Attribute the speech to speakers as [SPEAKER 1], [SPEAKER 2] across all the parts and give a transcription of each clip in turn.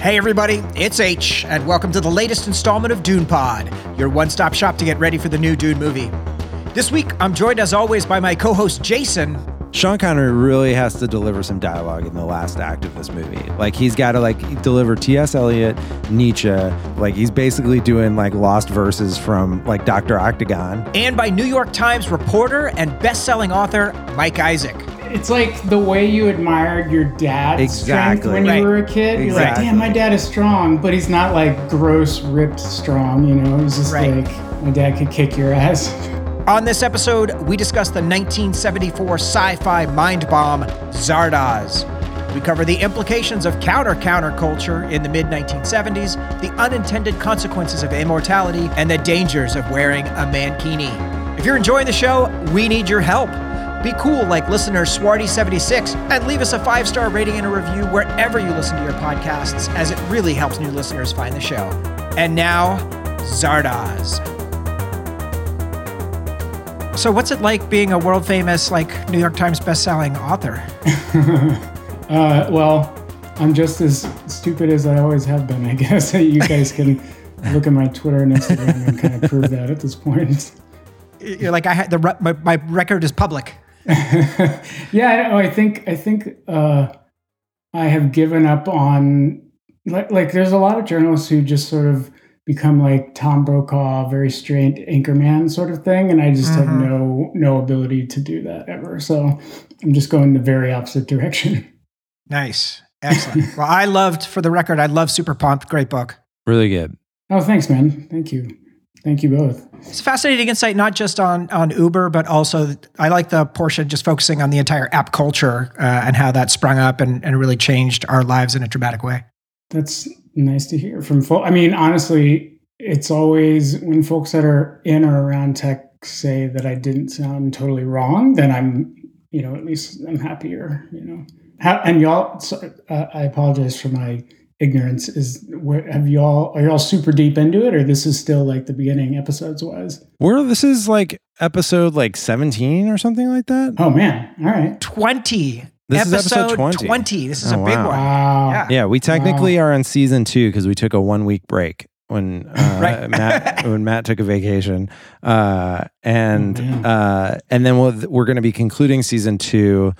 [SPEAKER 1] Hey everybody, it's H, and welcome to the latest installment of Dune Pod, your one-stop shop to get ready for the new Dune movie. This week, I'm joined as always by my co-host Jason.
[SPEAKER 2] Sean Connery really has to deliver some dialogue in the last act of this movie. Like he's got to like deliver T.S. Eliot, Nietzsche. Like he's basically doing like lost verses from like Doctor Octagon.
[SPEAKER 1] And by New York Times reporter and best-selling author Mike Isaac.
[SPEAKER 3] It's like the way you admired your dad's
[SPEAKER 2] Exactly.
[SPEAKER 3] strength when
[SPEAKER 1] Right.
[SPEAKER 3] you were a kid. You're like, damn, my dad is strong, but he's not like gross, ripped strong. You know, he's just
[SPEAKER 1] Right.
[SPEAKER 3] like my dad could kick your ass.
[SPEAKER 1] On this episode, we discuss the 1974 sci-fi mind bomb Zardoz. We cover the implications of counter-counterculture in the mid-1970s, the unintended consequences of immortality, and the dangers of wearing a mankini. If you're enjoying the show, we need your help. Be cool like listener Swarty76 and leave us a five-star rating and a review wherever you listen to your podcasts, as it really helps new listeners find the show. And now, Zardoz. So, what's it like being a world famous, like New York Times best-selling author?
[SPEAKER 3] Uh, well, I'm just as stupid as I always have been. I guess you guys can look at my Twitter and Instagram and kind of prove that at this point.
[SPEAKER 1] You're like, I had the my, my record is public.
[SPEAKER 3] Yeah, I, know, I think I think uh, I have given up on like like there's a lot of journalists who just sort of become like Tom Brokaw, very straight anchorman sort of thing, and I just have
[SPEAKER 1] Mhm.
[SPEAKER 3] no no ability to do that ever. So I'm just going the very opposite direction.
[SPEAKER 1] Nice, excellent. well, I loved, for the record, I love Super Pumped. Great book.
[SPEAKER 2] Really good.
[SPEAKER 3] Oh, thanks, man. Thank you. Thank you both.
[SPEAKER 1] It's a fascinating insight, not just on on Uber, but also I like the portion just focusing on the entire app culture uh, and how that sprung up and, and really changed our lives in a dramatic way.
[SPEAKER 3] That's nice to hear from folks. I mean, honestly, it's always when folks that are in or around tech say that I didn't sound totally wrong, then I'm, you know, at least I'm happier, you know. How, and y'all, so, uh, I apologize for my ignorance. Is where have y'all are y'all super deep into it, or this is still like the beginning episodes wise?
[SPEAKER 2] We're this is like episode like 17 or something like that.
[SPEAKER 3] Oh man, all right,
[SPEAKER 1] 20.
[SPEAKER 2] This is episode 20.
[SPEAKER 1] This is
[SPEAKER 2] Oh,
[SPEAKER 1] a big
[SPEAKER 2] wow.
[SPEAKER 1] one.
[SPEAKER 3] wow,
[SPEAKER 1] Yeah.
[SPEAKER 2] Yeah, we technically are on season two because we took a one week break when uh,
[SPEAKER 1] Right.
[SPEAKER 2] Matt when Matt took a vacation, uh, and
[SPEAKER 3] Oh,
[SPEAKER 2] uh, and then we'll, we're going to be concluding season two.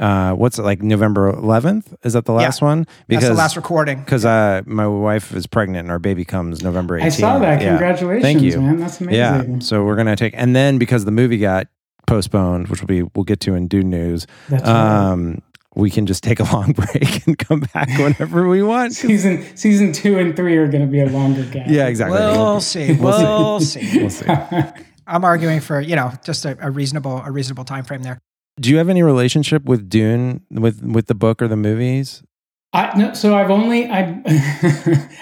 [SPEAKER 2] Uh, what's it like November 11th? Is that the last one?
[SPEAKER 1] Because That's the last recording.
[SPEAKER 2] because uh, my wife is pregnant and our baby comes November 18th.
[SPEAKER 3] I saw that.
[SPEAKER 2] Yeah.
[SPEAKER 3] Congratulations,
[SPEAKER 2] Thank you.
[SPEAKER 3] man. That's amazing.
[SPEAKER 2] Yeah, so we're gonna take, and then because the movie got postponed, which will be we'll get to in Dune News.
[SPEAKER 3] That's right.
[SPEAKER 2] Um, we can just take a long break and come back whenever we want.
[SPEAKER 3] season season two and three are going to be a longer gap.
[SPEAKER 2] Yeah, exactly.
[SPEAKER 1] We'll see. We'll see.
[SPEAKER 2] We'll see.
[SPEAKER 1] I'm arguing for you know just a, a reasonable a reasonable time frame there.
[SPEAKER 2] Do you have any relationship with Dune, with with the book or the movies?
[SPEAKER 3] I, no, so I've only I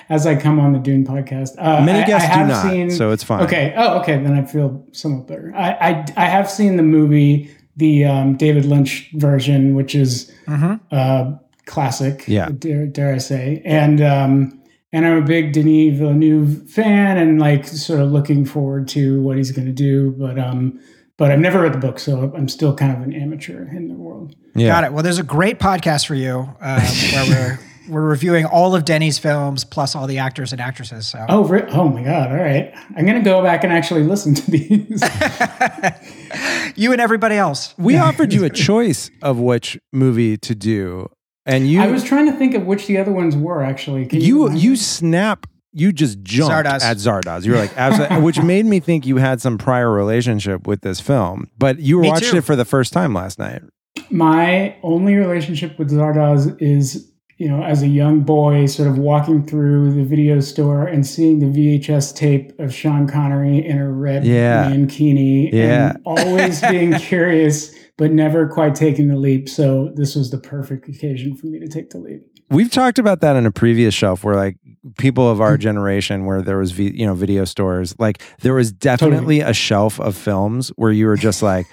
[SPEAKER 3] as I come on the Dune podcast. Uh,
[SPEAKER 2] Many guests
[SPEAKER 3] I
[SPEAKER 2] do
[SPEAKER 3] have
[SPEAKER 2] not,
[SPEAKER 3] Seen,
[SPEAKER 2] so it's fine.
[SPEAKER 3] Okay. Oh, okay. Then I feel somewhat better. I I, I have seen the movie, the um, David Lynch version, which is
[SPEAKER 1] Mm-hmm.
[SPEAKER 3] uh, classic.
[SPEAKER 2] Yeah.
[SPEAKER 3] Dare, dare I say? And um, and I'm a big Denis Villeneuve fan, and like sort of looking forward to what he's going to do. But um, but I've never read the book, so I'm still kind of an amateur in the world.
[SPEAKER 2] Yeah.
[SPEAKER 1] Got it. Well, there's a great podcast for you um, where we're we're reviewing all of Denny's films plus all the actors and actresses. So
[SPEAKER 3] Oh, re- oh my God! All right, I'm gonna go back and actually listen to these.
[SPEAKER 1] you and everybody else.
[SPEAKER 2] We offered you a choice of which movie to do, and you
[SPEAKER 3] I was trying to think of which the other ones were. Actually, Can
[SPEAKER 2] you
[SPEAKER 3] remind
[SPEAKER 2] you snap you just jumped
[SPEAKER 1] Zardoz.
[SPEAKER 2] at Zardoz. You were like, absolutely, which made me think you had some prior relationship with this film. But you
[SPEAKER 1] Me
[SPEAKER 2] watched
[SPEAKER 1] too.
[SPEAKER 2] it for the first time last night.
[SPEAKER 3] my only relationship with Zardoz is you know as a young boy, sort of walking through the video store and seeing the VHS tape of Sean Connery in a red
[SPEAKER 2] Yeah.
[SPEAKER 3] mankini,
[SPEAKER 2] Yeah.
[SPEAKER 3] and always being curious but never quite taking the leap. So this was the perfect occasion for me to take the leap.
[SPEAKER 2] We've talked about that in a previous shelf where like people of our
[SPEAKER 3] Mm.
[SPEAKER 2] generation where there was you know video stores like there was definitely a shelf of films where you were just like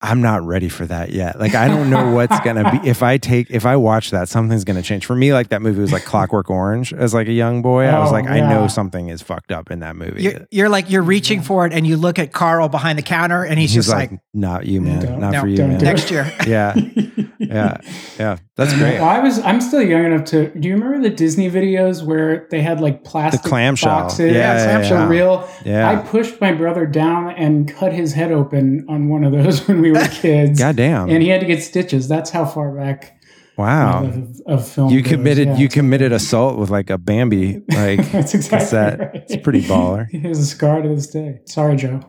[SPEAKER 2] I'm not ready for that yet. Like I don't know what's gonna be if I take if I watch that something's gonna change. For me, like that movie was like Clockwork Orange as like a young boy. I was
[SPEAKER 3] Oh,
[SPEAKER 2] like I know something is fucked up in that movie.
[SPEAKER 1] You're, you're like you're reaching for it, and you look at Carl behind the counter, and he's,
[SPEAKER 2] He's
[SPEAKER 1] just
[SPEAKER 2] like,
[SPEAKER 1] like,
[SPEAKER 2] not you, man,
[SPEAKER 3] Don't-
[SPEAKER 2] not
[SPEAKER 1] no,
[SPEAKER 2] for you, man.
[SPEAKER 1] next year.
[SPEAKER 2] Yeah. yeah, yeah. That's great.
[SPEAKER 3] Well, I was. I'm still young enough to. Do you remember the Disney videos where they had like plastic
[SPEAKER 2] clamshell.
[SPEAKER 3] boxes?
[SPEAKER 2] Yeah, yeah,
[SPEAKER 3] clamshell
[SPEAKER 2] yeah.
[SPEAKER 3] reel.
[SPEAKER 2] Yeah.
[SPEAKER 3] I pushed my brother down and cut his head open on one of those when we were kids.
[SPEAKER 2] God damn.
[SPEAKER 3] And he had to get stitches. That's how far back
[SPEAKER 2] wow.
[SPEAKER 3] of, of film.
[SPEAKER 2] You
[SPEAKER 3] goes.
[SPEAKER 2] committed
[SPEAKER 3] Yeah,
[SPEAKER 2] you
[SPEAKER 3] it's-
[SPEAKER 2] committed assault with like a Bambi like
[SPEAKER 3] That's exactly
[SPEAKER 2] cassette.
[SPEAKER 3] right.
[SPEAKER 2] It's pretty baller.
[SPEAKER 3] He has a scar to this day. Sorry, Joe.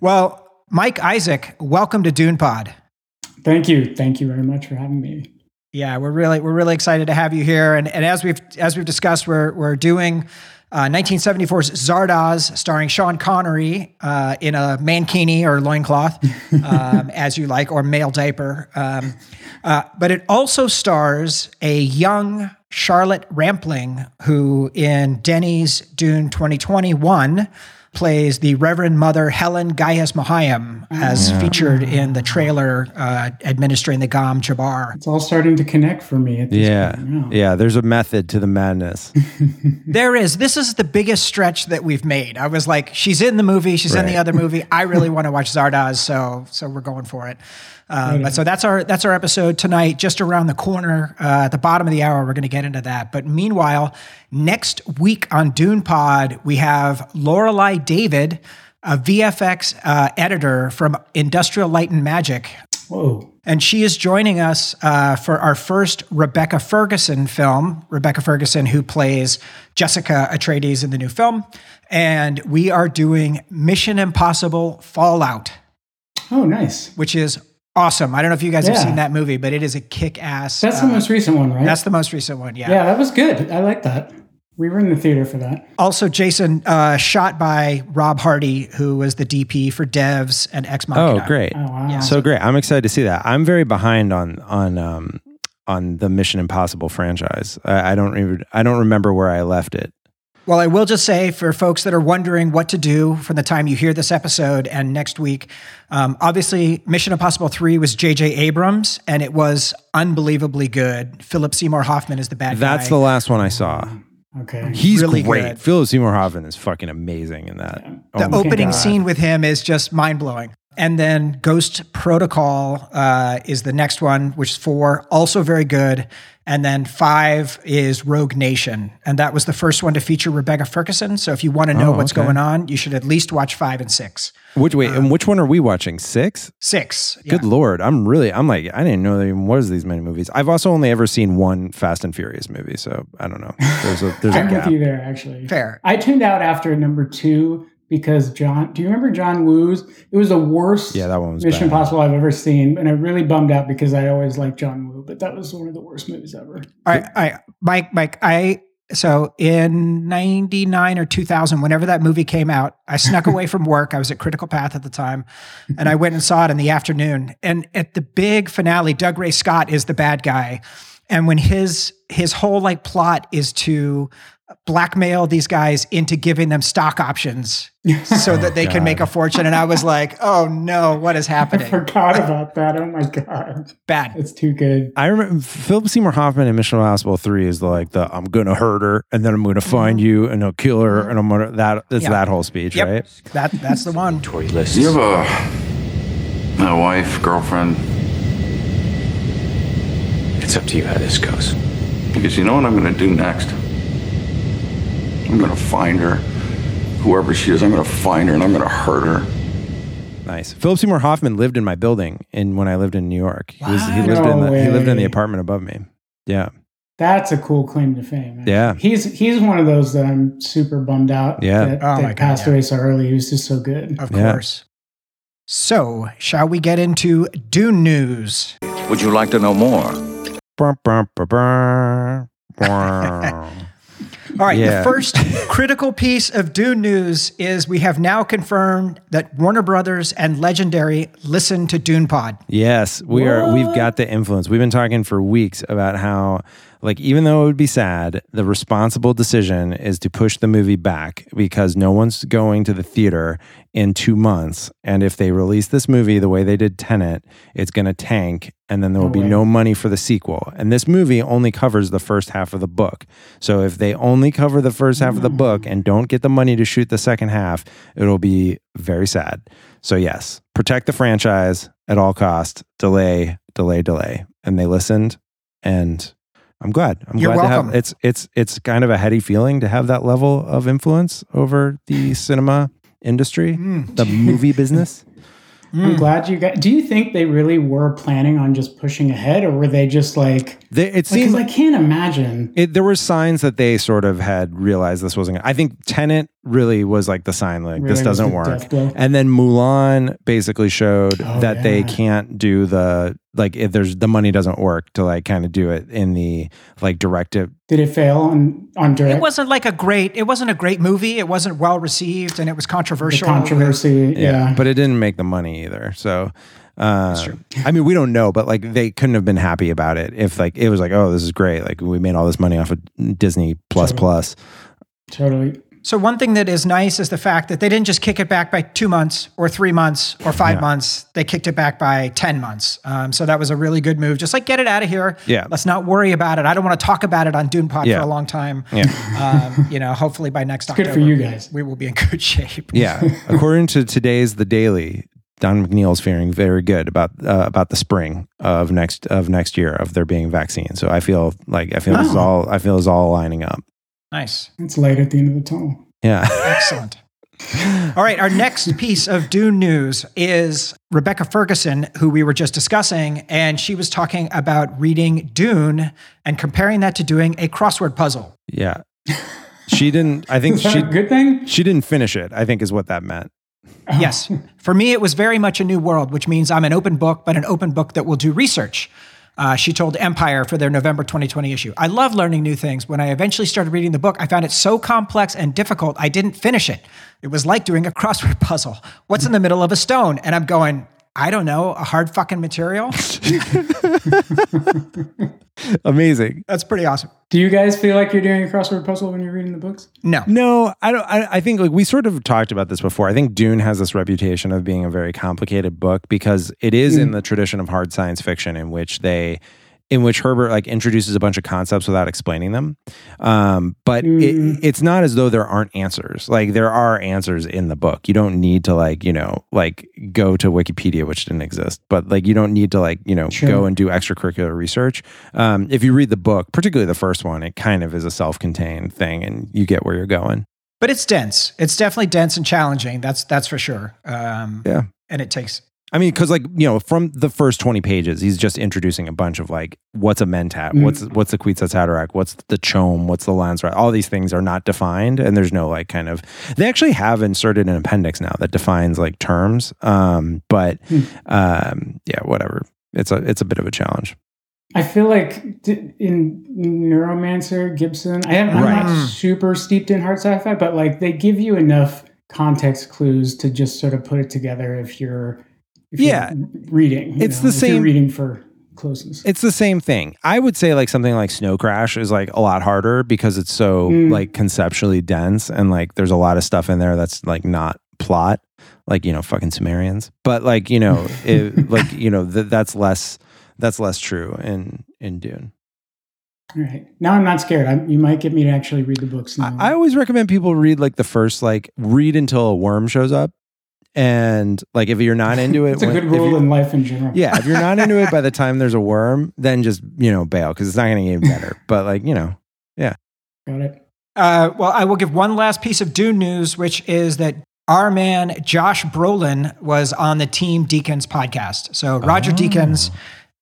[SPEAKER 1] Well, Mike Isaac, welcome to Dune Pod.
[SPEAKER 3] Thank you. Thank you very much for having me.
[SPEAKER 1] Yeah, we're really we're really excited to have you here. And and as we've as we've discussed, we're we're doing uh, 1974's Zardoz, starring Sean Connery uh, in a mankini or loincloth, um, as you like, or male diaper. Um, uh, but it also stars a young Charlotte Rampling, who in Denny's Dune 2021 plays the Reverend Mother Helen Gaius Mohiam, as featured in the trailer uh, administering the Gom Jabbar.
[SPEAKER 3] It's all starting to connect for me at this
[SPEAKER 2] Yeah.
[SPEAKER 3] point.
[SPEAKER 2] Yeah, there's a method to the madness.
[SPEAKER 1] There is. This is the biggest stretch that we've made. I was like, she's in the movie, she's in the other movie. I really want to watch Zardoz, so so we're going for it. Um, but so that's our that's our episode tonight. Just around the corner, uh, at the bottom of the hour, we're going to get into that. But meanwhile, next week on Dune Pod, we have Lorelei David, a VFX uh, editor from Industrial Light and Magic.
[SPEAKER 3] Whoa.
[SPEAKER 1] And she is joining us uh, for our first Rebecca Ferguson film. Rebecca Ferguson, who plays Jessica Atreides in the new film. And we are doing Mission Impossible Fallout,
[SPEAKER 3] Oh, nice.
[SPEAKER 1] which is awesome. I don't know if you guys have seen that movie, but it is a kick ass.
[SPEAKER 3] That's the most recent one, right?
[SPEAKER 1] that's the most recent one, yeah.
[SPEAKER 3] yeah, that was good. I like that. We were in the theater for that.
[SPEAKER 1] Also, Jason, uh, shot by Rob Hardy, who was the DP for Devs and Ex
[SPEAKER 2] Oh, great.
[SPEAKER 3] Oh, wow.
[SPEAKER 2] So great. I'm excited to see that. I'm very behind on on um on the Mission Impossible franchise. I, I don't even I don't remember where I left it.
[SPEAKER 1] Well, I will just say for folks that are wondering what to do from the time you hear this episode and next week, um, obviously Mission Impossible 3 was J.J. Abrams and it was unbelievably good. Philip Seymour Hoffman is the bad
[SPEAKER 2] That's
[SPEAKER 1] guy.
[SPEAKER 2] That's the last one I saw.
[SPEAKER 3] Okay.
[SPEAKER 2] He's
[SPEAKER 1] Really
[SPEAKER 2] great.
[SPEAKER 1] good.
[SPEAKER 2] Philip Seymour Hoffman is fucking amazing in that. Oh
[SPEAKER 1] the opening
[SPEAKER 3] God.
[SPEAKER 1] scene with him is just mind blowing. And then Ghost Protocol uh, is the next one, which is four, also very good. And then five is Rogue Nation. And that was the first one to feature Rebecca Ferguson. So if you want to know
[SPEAKER 2] Oh,
[SPEAKER 1] what's
[SPEAKER 2] okay.
[SPEAKER 1] going on, you should at least watch five and six.
[SPEAKER 2] Which wait, and um, which one are we watching? Six?
[SPEAKER 1] Six. yeah.
[SPEAKER 2] Good lord, I'm really I'm like I didn't know there even was these many movies. I've also only ever seen one Fast and Furious movie, so I don't know. There's a there's a
[SPEAKER 3] I'm with
[SPEAKER 2] gap.
[SPEAKER 3] you there, actually.
[SPEAKER 1] Fair.
[SPEAKER 3] I tuned out after number two because John. Do you remember John Woo's? It was the worst
[SPEAKER 2] Yeah, that one was
[SPEAKER 3] Mission
[SPEAKER 2] bad.
[SPEAKER 3] Impossible I've ever seen, and I really bummed out because I always liked John Woo, but that was one of the worst movies ever.
[SPEAKER 1] All right, all right, Mike, Mike, I so in 99 or 2000 whenever that movie came out i snuck away from work i was at critical path at the time and i went and saw it in the afternoon and at the big finale Dougray Scott is the bad guy and when his his whole like plot is to blackmail these guys into giving them stock options so that they can make a fortune and i was like oh no what is happening?
[SPEAKER 3] I forgot about that. Oh my god,
[SPEAKER 1] bad
[SPEAKER 3] it's too good.
[SPEAKER 2] I remember Philip Seymour Hoffman in Mission Impossible Three is like the I'm gonna hurt her and then I'm gonna find you and I'll kill her and I'm gonna that that's
[SPEAKER 1] Mm-hmm. Yeah.
[SPEAKER 2] that whole speech,
[SPEAKER 1] yep
[SPEAKER 2] right?
[SPEAKER 1] that that's the one
[SPEAKER 4] Tory lists.
[SPEAKER 5] Do you have a, a wife, girlfriend?
[SPEAKER 4] It's up to you how this goes.
[SPEAKER 5] Because you know what I'm going to do next? I'm going to find her. Whoever she is, I'm going to find her and I'm going to hurt her.
[SPEAKER 2] Nice. Philip Seymour Hoffman lived in my building in when I lived in New York. He, was, he
[SPEAKER 3] Wow.
[SPEAKER 2] lived in
[SPEAKER 3] No
[SPEAKER 2] the he lived in the apartment above me. Yeah.
[SPEAKER 3] That's a cool claim to fame. actually.
[SPEAKER 2] Yeah.
[SPEAKER 3] he's he's one of those that I'm super bummed out.
[SPEAKER 2] Yeah.
[SPEAKER 3] that,
[SPEAKER 1] Oh
[SPEAKER 3] that
[SPEAKER 1] my God,
[SPEAKER 3] passed
[SPEAKER 1] yeah.
[SPEAKER 3] away so early. He was just so good.
[SPEAKER 1] Of
[SPEAKER 2] Yeah.
[SPEAKER 1] course. So, shall we get into Dune news?
[SPEAKER 4] Would you like to know more?
[SPEAKER 1] All right,
[SPEAKER 2] Yeah.
[SPEAKER 1] the first critical piece of Dune news is we have now confirmed that Warner Brothers and Legendary listen to Dune Pod.
[SPEAKER 2] Yes, we are. We've got the influence. We've been talking for weeks about how Like, even though it would be sad, the responsible decision is to push the movie back because no one's going to the theater in two months. And if they release this movie the way they did Tenet, it's going to tank and then there will be no money for the sequel. And this movie only covers the first half of the book. So if they only cover the first half of the book and don't get the money to shoot the second half, it'll be very sad. So yes, protect the franchise at all cost. Delay, delay, delay. And they listened and I'm glad. I'm
[SPEAKER 1] You're
[SPEAKER 2] glad to have it's it's it's kind of a heady feeling to have that level of influence over the cinema industry,
[SPEAKER 1] Mm.
[SPEAKER 2] the movie business.
[SPEAKER 3] I'm glad you got. Do you think they really were planning on just pushing ahead, or were they just like?
[SPEAKER 2] They, it
[SPEAKER 3] seems
[SPEAKER 2] seemed
[SPEAKER 3] I can't imagine.
[SPEAKER 2] it, there were signs that they sort of had realized this wasn't. I think Tenet really was like the sign, like
[SPEAKER 3] Really
[SPEAKER 2] this doesn't work. And then Mulan basically showed
[SPEAKER 3] Oh,
[SPEAKER 2] that they can't do the like if there's the money doesn't work to like kind of do it in the like directive.
[SPEAKER 3] Did it fail on on direct?
[SPEAKER 1] It wasn't like a great. It wasn't a great movie. It wasn't well received, and it was
[SPEAKER 3] the
[SPEAKER 1] controversial.
[SPEAKER 3] controversy. Yeah,
[SPEAKER 2] but it didn't make the money either. So. Uh, I mean, we don't know, but like they couldn't have been happy about it if like it was like, oh, this is great. Like we made all this money off of Disney plus
[SPEAKER 3] Totally.
[SPEAKER 2] plus.
[SPEAKER 3] totally.
[SPEAKER 1] So one thing that is nice is the fact that they didn't just kick it back by two months or three months or five
[SPEAKER 2] Yeah.
[SPEAKER 1] months. They kicked it back by ten months. Um, so that was a really good move. Just like get it out of here.
[SPEAKER 2] Yeah.
[SPEAKER 1] Let's not worry about it. I don't want to talk about it on Dune Pod
[SPEAKER 2] Yeah.
[SPEAKER 1] for a long time.
[SPEAKER 2] Yeah.
[SPEAKER 1] Um, you know, hopefully by next
[SPEAKER 3] good
[SPEAKER 1] October,
[SPEAKER 3] for you guys.
[SPEAKER 1] We will be in good shape.
[SPEAKER 2] Yeah. According to today's The Daily, Don McNeil's feeling very good about uh, about the spring of next of next year of there being vaccine. So I feel like I feel this is
[SPEAKER 3] Oh.
[SPEAKER 2] all I feel is all lining up.
[SPEAKER 1] Nice.
[SPEAKER 3] It's light at the end of the tunnel.
[SPEAKER 2] Yeah.
[SPEAKER 1] Excellent. All right, our next piece of Dune news is Rebecca Ferguson, who we were just discussing, and she was talking about reading Dune and comparing that to doing a crossword puzzle.
[SPEAKER 2] yeah. She didn't I think
[SPEAKER 3] Is that
[SPEAKER 2] she
[SPEAKER 3] a good thing?
[SPEAKER 2] she didn't finish it, I think is what that meant. Oh.
[SPEAKER 1] Yes. For me, it was very much a new world, which means I'm an open book, but an open book that will do research. Uh, she told Empire for their November 2020 issue. I love learning new things. When I eventually started reading the book, I found it so complex and difficult, I didn't finish it. It was like doing a crossword puzzle. What's in the middle of a stone? And I'm going, I don't know, a hard fucking material?
[SPEAKER 2] Amazing.
[SPEAKER 1] That's pretty awesome.
[SPEAKER 3] Do you guys feel like you're doing a crossword puzzle when you're reading the books?
[SPEAKER 1] No.
[SPEAKER 2] No, I don't. I, I think like we sort of talked about this before. I think Dune has this reputation of being a very complicated book because it is hmm. in the tradition of hard science fiction, in which they, in which Herbert like introduces a bunch of concepts without explaining them. Um, but it, it's not as though there aren't answers. Like there are answers in the book. You don't need to like you know like go to Wikipedia, which didn't exist, but like you don't need to like you know
[SPEAKER 3] Sure.
[SPEAKER 2] go and do extracurricular research. Um, if you read the book, particularly the first one, it kind of is a self-contained thing, and you get where you're going.
[SPEAKER 1] But it's dense. It's definitely dense and challenging. That's that's for sure. Um,
[SPEAKER 2] Yeah.
[SPEAKER 1] And it takes
[SPEAKER 2] I mean, because like you know, from the first twenty pages, he's just introducing a bunch of like, what's a mentat,
[SPEAKER 3] Mm.
[SPEAKER 2] what's what's the Kwisatz Haderach, what's the CHOAM, what's the Landsraad. All these things are not defined, and there's no like kind of. They actually have inserted an appendix now that defines like terms, um, but
[SPEAKER 3] Mm.
[SPEAKER 2] um, yeah, whatever. It's a it's a bit of a challenge.
[SPEAKER 3] I feel like in Neuromancer, Gibson, I am, I'm
[SPEAKER 2] Right.
[SPEAKER 3] not super steeped in hard sci-fi, but like they give you enough context clues to just sort of put it together if you're, if
[SPEAKER 2] Yeah.
[SPEAKER 3] reading.
[SPEAKER 2] It's
[SPEAKER 3] know,
[SPEAKER 2] the same-
[SPEAKER 3] reading for closeness.
[SPEAKER 2] It's the same thing. I would say like something like Snow Crash is like a lot harder because it's so
[SPEAKER 3] Mm.
[SPEAKER 2] like conceptually dense and like there's a lot of stuff in there that's like not plot, like you know fucking Sumerians. But like you know, it, like you know th- that's less that's less true in in Dune.
[SPEAKER 3] All right. Now I'm not scared. I'm, you might get me to actually read the books. Now.
[SPEAKER 2] I, I always recommend people read like the first like read until a worm shows up, and like if you're not into it,
[SPEAKER 3] it's a
[SPEAKER 2] when-
[SPEAKER 3] good rule
[SPEAKER 2] you-
[SPEAKER 3] in life in general.
[SPEAKER 2] yeah, if you're not into it by the time there's a worm, then just you know bail because it's not going to get any better. But like you know, yeah,
[SPEAKER 3] Got it.
[SPEAKER 1] Uh, well, I will give one last piece of Dune news, which is that our man Josh Brolin was on the Team Deakins podcast. So Roger
[SPEAKER 2] Oh.
[SPEAKER 1] Deakins,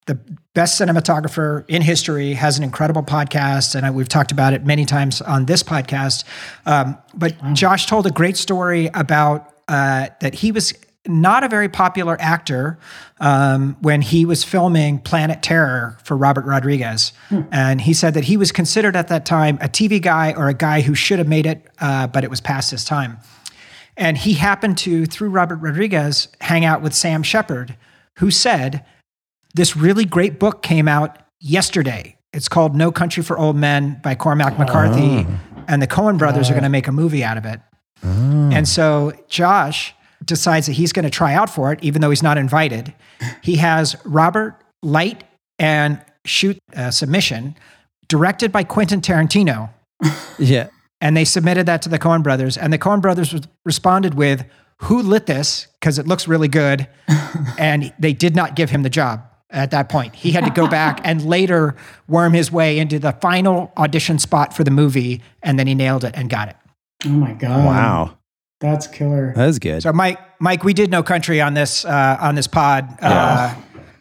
[SPEAKER 1] the best cinematographer in history, has an incredible podcast, and I, we've talked about it many times on this podcast. Um, but Josh told a great story about uh, that he was not a very popular actor um, when he was filming Planet Terror for Robert Rodriguez. And he said that he was considered at that time a TV guy or a guy who should have made it, uh, but it was past his time. And he happened to, through Robert Rodriguez, hang out with Sam Shepard, who said, This really great book came out yesterday. It's called No Country for Old Men by Cormac McCarthy, and the Coen brothers are going to make a movie out of it. Ah. And so Josh decides that he's going to try out for it, even though he's not invited. He has Robert Light and shoot a submission directed by Quentin Tarantino.
[SPEAKER 2] Yeah.
[SPEAKER 1] And they submitted that to the Coen brothers, and the Coen brothers responded with, "Who lit this? Because it looks really good." and they did not give him the job at that point. He had to go back and later worm his way into the final audition spot for the movie, and then he nailed it and got it.
[SPEAKER 3] Oh my god!
[SPEAKER 2] Wow.
[SPEAKER 3] that's killer.
[SPEAKER 2] That is good.
[SPEAKER 1] So, Mike, Mike, we did No Country on this uh, on this pod. Uh,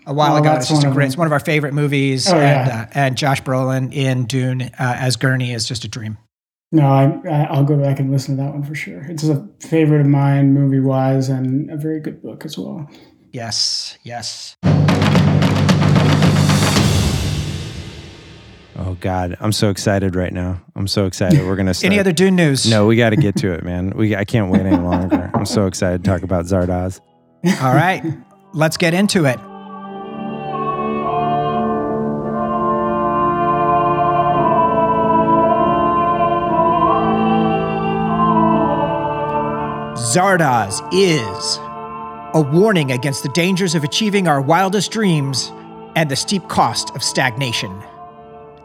[SPEAKER 1] A while
[SPEAKER 3] Oh,
[SPEAKER 1] ago, it's just a
[SPEAKER 3] one of
[SPEAKER 1] great. It's one of our favorite movies,
[SPEAKER 3] Oh,
[SPEAKER 1] and
[SPEAKER 3] yeah.
[SPEAKER 1] uh, and Josh Brolin in Dune uh, as Gurney is just a dream.
[SPEAKER 3] No, I, I I'll go back and listen to that one for sure. It's a favorite of mine, movie wise, and a very good book as well.
[SPEAKER 1] Yes, yes.
[SPEAKER 2] God, I'm so excited right now. I'm so excited. We're gonna. Start.
[SPEAKER 1] Any other Dune news?
[SPEAKER 2] No, we got to get to it, man. We I can't wait any longer. I'm so excited to talk about Zardoz.
[SPEAKER 1] All right, let's get into it. Zardoz is a warning against the dangers of achieving our wildest dreams and the steep cost of stagnation.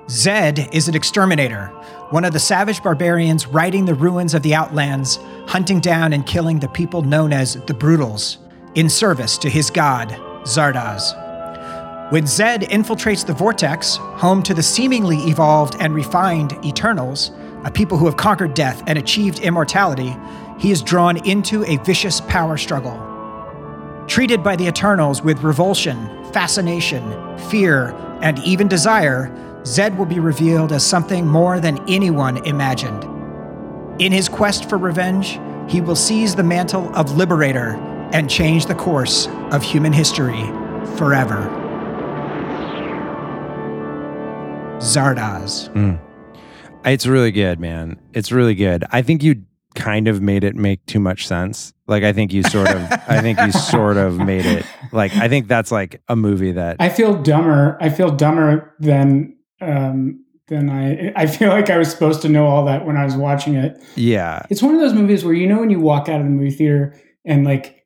[SPEAKER 1] Zed is an exterminator, one of the savage barbarians riding the ruins of the Outlands, hunting down and killing the people known as the Brutals, in service to his god, Zardoz. When Zed infiltrates the Vortex, home to the seemingly evolved and refined Eternals, a people who have conquered death and achieved immortality, he is drawn into a vicious power struggle. Treated by the Eternals with revulsion, fascination, fear, and even desire, Zed will be revealed as something more than anyone imagined. In his quest for revenge, he will seize the mantle of Liberator and change the course of human history forever. Zardoz. Mm.
[SPEAKER 2] It's really good, man. It's really good. I think you kind of made it make too much sense. Like I think you sort of I think you sort of made it like I think that's like a movie that
[SPEAKER 3] I feel dumber. I feel dumber than um, than I. I feel like I was supposed to know all that when I was watching it.
[SPEAKER 2] yeah.
[SPEAKER 3] It's one of those movies where you know when you walk out of the movie theater and like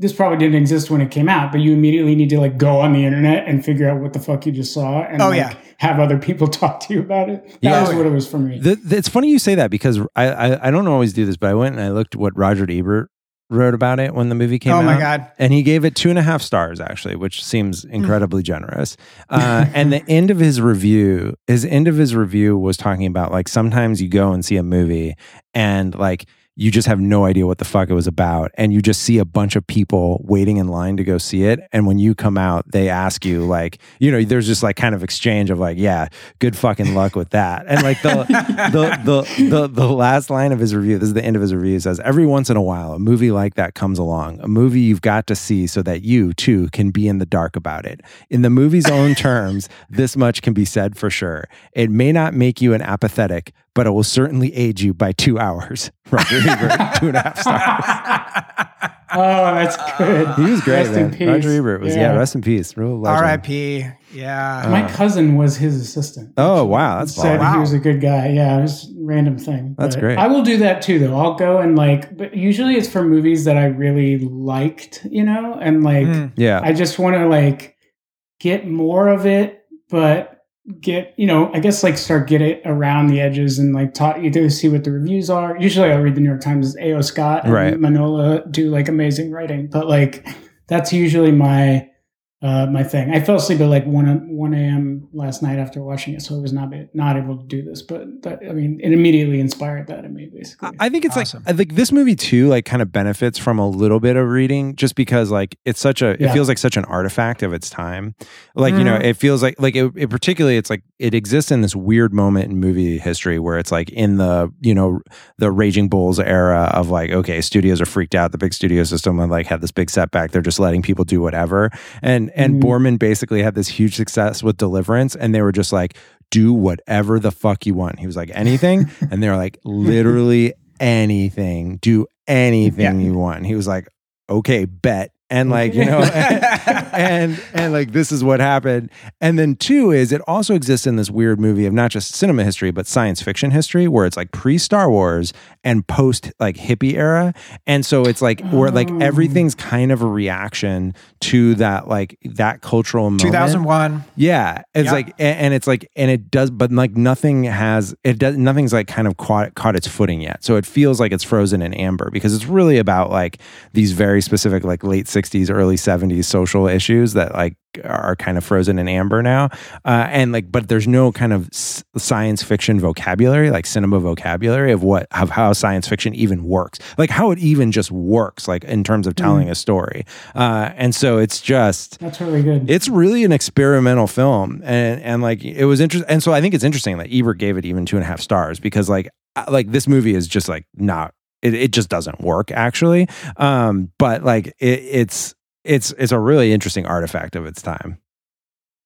[SPEAKER 3] this probably didn't exist when it came out, but you immediately need to like go on the internet and figure out what the fuck you just saw and
[SPEAKER 1] Oh,
[SPEAKER 3] like,
[SPEAKER 1] yeah.
[SPEAKER 3] have other people talk to you about it. That
[SPEAKER 2] Yeah.
[SPEAKER 3] was what it was for me.
[SPEAKER 2] The, the- it's funny you say that because I, I I don't always do this, but I went and I looked what Roger Ebert wrote about it when the movie came out.
[SPEAKER 1] Oh
[SPEAKER 2] out.
[SPEAKER 1] my God.
[SPEAKER 2] And he gave it two and a half stars, actually, which seems incredibly generous. Uh, and the end of his review, his end of his review was talking about like sometimes you go and see a movie and like you just have no idea what the fuck it was about. And you just see a bunch of people waiting in line to go see it. And when you come out, they ask you, like, you know, there's just like kind of exchange of like, yeah, good fucking luck with that. And like the, the, the, the, the last line of his review, this is the end of his review, says, every once in a while, a movie like that comes along, a movie you've got to see so that you too can be in the dark about it. In the movie's own terms, this much can be said for sure. It may not make you an apathetic, but it will certainly aid you by two hours. Roger Ebert, two and a half stars.
[SPEAKER 3] oh, that's good.
[SPEAKER 2] He was great,
[SPEAKER 3] Rest in
[SPEAKER 2] man.
[SPEAKER 3] peace.
[SPEAKER 2] Roger Ebert was, yeah. rest in peace. Real legend.
[SPEAKER 1] R.I.P. Yeah.
[SPEAKER 3] My cousin was his assistant.
[SPEAKER 2] Oh, wow. That's
[SPEAKER 3] said
[SPEAKER 2] baller.
[SPEAKER 3] he was a good guy. Yeah, it was a random thing.
[SPEAKER 2] That's
[SPEAKER 3] But
[SPEAKER 2] great.
[SPEAKER 3] I will do that too, though. I'll go and like, but usually it's for movies that I really liked, you know, and like
[SPEAKER 1] Mm.
[SPEAKER 2] Yeah.
[SPEAKER 3] I just want to like get more of it, but get you know, I guess like start get it around the edges and like talk either see what the reviews are. Usually, I'll read the New York Times. A.O. Scott and
[SPEAKER 2] Right.
[SPEAKER 3] Manohla do like amazing writing, but like that's usually my uh, my thing. I fell asleep at like one one a.m. last night after watching it, so I was not not able to do this. But that, I mean, it immediately inspired that in me, basically.
[SPEAKER 2] I think it's
[SPEAKER 1] Awesome.
[SPEAKER 2] like I think this movie too, like kind of benefits from a little bit of reading, just because like it's such a it
[SPEAKER 3] Yeah.
[SPEAKER 2] feels like such an artifact of its time. Like you know,
[SPEAKER 1] Mhm.
[SPEAKER 2] it feels like like it, it particularly it's like it exists in this weird moment in movie history where it's like in the you know the Raging Bulls era of like okay, studios are freaked out, the big studio system and like had this big setback. They're just letting people do whatever, and and
[SPEAKER 3] Mhm.
[SPEAKER 2] Boorman basically had this huge success with Deliverance, and they were just like do whatever the fuck you want. He was like anything, and they were like literally anything. Do anything
[SPEAKER 1] Yeah.
[SPEAKER 2] you want. And he was like, okay, bet. And like you know and, and and like this is what happened and then two is it also exists in this weird movie of not just cinema history but science fiction history where it's like pre Star Wars and post like hippie era and so it's like where like
[SPEAKER 3] Oh.
[SPEAKER 2] everything's kind of a reaction to that like that cultural moment
[SPEAKER 1] 2001.
[SPEAKER 2] yeah, it's
[SPEAKER 1] Yeah.
[SPEAKER 2] like, a- and it's like, and it does, but like nothing has, it does, nothing's like kind of caught caught its footing yet. So it feels like it's frozen in amber because it's really about like these very specific, like late '60s, early '70s social issues that like are kind of frozen in amber now. Uh, and like, but there's no kind of s- science fiction vocabulary, like cinema vocabulary of what of how science fiction even works, like how it even just works, like in terms of telling a story. Uh, and so it's just
[SPEAKER 3] That's really good.
[SPEAKER 2] it's really an experimental film and and like it was interesting and so i think it's interesting that ebert gave it even two and a half stars because like uh, like this movie is just like not it, it just doesn't work actually um but like it, it's it's it's a really interesting artifact of its time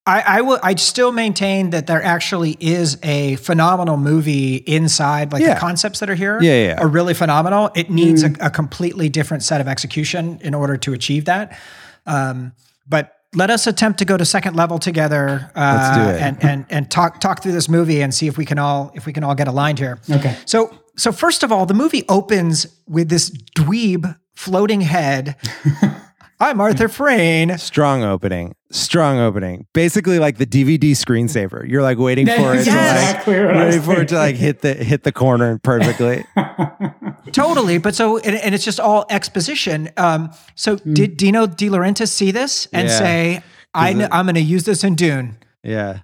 [SPEAKER 1] I, I will. I still maintain that there actually is a phenomenal movie inside. Like
[SPEAKER 2] Yeah.
[SPEAKER 1] the concepts that are here
[SPEAKER 2] Yeah, yeah, yeah.
[SPEAKER 1] are really phenomenal. It needs a, a completely different set of execution in order to achieve that. Um, but let us attempt to go to second level together. Uh,
[SPEAKER 2] Let's do it.
[SPEAKER 1] And and and talk talk through this movie and see if we can all if we can all get aligned here.
[SPEAKER 3] Okay.
[SPEAKER 1] So so first of all, the movie opens with this dweeb floating head. I'm Arthur Frayne.
[SPEAKER 2] strong opening strong opening basically like the dvd screensaver you're like waiting for it
[SPEAKER 3] That's
[SPEAKER 2] to like
[SPEAKER 3] exactly what I was
[SPEAKER 2] waiting for it to like hit the hit the corner perfectly
[SPEAKER 1] Totally, but so and, and it's just all exposition. Um, so did Dino De Laurentiis see this and
[SPEAKER 2] Yeah.
[SPEAKER 1] say, I kn- I'm going to use this in Dune"?
[SPEAKER 2] yeah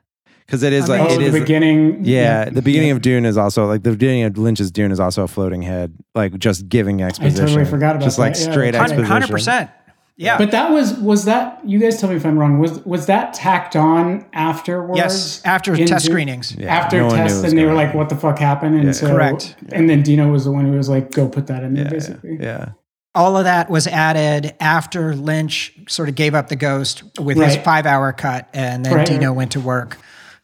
[SPEAKER 2] because it is
[SPEAKER 1] I
[SPEAKER 2] like
[SPEAKER 1] mean-
[SPEAKER 3] Oh,
[SPEAKER 2] it
[SPEAKER 3] the
[SPEAKER 2] is
[SPEAKER 3] beginning.
[SPEAKER 2] Yeah, the beginning of Dune is also like the beginning of Lynch's Dune is also a floating head, like just giving exposition.
[SPEAKER 3] I totally forgot about
[SPEAKER 2] just like.
[SPEAKER 3] Yeah,
[SPEAKER 2] straight
[SPEAKER 3] that's right.
[SPEAKER 2] exposition.
[SPEAKER 1] Hundred percent. Yeah.
[SPEAKER 3] But that was was that you guys tell me if I'm wrong. Was was that tacked on afterwards?
[SPEAKER 1] yes. After
[SPEAKER 3] in
[SPEAKER 1] test
[SPEAKER 3] Dune?
[SPEAKER 1] screenings.
[SPEAKER 2] Yeah,
[SPEAKER 3] After
[SPEAKER 2] no one knew it
[SPEAKER 3] tests, and they were
[SPEAKER 2] gonna
[SPEAKER 3] like, "What the fuck happened?" And
[SPEAKER 2] Yeah.
[SPEAKER 3] so,
[SPEAKER 1] Correct.
[SPEAKER 3] And then Dino was the one who was like, "Go put that in there."
[SPEAKER 2] Yeah,
[SPEAKER 3] basically.
[SPEAKER 2] yeah,
[SPEAKER 1] All of that was added after Lynch sort of gave up the ghost with his five hour cut, and then
[SPEAKER 3] Right.
[SPEAKER 1] Dino went to work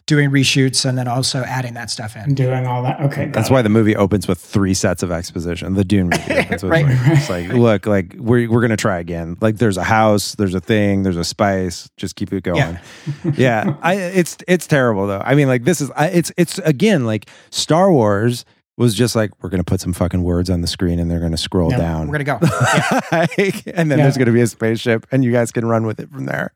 [SPEAKER 1] doing reshoots and then also adding that stuff in.
[SPEAKER 3] And doing all that. Okay.
[SPEAKER 2] that's
[SPEAKER 3] got
[SPEAKER 2] why the movie opens with three sets of exposition. The Dune movie opens with
[SPEAKER 1] Right.
[SPEAKER 2] like, it's like, look, like we're we're gonna try again. Like there's a house, there's a thing, there's a spice. Just keep it going.
[SPEAKER 1] Yeah.
[SPEAKER 2] Yeah, I it's it's terrible though. I mean, like this is I, it's it's again like Star Wars was just like we're gonna put some fucking words on the screen and they're gonna scroll
[SPEAKER 3] Yeah,
[SPEAKER 2] down.
[SPEAKER 1] We're going to go.
[SPEAKER 2] Like, and then
[SPEAKER 3] Yeah.
[SPEAKER 2] there's going to be a spaceship, and you guys can run with it from there.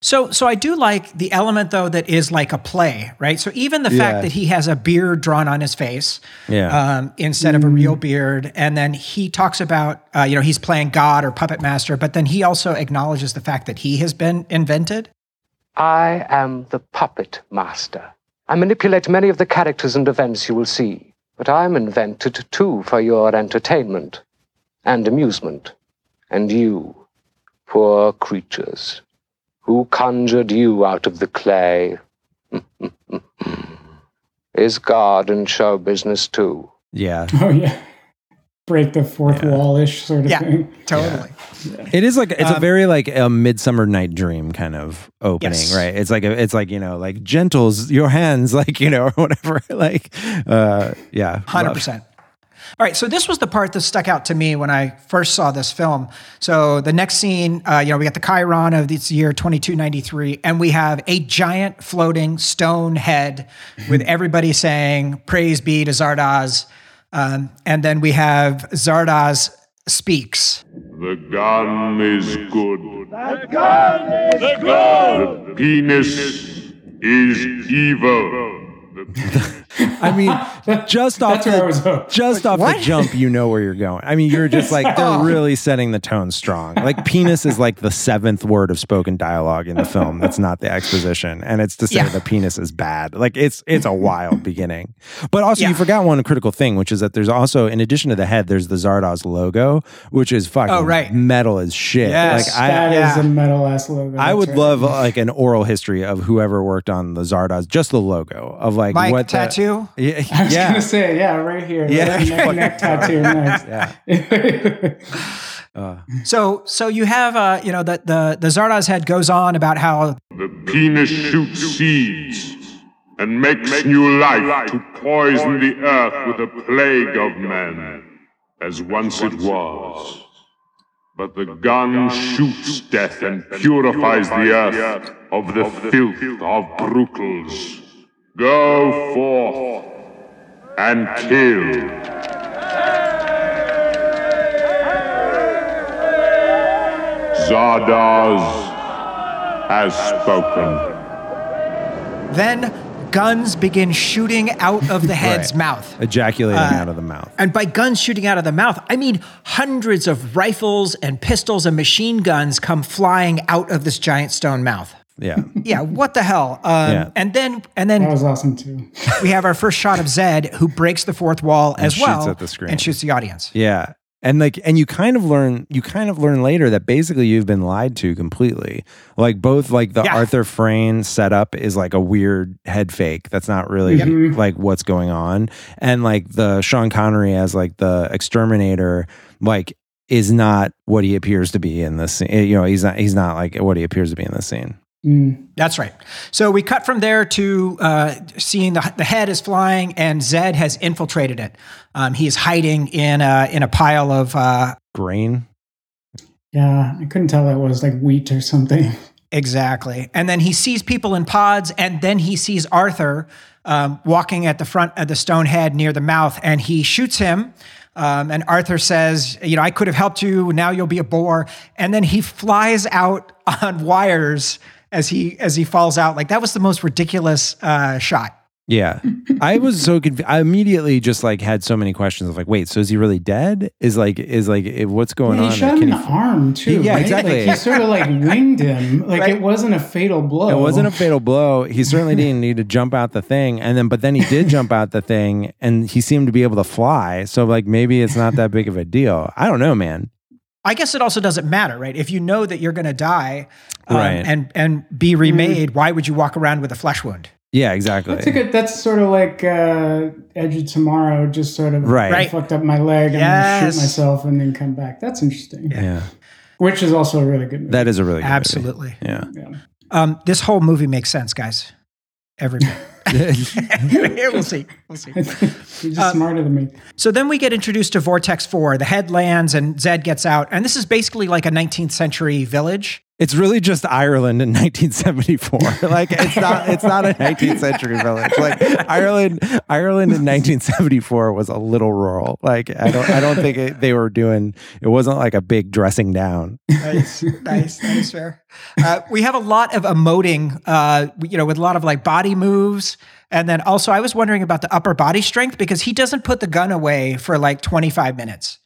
[SPEAKER 1] So, so I do like the element though that is like a play, right? So even the
[SPEAKER 2] Yeah.
[SPEAKER 1] fact that he has a beard drawn on his face,
[SPEAKER 2] Yeah.
[SPEAKER 1] um, instead of a real beard, and then he talks about, uh, you know, he's playing God or puppet master, but then he also acknowledges the fact that he has been invented.
[SPEAKER 6] I am the puppet master. I manipulate many of the characters and events you will see, but I am invented too for your entertainment and amusement. And you, poor creatures, who conjured you out of the clay, is God in show business too.
[SPEAKER 2] yeah,
[SPEAKER 3] Oh yeah. Break the fourth wall ish sort of
[SPEAKER 1] Yeah.
[SPEAKER 3] thing.
[SPEAKER 1] Totally.
[SPEAKER 2] it is like it's a
[SPEAKER 1] Um,
[SPEAKER 2] very like a midsummer night dream kind of opening,
[SPEAKER 1] Yes.
[SPEAKER 2] right? It's like a, it's like you know like gentles your hands, like you know or whatever. Like, uh, yeah,
[SPEAKER 1] Hundred
[SPEAKER 2] love.
[SPEAKER 1] percent. All right, so this was the part that stuck out to me when I first saw this film. So the next scene, uh, you know, we got the Chyron of this year, twenty two ninety three, and we have a giant floating stone head with everybody saying "Praise be to Zardoz," um, and then we have Zardoz speaks.
[SPEAKER 7] The gun is good. The gun is good. The penis is evil. The
[SPEAKER 2] I mean, just off
[SPEAKER 3] That's where I was
[SPEAKER 2] the just off the jump, you know where you're going. I mean, you're just like they're really setting the tone strong. Like penis is like the seventh word of spoken dialogue in the film. That's not the exposition, and it's to say
[SPEAKER 1] Yeah.
[SPEAKER 2] the penis is bad. Like it's it's a wild beginning. But also,
[SPEAKER 1] Yeah.
[SPEAKER 2] you forgot one critical thing, which is that there's also in addition to the head, there's the Zardoz logo, which is fucking
[SPEAKER 1] Oh, right.
[SPEAKER 2] metal as shit.
[SPEAKER 1] Yes,
[SPEAKER 2] like I.
[SPEAKER 3] That is
[SPEAKER 1] yeah.
[SPEAKER 3] a metal ass logo.
[SPEAKER 2] I would
[SPEAKER 3] right.
[SPEAKER 2] love like an oral history of whoever worked on the Zardoz, just the logo of like
[SPEAKER 1] Mike
[SPEAKER 2] what the-
[SPEAKER 1] tattoo.
[SPEAKER 2] yeah,
[SPEAKER 3] I was
[SPEAKER 2] yeah.
[SPEAKER 3] gonna say, yeah, right here.
[SPEAKER 2] Yeah.
[SPEAKER 3] Right neck, neck tattoo next.
[SPEAKER 2] Uh,
[SPEAKER 1] So, so you have, uh, you know, the the the Zardoz head goes on about how
[SPEAKER 7] the penis shoots seeds and makes new life to poison the earth with a plague of men, as once it was. but the gun shoots death and purifies the earth of the filth of brutals. Go forth and kill. Zardoz has spoken.
[SPEAKER 1] Then guns begin shooting out of the head's
[SPEAKER 2] Right.
[SPEAKER 1] mouth.
[SPEAKER 2] Ejaculating
[SPEAKER 1] Uh,
[SPEAKER 2] out of the mouth.
[SPEAKER 1] And by guns shooting out of the mouth, I mean hundreds of rifles and pistols and machine guns come flying out of this giant stone mouth.
[SPEAKER 2] Yeah.
[SPEAKER 1] Yeah, what the hell? Um,
[SPEAKER 2] Yeah.
[SPEAKER 1] And then and then That
[SPEAKER 3] was awesome too.
[SPEAKER 1] we have our first shot of Zed, who breaks the fourth wall as
[SPEAKER 2] shoots
[SPEAKER 1] well
[SPEAKER 2] at the screen.
[SPEAKER 1] and shoots the audience.
[SPEAKER 2] Yeah. And like and you kind of learn you kind of learn later that basically you've been lied to completely. Like both like the
[SPEAKER 1] Yeah.
[SPEAKER 2] Arthur Frayne setup is like a weird head fake that's not really like what's going on. And like the Sean Connery as like the exterminator like is not what he appears to be in this scene. You know, he's not he's not like what he appears to be in this scene.
[SPEAKER 3] Mm.
[SPEAKER 1] That's right. So we cut from there to uh, seeing the, the head is flying and Zed has infiltrated it. Um, he is hiding in a, in a pile of uh,
[SPEAKER 2] Grain.
[SPEAKER 3] Yeah, I couldn't tell that was like wheat or something.
[SPEAKER 1] Exactly. And then he sees people in pods, and then he sees Arthur um, walking at the front of the stone head near the mouth, and he shoots him. Um, and Arthur says, You know, I could have helped you. Now you'll be a bore. And then he flies out on wires as he as he falls out. Like that was the most ridiculous uh, shot.
[SPEAKER 2] Yeah. I was so confused. I immediately just like had so many questions of like, wait, so is he really dead? Is like, is like, eh, what's going
[SPEAKER 3] Yeah,
[SPEAKER 2] on?
[SPEAKER 3] he shot him
[SPEAKER 2] Can
[SPEAKER 3] in the arm too.
[SPEAKER 2] Yeah,
[SPEAKER 3] right?
[SPEAKER 2] exactly.
[SPEAKER 3] Like, he sort of like winged him. Like
[SPEAKER 1] Right.
[SPEAKER 3] it wasn't a fatal blow.
[SPEAKER 2] It wasn't a fatal blow. He certainly didn't need to jump out the thing. And then, but then he did jump out the thing and he seemed to be able to fly. So, like, maybe it's not that big of a deal. I don't know, man.
[SPEAKER 1] I guess it also doesn't matter, right? If you know that you're going to die um,
[SPEAKER 2] Right.
[SPEAKER 1] and and be remade, why would you walk around with a flesh wound?
[SPEAKER 2] Yeah, exactly.
[SPEAKER 3] That's a good. That's sort of like uh, Edge of Tomorrow. Just sort of
[SPEAKER 2] Right.
[SPEAKER 1] Right.
[SPEAKER 3] fucked up my leg. I'm
[SPEAKER 1] Yes.
[SPEAKER 3] shoot myself and then come back. That's interesting.
[SPEAKER 2] yeah.
[SPEAKER 3] Which is also a really good movie.
[SPEAKER 2] That is a really good movie.
[SPEAKER 1] Absolutely.
[SPEAKER 2] Yeah.
[SPEAKER 3] yeah.
[SPEAKER 1] Um, this whole movie makes sense, guys. Every we'll see. We'll see.
[SPEAKER 3] You're just smarter than me.
[SPEAKER 1] So then we get introduced to Vortex 4. The head lands and Zed gets out. And this is basically like a 19th century village.
[SPEAKER 2] It's really just Ireland in 1974. like it's not it's not a 19th century village. Like Ireland Ireland in 1974 was a little rural. Like I don't I don't think it, they were doing it wasn't like a big dressing down.
[SPEAKER 1] Nice, nice. That is fair. Uh, we have a lot of emoting, uh, you know, with a lot of like body moves. And then also, I was wondering about the upper body strength because he doesn't put the gun away for like 25 minutes.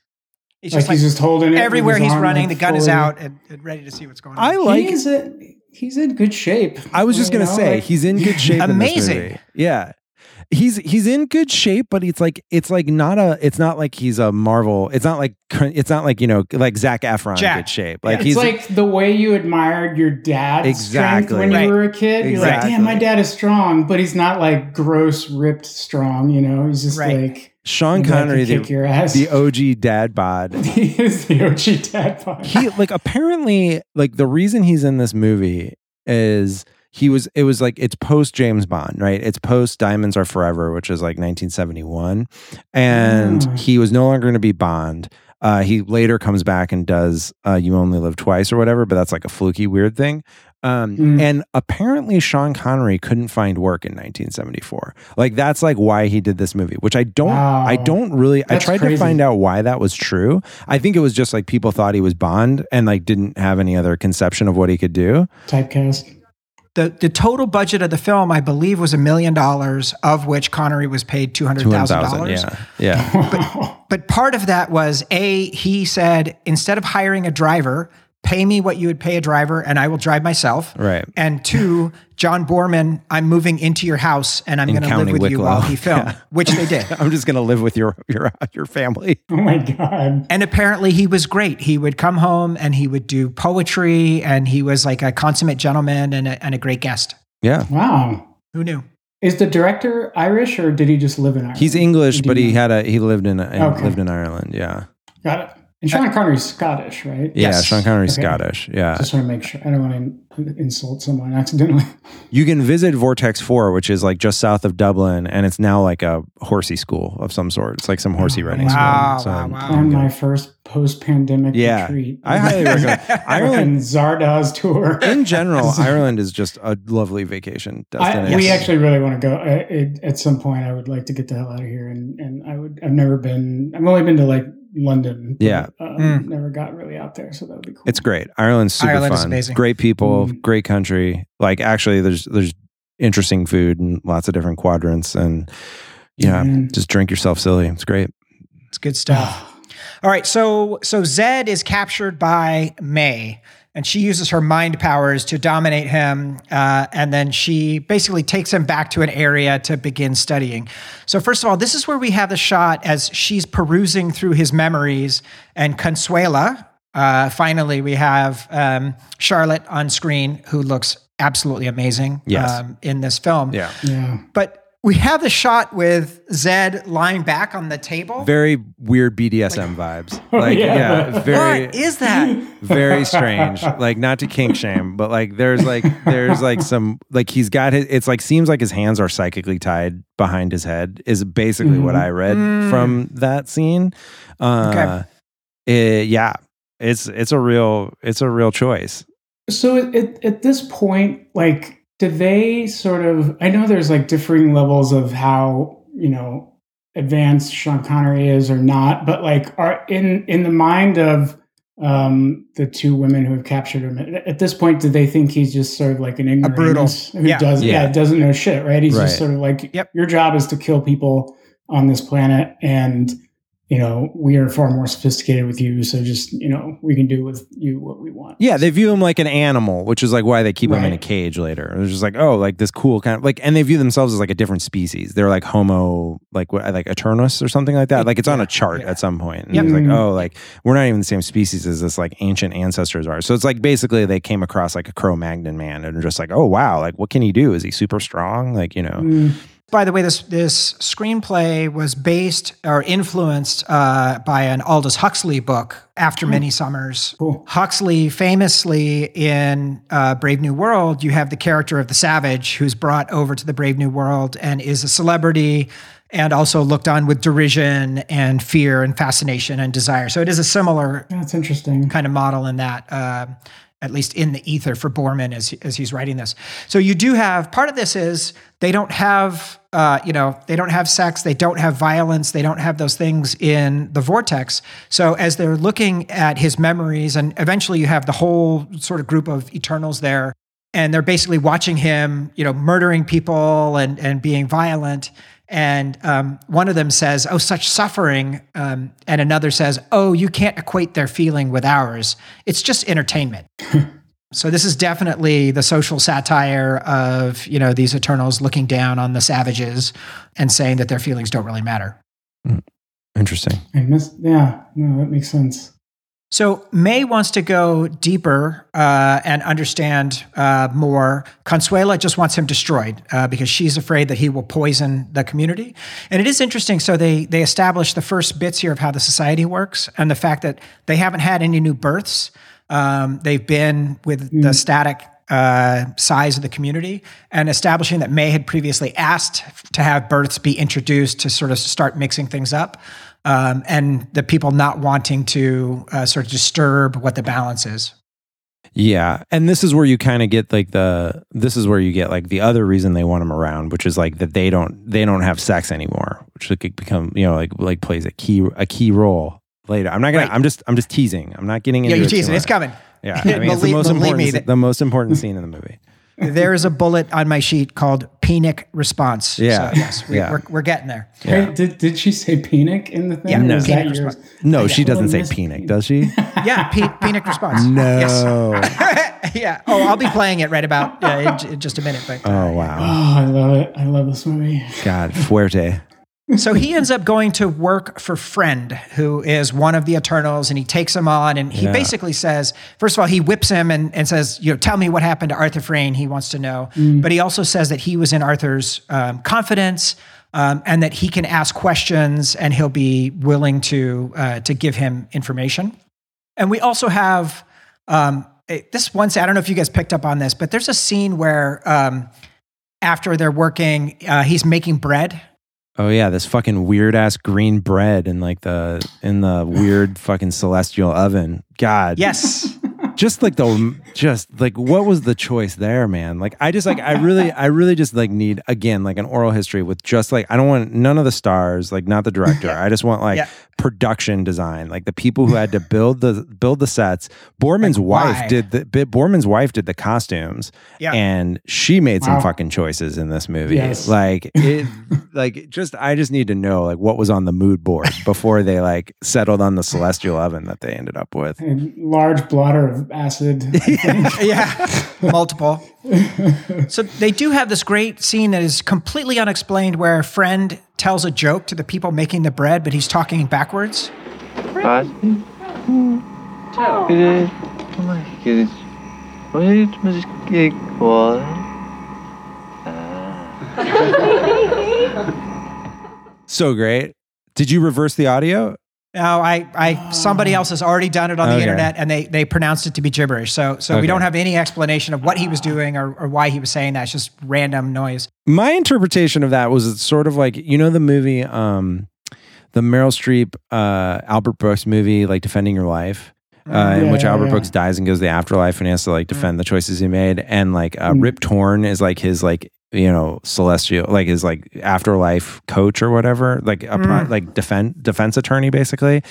[SPEAKER 1] He's
[SPEAKER 3] Like
[SPEAKER 1] just like,
[SPEAKER 3] he's just holding it.
[SPEAKER 1] everywhere he's running,
[SPEAKER 3] like,
[SPEAKER 1] the gun is out and, and ready to see what's going on.
[SPEAKER 2] I like
[SPEAKER 3] he's in, he's in good shape.
[SPEAKER 2] I was just gonna say
[SPEAKER 3] like-
[SPEAKER 2] he's in good shape. in this
[SPEAKER 1] Amazing.
[SPEAKER 2] movie. Yeah. He's he's in good shape, but it's like it's like not a it's not like he's a Marvel. It's not like it's not like you know like Zac Efron in
[SPEAKER 1] Jack.
[SPEAKER 2] good shape. Like
[SPEAKER 3] it's
[SPEAKER 2] he's
[SPEAKER 3] like the way you admired your dad
[SPEAKER 2] Exactly.
[SPEAKER 3] when
[SPEAKER 1] Right.
[SPEAKER 3] you were a kid. You're like, damn, my dad is strong, but he's not like gross, ripped, strong. You know, he's just
[SPEAKER 1] Right.
[SPEAKER 3] like
[SPEAKER 2] Sean
[SPEAKER 3] my
[SPEAKER 2] Connery, the,
[SPEAKER 3] your ass.
[SPEAKER 2] the OG dad bod.
[SPEAKER 3] he is the OG dad bod.
[SPEAKER 2] he like apparently like the reason he's in this movie is he was it was like it's post James Bond, right? It's post Diamonds Are Forever, which is like 1971, and
[SPEAKER 3] Mm.
[SPEAKER 2] he was no longer going to be Bond. Uh, he later comes back and does uh, "You Only Live Twice" or whatever, but that's like a fluky weird thing. Um,
[SPEAKER 3] Mm.
[SPEAKER 2] And apparently, Sean Connery couldn't find work in 1974. Like that's like why he did this movie, which I don't, I don't really.
[SPEAKER 3] That's
[SPEAKER 2] I tried to find out why that was true. I think it was just like people thought he was Bond and like didn't have any other conception of what he could do.
[SPEAKER 3] Typecast.
[SPEAKER 1] The, the total budget of the film, I believe, was a million dollars, of which Connery was paid $200,000.
[SPEAKER 2] Yeah, yeah.
[SPEAKER 1] But but part of that was A, he said, instead of hiring a driver, pay me what you would pay a driver and I will drive myself.
[SPEAKER 2] Right.
[SPEAKER 1] And two, John Boorman, I'm moving into your house and I'm going to live
[SPEAKER 2] County
[SPEAKER 1] with you while he filmed,
[SPEAKER 2] Yeah.
[SPEAKER 1] which they did.
[SPEAKER 2] I'm just gonna live with your your your family.
[SPEAKER 3] Oh my god.
[SPEAKER 1] And apparently he was great. He would come home and he would do poetry and he was like a consummate gentleman and a, and a great guest.
[SPEAKER 2] Yeah,
[SPEAKER 3] Wow.
[SPEAKER 1] Who knew?
[SPEAKER 3] Is the director Irish or did he just live in Ireland?
[SPEAKER 2] he's English,
[SPEAKER 3] Do
[SPEAKER 2] but he
[SPEAKER 3] know?
[SPEAKER 2] had a he lived in, in
[SPEAKER 3] Okay.
[SPEAKER 2] lived in Ireland. Yeah,
[SPEAKER 3] Got it. And Sean Connery's Scottish, right?
[SPEAKER 2] Yeah,
[SPEAKER 1] Yes.
[SPEAKER 2] Sean Connery's
[SPEAKER 3] Okay.
[SPEAKER 2] Scottish. Yeah.
[SPEAKER 3] Just want to make sure. I don't want to insult someone accidentally.
[SPEAKER 2] You can visit Vortex 4, which is like just south of Dublin, and it's now like a horsey school of some sort. It's like some horsey
[SPEAKER 3] Oh,
[SPEAKER 2] riding
[SPEAKER 1] wow,
[SPEAKER 2] school.
[SPEAKER 1] wow, wow.
[SPEAKER 3] On my first post-pandemic
[SPEAKER 2] Yeah.
[SPEAKER 3] retreat.
[SPEAKER 2] I highly recommend Ireland.
[SPEAKER 3] Zardoz tour.
[SPEAKER 2] In general, Ireland is just a lovely vacation
[SPEAKER 3] I,
[SPEAKER 2] destination.
[SPEAKER 3] we actually really want to go. I, it, at some point, I would like to get the hell out of here, and and I would. I've never been. I've only been to like London. but,
[SPEAKER 2] Yeah.
[SPEAKER 3] um,
[SPEAKER 1] Mm.
[SPEAKER 3] never got really out there, so that would be cool.
[SPEAKER 2] It's great. Ireland's super
[SPEAKER 1] Ireland is
[SPEAKER 2] fun.
[SPEAKER 1] amazing.
[SPEAKER 2] Great people,
[SPEAKER 3] Mm.
[SPEAKER 2] great country. Like actually there's there's interesting food and lots of different quadrants and yeah,
[SPEAKER 3] Mm.
[SPEAKER 2] just drink yourself silly. It's great.
[SPEAKER 1] It's good stuff. All right, so so Zed is captured by May, and she uses her mind powers to dominate him, uh, and then she basically takes him back to an area to begin studying. So first of all, this is where we have the shot as she's perusing through his memories, and Consuela. Uh, finally, we have um, Charlotte on screen, who looks absolutely amazing
[SPEAKER 2] Yes.
[SPEAKER 1] um, in this film.
[SPEAKER 2] Yeah.
[SPEAKER 3] yeah.
[SPEAKER 1] But we have the shot with Zed lying back on the table.
[SPEAKER 2] Very weird BDSM vibes. Like oh,
[SPEAKER 3] yeah.
[SPEAKER 2] yeah, very
[SPEAKER 1] what is that?
[SPEAKER 2] very strange. Like not to kink shame, but like there's like there's like some like he's got his it's like seems like his hands are psychically tied behind his head is basically what mm-hmm. I read mm. from that scene. Uh it- eh, yeah. It's it's a real it's a real choice.
[SPEAKER 3] So at, at, at this point, like, do they sort of? I know there's like differing levels of how you know advanced Sean Connery is or not, but like, are in in the mind of um the two women who have captured him at, at this point do they think he's just sort of like an ignoramus
[SPEAKER 1] brutal-
[SPEAKER 3] who
[SPEAKER 1] yeah.
[SPEAKER 3] does yeah.
[SPEAKER 2] Yeah.
[SPEAKER 3] doesn't know shit right he's
[SPEAKER 2] Right.
[SPEAKER 3] just sort of like
[SPEAKER 1] Yep.
[SPEAKER 3] your job is to kill people on this planet and you know we are far more sophisticated with you so just you know we can do with you what we want
[SPEAKER 2] Yeah, they view him like an animal, which is like why they keep him in a cage later. They're just like, oh, like this cool kind of like, and they view themselves as like a different species. They're like Homo, like what, like Eternus or something like that. Like it's on a chart
[SPEAKER 1] Yeah.
[SPEAKER 2] at some point. And
[SPEAKER 1] Yep.
[SPEAKER 2] like,
[SPEAKER 3] Mm.
[SPEAKER 2] oh, like we're not even the same species as this like ancient ancestors are. So it's like basically they came across like a Cro-Magnon man and are just like, oh wow, like what can he do? Is he super strong? Like you know,
[SPEAKER 3] Mm.
[SPEAKER 1] By the way, this this screenplay was based or influenced uh, by an Aldous Huxley book, After Many Summers.
[SPEAKER 3] Cool.
[SPEAKER 1] Huxley famously in uh, Brave New World, you have the character of the Savage who's brought over to the Brave New World and is a celebrity and also looked on with derision and fear and fascination and desire. So it is a similar
[SPEAKER 3] that's interesting
[SPEAKER 1] kind of model in that, uh, at least in the ether for Boorman as, as he's writing this. So you do have part of this is they don't have, uh, you know, they don't have sex, they don't have violence, they don't have those things in the vortex. So as they're looking at his memories, and eventually you have the whole sort of group of Eternals there, and they're basically watching him, you know, murdering people and and being violent. And um, one of them says, "Oh, such suffering," um, and another says, "Oh, you can't equate their feeling with ours. It's just entertainment." so this is definitely the social satire of you know these Eternals looking down on the savages and saying that their feelings don't really matter.
[SPEAKER 2] interesting.
[SPEAKER 3] I missed. Yeah, no, that makes sense.
[SPEAKER 1] So May wants to go deeper uh, and understand uh, more. Consuella just wants him destroyed uh, because she's afraid that he will poison the community. And it is interesting. So they they establish the first bits here of how the society works and the fact that they haven't had any new births. Um, they've been with the static uh, size of the community and establishing that May had previously asked to have births be introduced to sort of start mixing things up. Um, and the people not wanting to uh, sort of disturb what the balance is.
[SPEAKER 2] Yeah, and this is where you kind of get like the this is where you get like the other reason they want him around, which is like that they don't they don't have sex anymore, which could become you know like like plays a key a key role later. I'm not gonna.
[SPEAKER 1] Right.
[SPEAKER 2] I'm just I'm just teasing. I'm not getting into
[SPEAKER 1] Yeah, you're
[SPEAKER 2] it
[SPEAKER 1] teasing. It's coming.
[SPEAKER 2] Yeah, I mean it's the
[SPEAKER 1] Believe-
[SPEAKER 2] most
[SPEAKER 1] believe
[SPEAKER 2] important
[SPEAKER 1] me, that-
[SPEAKER 2] the most important scene in the movie.
[SPEAKER 1] There is a bullet on my sheet called penic response.
[SPEAKER 2] Yeah.
[SPEAKER 1] So yes, we,
[SPEAKER 2] Yeah.
[SPEAKER 1] we're, we're getting there.
[SPEAKER 2] Yeah.
[SPEAKER 3] Wait, did did she say penic in the thing?
[SPEAKER 1] Yeah, no. Penic
[SPEAKER 3] yours?
[SPEAKER 1] response.
[SPEAKER 2] No, she doesn't say
[SPEAKER 3] Miss
[SPEAKER 2] penic,
[SPEAKER 3] Penic.
[SPEAKER 2] does she?
[SPEAKER 1] Yeah, pe- penic response.
[SPEAKER 2] No.
[SPEAKER 1] Yes. yeah. Oh, I'll be playing it right about uh, in, in just a minute. But uh,
[SPEAKER 2] Oh wow.
[SPEAKER 3] Oh, I love it. I love this movie.
[SPEAKER 2] God, fuerte.
[SPEAKER 1] So he ends up going to work for Friend, who is one of the Eternals, and he takes him on. And he
[SPEAKER 2] Yeah.
[SPEAKER 1] basically says, first of all, he whips him and, and says, you know, tell me what happened to Arthur Frayn. He wants to know. But he also says that he was in Arthur's um, confidence. Um, and that he can ask questions and he'll be willing to uh, to give him information. And we also have um, eh, this one. I don't know if you guys picked up on this, but there's a scene where um, after they're working, uh, he's making bread.
[SPEAKER 2] Oh yeah, this fucking weird ass green bread in like the in the weird fucking celestial oven. God.
[SPEAKER 1] Yes.
[SPEAKER 2] Just like the just like what was the choice there, man? Like I just like I really I really just like need again like an oral history with just like I don't want none of the stars, like not the director. I just want like
[SPEAKER 1] Yeah.
[SPEAKER 2] production design, like the people who had to build the build the sets. Boorman's
[SPEAKER 1] Like,
[SPEAKER 2] wife
[SPEAKER 1] why?
[SPEAKER 2] did the Boorman's wife did the costumes.
[SPEAKER 1] Yeah.
[SPEAKER 2] And she made some
[SPEAKER 3] Wow.
[SPEAKER 2] fucking choices in this movie.
[SPEAKER 3] Yes.
[SPEAKER 2] Like it like just I just need to know like what was on the mood board before they like settled on the celestial oven that they ended up with.
[SPEAKER 3] A large blotter of acid. I think.
[SPEAKER 1] yeah. Multiple. So they do have this great scene that is completely unexplained where a friend tells a joke to the people making the bread, but he's talking backwards.
[SPEAKER 8] Quase. Querer uma aqueles. Ritmos que correm.
[SPEAKER 2] So great. Did you reverse the audio?
[SPEAKER 1] No, I, I, somebody else has already done it on the
[SPEAKER 2] Okay.
[SPEAKER 1] internet, and they they pronounced it to be gibberish. So, so
[SPEAKER 2] Okay.
[SPEAKER 1] we don't have any explanation of what he was doing or, or why he was saying that. It's just random noise.
[SPEAKER 2] My interpretation of that was it's sort of like you know the movie um the Meryl Streep uh Albert Brooks movie like Defending Your Life. Uh, in which
[SPEAKER 3] yeah,
[SPEAKER 2] Albert
[SPEAKER 3] yeah.
[SPEAKER 2] Brooks dies and goes to the afterlife and he has to like defend the choices he made and like uh,
[SPEAKER 3] Mm.
[SPEAKER 2] Rip Torn is like his like you know celestial like his like afterlife coach or whatever like a pro- mm. like defense defense attorney basically.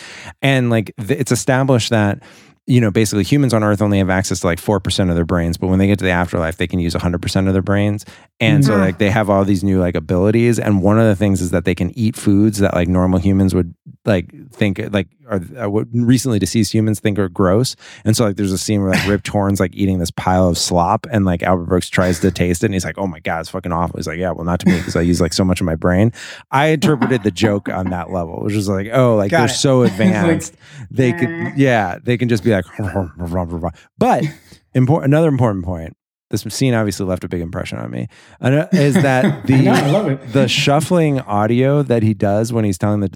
[SPEAKER 2] And like th- it's established that you know basically humans on earth only have access to like 4% of their brains but when they get to the afterlife they can use 100% of their brains. And so mm-hmm. like they have all these new like abilities. And one of the things is that they can eat foods that like normal humans would like think like or uh, what recently deceased humans think are gross. And so like there's a scene where like Rip Torn's like eating this pile of slop and like Albert Brooks tries to taste it and he's like oh my god it's fucking awful. He's like yeah well not to me because I use like so much of my brain. I interpreted the joke on that level which is like oh like
[SPEAKER 1] Got
[SPEAKER 2] they're
[SPEAKER 1] it.
[SPEAKER 2] so
[SPEAKER 3] like,
[SPEAKER 2] advanced they could yeah they can just be like but important another important point this scene obviously left a big impression on me uh, is that the
[SPEAKER 3] No, I love it.
[SPEAKER 2] the shuffling audio that he does when he's telling the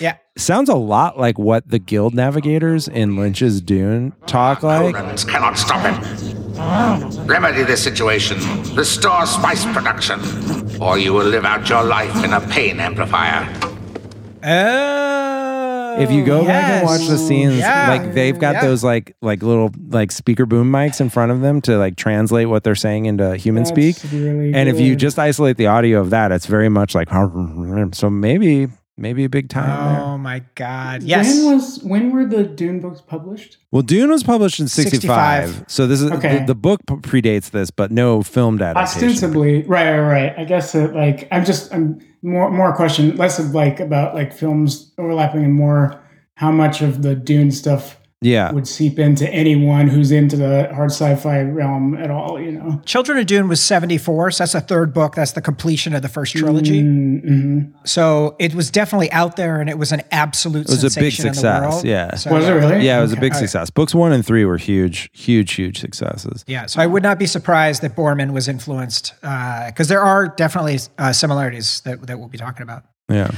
[SPEAKER 1] Yeah.
[SPEAKER 2] sounds a lot like what the guild navigators in Lynch's Dune talk like.
[SPEAKER 9] Rodents cannot stop him. Remedy this situation. Restore spice production, or you will live out your life in a pain amplifier.
[SPEAKER 1] Oh,
[SPEAKER 2] If you go back and watch the scenes,
[SPEAKER 1] Yeah.
[SPEAKER 2] like they've got
[SPEAKER 1] Yeah.
[SPEAKER 2] those like like little like speaker boom mics in front of them to like translate what they're saying into human
[SPEAKER 3] That's
[SPEAKER 2] speak.
[SPEAKER 3] really
[SPEAKER 2] And if you
[SPEAKER 3] good.
[SPEAKER 2] just isolate the audio of that, it's very much like so maybe maybe a big time there.
[SPEAKER 1] Oh my God! Yes.
[SPEAKER 3] When was when were the Dune books published?
[SPEAKER 2] Well, Dune was published in 65.
[SPEAKER 1] 65.
[SPEAKER 2] So this is
[SPEAKER 3] Okay.
[SPEAKER 2] the, the book predates this, but no filmed adaptation.
[SPEAKER 3] Ostensibly, right, right, right. I guess that like I'm just I'm more more question less of like about like films overlapping and more how much of the Dune stuff
[SPEAKER 2] Yeah.
[SPEAKER 3] would seep into anyone who's into the hard sci-fi realm at all. You know.
[SPEAKER 1] Children of Dune was 74, so that's the third book. That's the completion of the first trilogy.
[SPEAKER 3] Mm-hmm.
[SPEAKER 1] So it was definitely out there and it was an absolute
[SPEAKER 2] It was a big
[SPEAKER 1] sensation in the
[SPEAKER 2] success, yeah.
[SPEAKER 1] So,
[SPEAKER 3] Was it really?
[SPEAKER 2] Yeah, it was a big success. Books one and three were huge, huge, huge successes.
[SPEAKER 1] Yeah, so I would not be surprised that Boorman was influenced because there are definitely uh, similarities that, that we'll be talking about.
[SPEAKER 2] Yeah.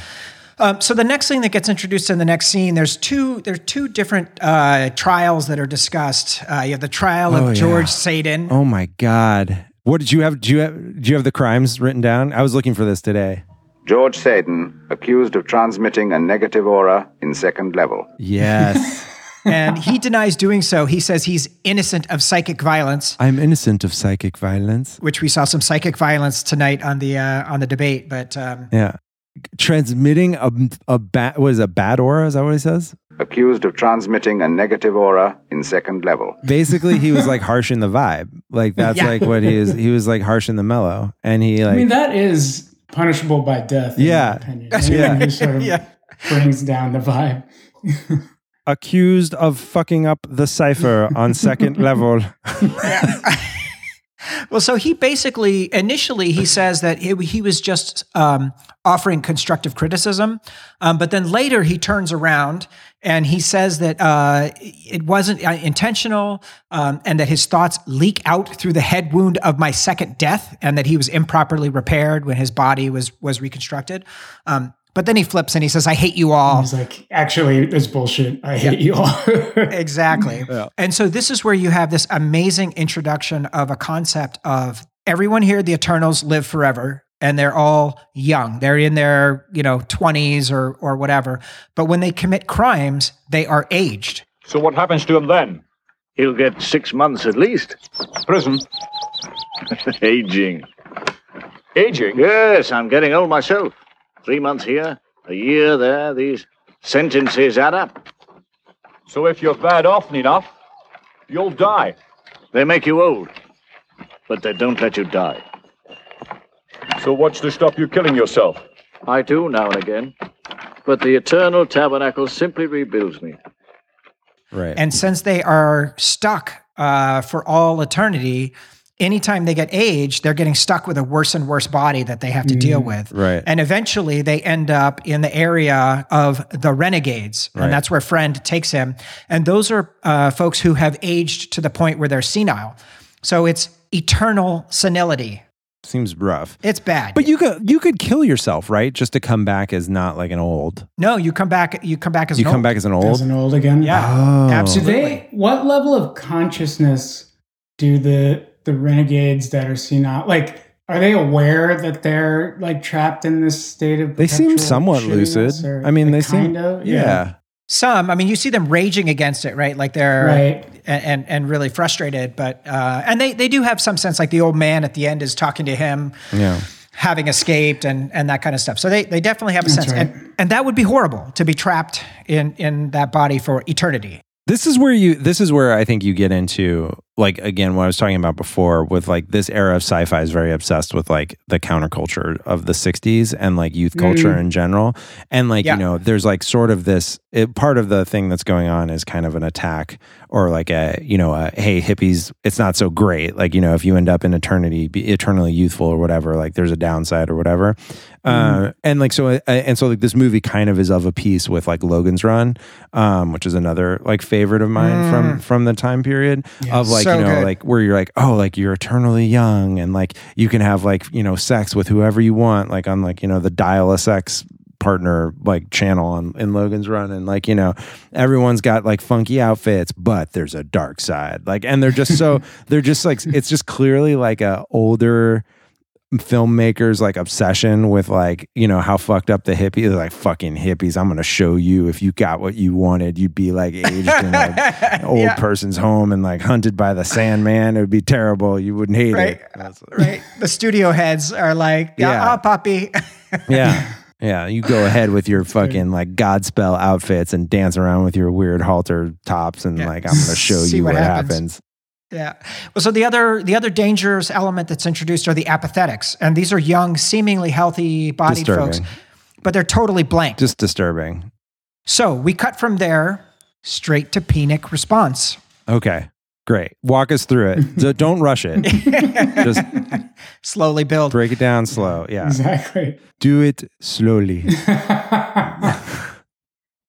[SPEAKER 1] Um, so the next thing that gets introduced in the next scene, there's two there's two different uh, trials that are discussed. Uh, you have the trial
[SPEAKER 2] Oh,
[SPEAKER 1] of
[SPEAKER 2] yeah.
[SPEAKER 1] George Saden.
[SPEAKER 2] Oh my God. What did you have? Do you have? Do you have the crimes written down? I was looking for this today.
[SPEAKER 10] George Saden, accused of transmitting a negative aura in second level.
[SPEAKER 2] Yes,
[SPEAKER 1] and he denies doing so. He says he's innocent of psychic violence,
[SPEAKER 2] I'm innocent of psychic violence.
[SPEAKER 1] which we saw some psychic violence tonight on the uh, on the debate. But um,
[SPEAKER 2] Yeah, transmitting a a bad was a bad aura? Is that what he says?
[SPEAKER 10] Accused of transmitting a negative aura in second level.
[SPEAKER 2] Basically, he was like harshing the vibe. Like that's
[SPEAKER 1] Yeah.
[SPEAKER 2] like what he is. He was like harshing the mellow, and he like
[SPEAKER 3] I mean that is punishable by death. In
[SPEAKER 2] Yeah.
[SPEAKER 3] my opinion. Anyone who sort of
[SPEAKER 1] Yeah.
[SPEAKER 3] brings down the vibe.
[SPEAKER 2] accused of fucking up the cipher on second level.
[SPEAKER 1] Well, so he basically initially he says that he, he was just um, offering constructive criticism, um, but then later he turns around and he says that uh, it wasn't uh, intentional um, and that his thoughts leak out through the head wound of my second death and that he was improperly repaired when his body was was reconstructed. But then he flips and he says, "I hate you all."
[SPEAKER 3] He's like, actually, it's bullshit. I hate you all.
[SPEAKER 1] exactly. And so this is where you have this amazing introduction of a concept of everyone here, the Eternals, live forever. And they're all young. They're in their, you know, 20s or or whatever. But when they commit crimes, they are aged.
[SPEAKER 11] So what happens to him then?
[SPEAKER 12] He'll get six months at least.
[SPEAKER 11] Prison.
[SPEAKER 12] Aging.
[SPEAKER 11] Aging?
[SPEAKER 12] Yes, I'm getting old myself. Three months here, a year there. These sentences add up.
[SPEAKER 11] So if you're bad often enough, you'll die.
[SPEAKER 12] They make you old, but they don't let you die.
[SPEAKER 11] So what's to stop you killing yourself?
[SPEAKER 12] I do now and again, but the eternal tabernacle simply rebuilds me.
[SPEAKER 2] Right.
[SPEAKER 1] And since they are stuck uh, for all eternity, anytime they get aged, they're getting stuck with a worse and worse body that they have to deal with.
[SPEAKER 2] Right.
[SPEAKER 1] And eventually they end up in the area of the renegades.
[SPEAKER 2] Right.
[SPEAKER 1] And that's where Friend takes him. And those are uh, folks who have aged to the point where they're senile. So it's eternal senility.
[SPEAKER 2] Seems rough.
[SPEAKER 1] It's bad.
[SPEAKER 2] But you could you could kill yourself, right? Just to come back as not like an old.
[SPEAKER 1] no, you come back. You come back as
[SPEAKER 2] You
[SPEAKER 1] an
[SPEAKER 2] come
[SPEAKER 1] old.
[SPEAKER 2] back as an old.
[SPEAKER 3] As an old again.
[SPEAKER 1] Yeah,
[SPEAKER 2] Oh.
[SPEAKER 1] Absolutely.
[SPEAKER 3] they? What level of consciousness do the the renegades that are seen out like? Are they aware that they're like trapped in this state of?
[SPEAKER 2] They seem somewhat lucid.
[SPEAKER 3] or,
[SPEAKER 2] I mean,
[SPEAKER 3] like,
[SPEAKER 2] they seem
[SPEAKER 3] kind of
[SPEAKER 2] yeah.
[SPEAKER 1] Some, I mean, you see them raging against it, right? Like they're
[SPEAKER 3] Right.
[SPEAKER 1] and, and and really frustrated. But uh, and they they do have some sense. Like the old man at the end is talking to him,
[SPEAKER 2] Yeah.
[SPEAKER 1] having escaped and and that kind of stuff. So they they definitely have a
[SPEAKER 3] That's
[SPEAKER 1] sense,
[SPEAKER 3] right.
[SPEAKER 1] and and that would be horrible to be trapped in in that body for eternity.
[SPEAKER 2] This is where you this is where I think you get into like again what I was talking about before with like this era of sci-fi is very obsessed with like the counterculture of the 60s and like youth culture
[SPEAKER 3] Mm.
[SPEAKER 2] in general. And like
[SPEAKER 1] Yeah.
[SPEAKER 2] you know there's like sort of this it, part of the thing that's going on is kind of an attack or like a you know a hey hippies it's not so great. Like you know if you end up in eternity be eternally youthful or whatever like there's a downside or whatever. Uh, and like so uh, and so like this movie kind of is of a piece with like Logan's Run um which is another like favorite of mine from from the time period of like
[SPEAKER 1] So
[SPEAKER 2] you know
[SPEAKER 1] good.
[SPEAKER 2] like where you're like oh like you're eternally young and like you can have like you know sex with whoever you want like on like you know the dial a sex partner like channel on in Logan's Run and like you know everyone's got like funky outfits but there's a dark side like and they're just so they're just like it's just clearly like a older filmmakers like obsession with like you know how fucked up the hippies are like fucking hippies i'm gonna show you if you got what you wanted you'd be like aged in an old
[SPEAKER 1] Yeah.
[SPEAKER 2] person's home and like hunted by the sandman it would be terrible you wouldn't hate
[SPEAKER 1] Right.
[SPEAKER 2] it That's-
[SPEAKER 1] Right. the studio heads are like, yeah,
[SPEAKER 2] Yeah.
[SPEAKER 1] oh, puppy.
[SPEAKER 2] yeah yeah you go ahead with your fucking like godspell outfits and dance around with your weird halter tops and
[SPEAKER 1] Yeah.
[SPEAKER 2] like i'm gonna show you
[SPEAKER 1] what
[SPEAKER 2] what,
[SPEAKER 1] happens.
[SPEAKER 2] happens.
[SPEAKER 1] Yeah. Well, so the other the other dangerous element that's introduced are the apathetics, and these are young, seemingly healthy bodied folks, but they're totally blank.
[SPEAKER 2] just disturbing
[SPEAKER 1] So we cut from there straight to Penic response.
[SPEAKER 2] okay great walk us through it so don't rush it just
[SPEAKER 1] Slowly build.
[SPEAKER 2] break it down slow yeah
[SPEAKER 3] Exactly.
[SPEAKER 2] do it slowly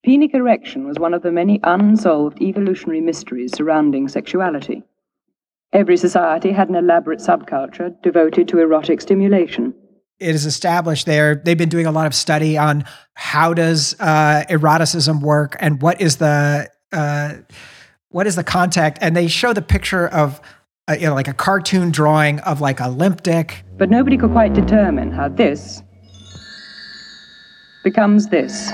[SPEAKER 13] Penic erection was one of the many unsolved evolutionary mysteries surrounding sexuality. Every society had an elaborate subculture devoted to erotic stimulation.
[SPEAKER 1] It is established there. They've been doing a lot of study on how does uh, eroticism work and what is the uh, what is the contact, and they show the picture of uh, you know like a cartoon drawing of like a limp dick.
[SPEAKER 13] But nobody could quite determine how this becomes this.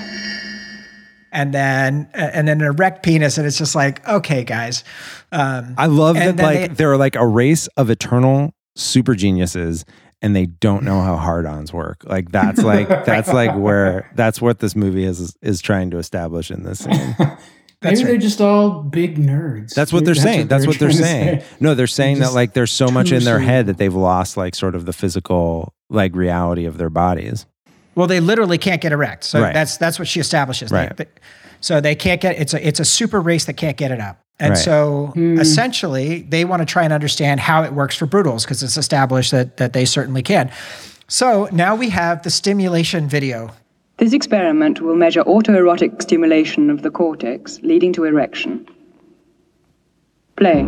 [SPEAKER 1] And then and then an erect penis, and it's just like, okay, guys. Um,
[SPEAKER 2] I love that like
[SPEAKER 1] they-
[SPEAKER 2] they're like a race of eternal super geniuses and they don't know how hard-ons work. Like that's like that's like where that's what this movie is is trying to establish in this scene.
[SPEAKER 3] Maybe they're just all big nerds.
[SPEAKER 2] That's what they're saying. That's what they're saying.
[SPEAKER 3] say.
[SPEAKER 2] No, they're saying that like there's so much in their head that they've lost like sort of the physical like reality of their bodies.
[SPEAKER 1] Well, they literally can't get erect. So
[SPEAKER 2] Right.
[SPEAKER 1] that's that's what she establishes.
[SPEAKER 2] Right.
[SPEAKER 1] they- so they can't get it's a it's a super race that can't get it up. And
[SPEAKER 2] Right.
[SPEAKER 1] so hmm. essentially, they want to try and understand how it works for brutals because it's established that, that they certainly can. So now we have the stimulation video.
[SPEAKER 13] This experiment will measure autoerotic stimulation of the cortex, leading to erection. Play.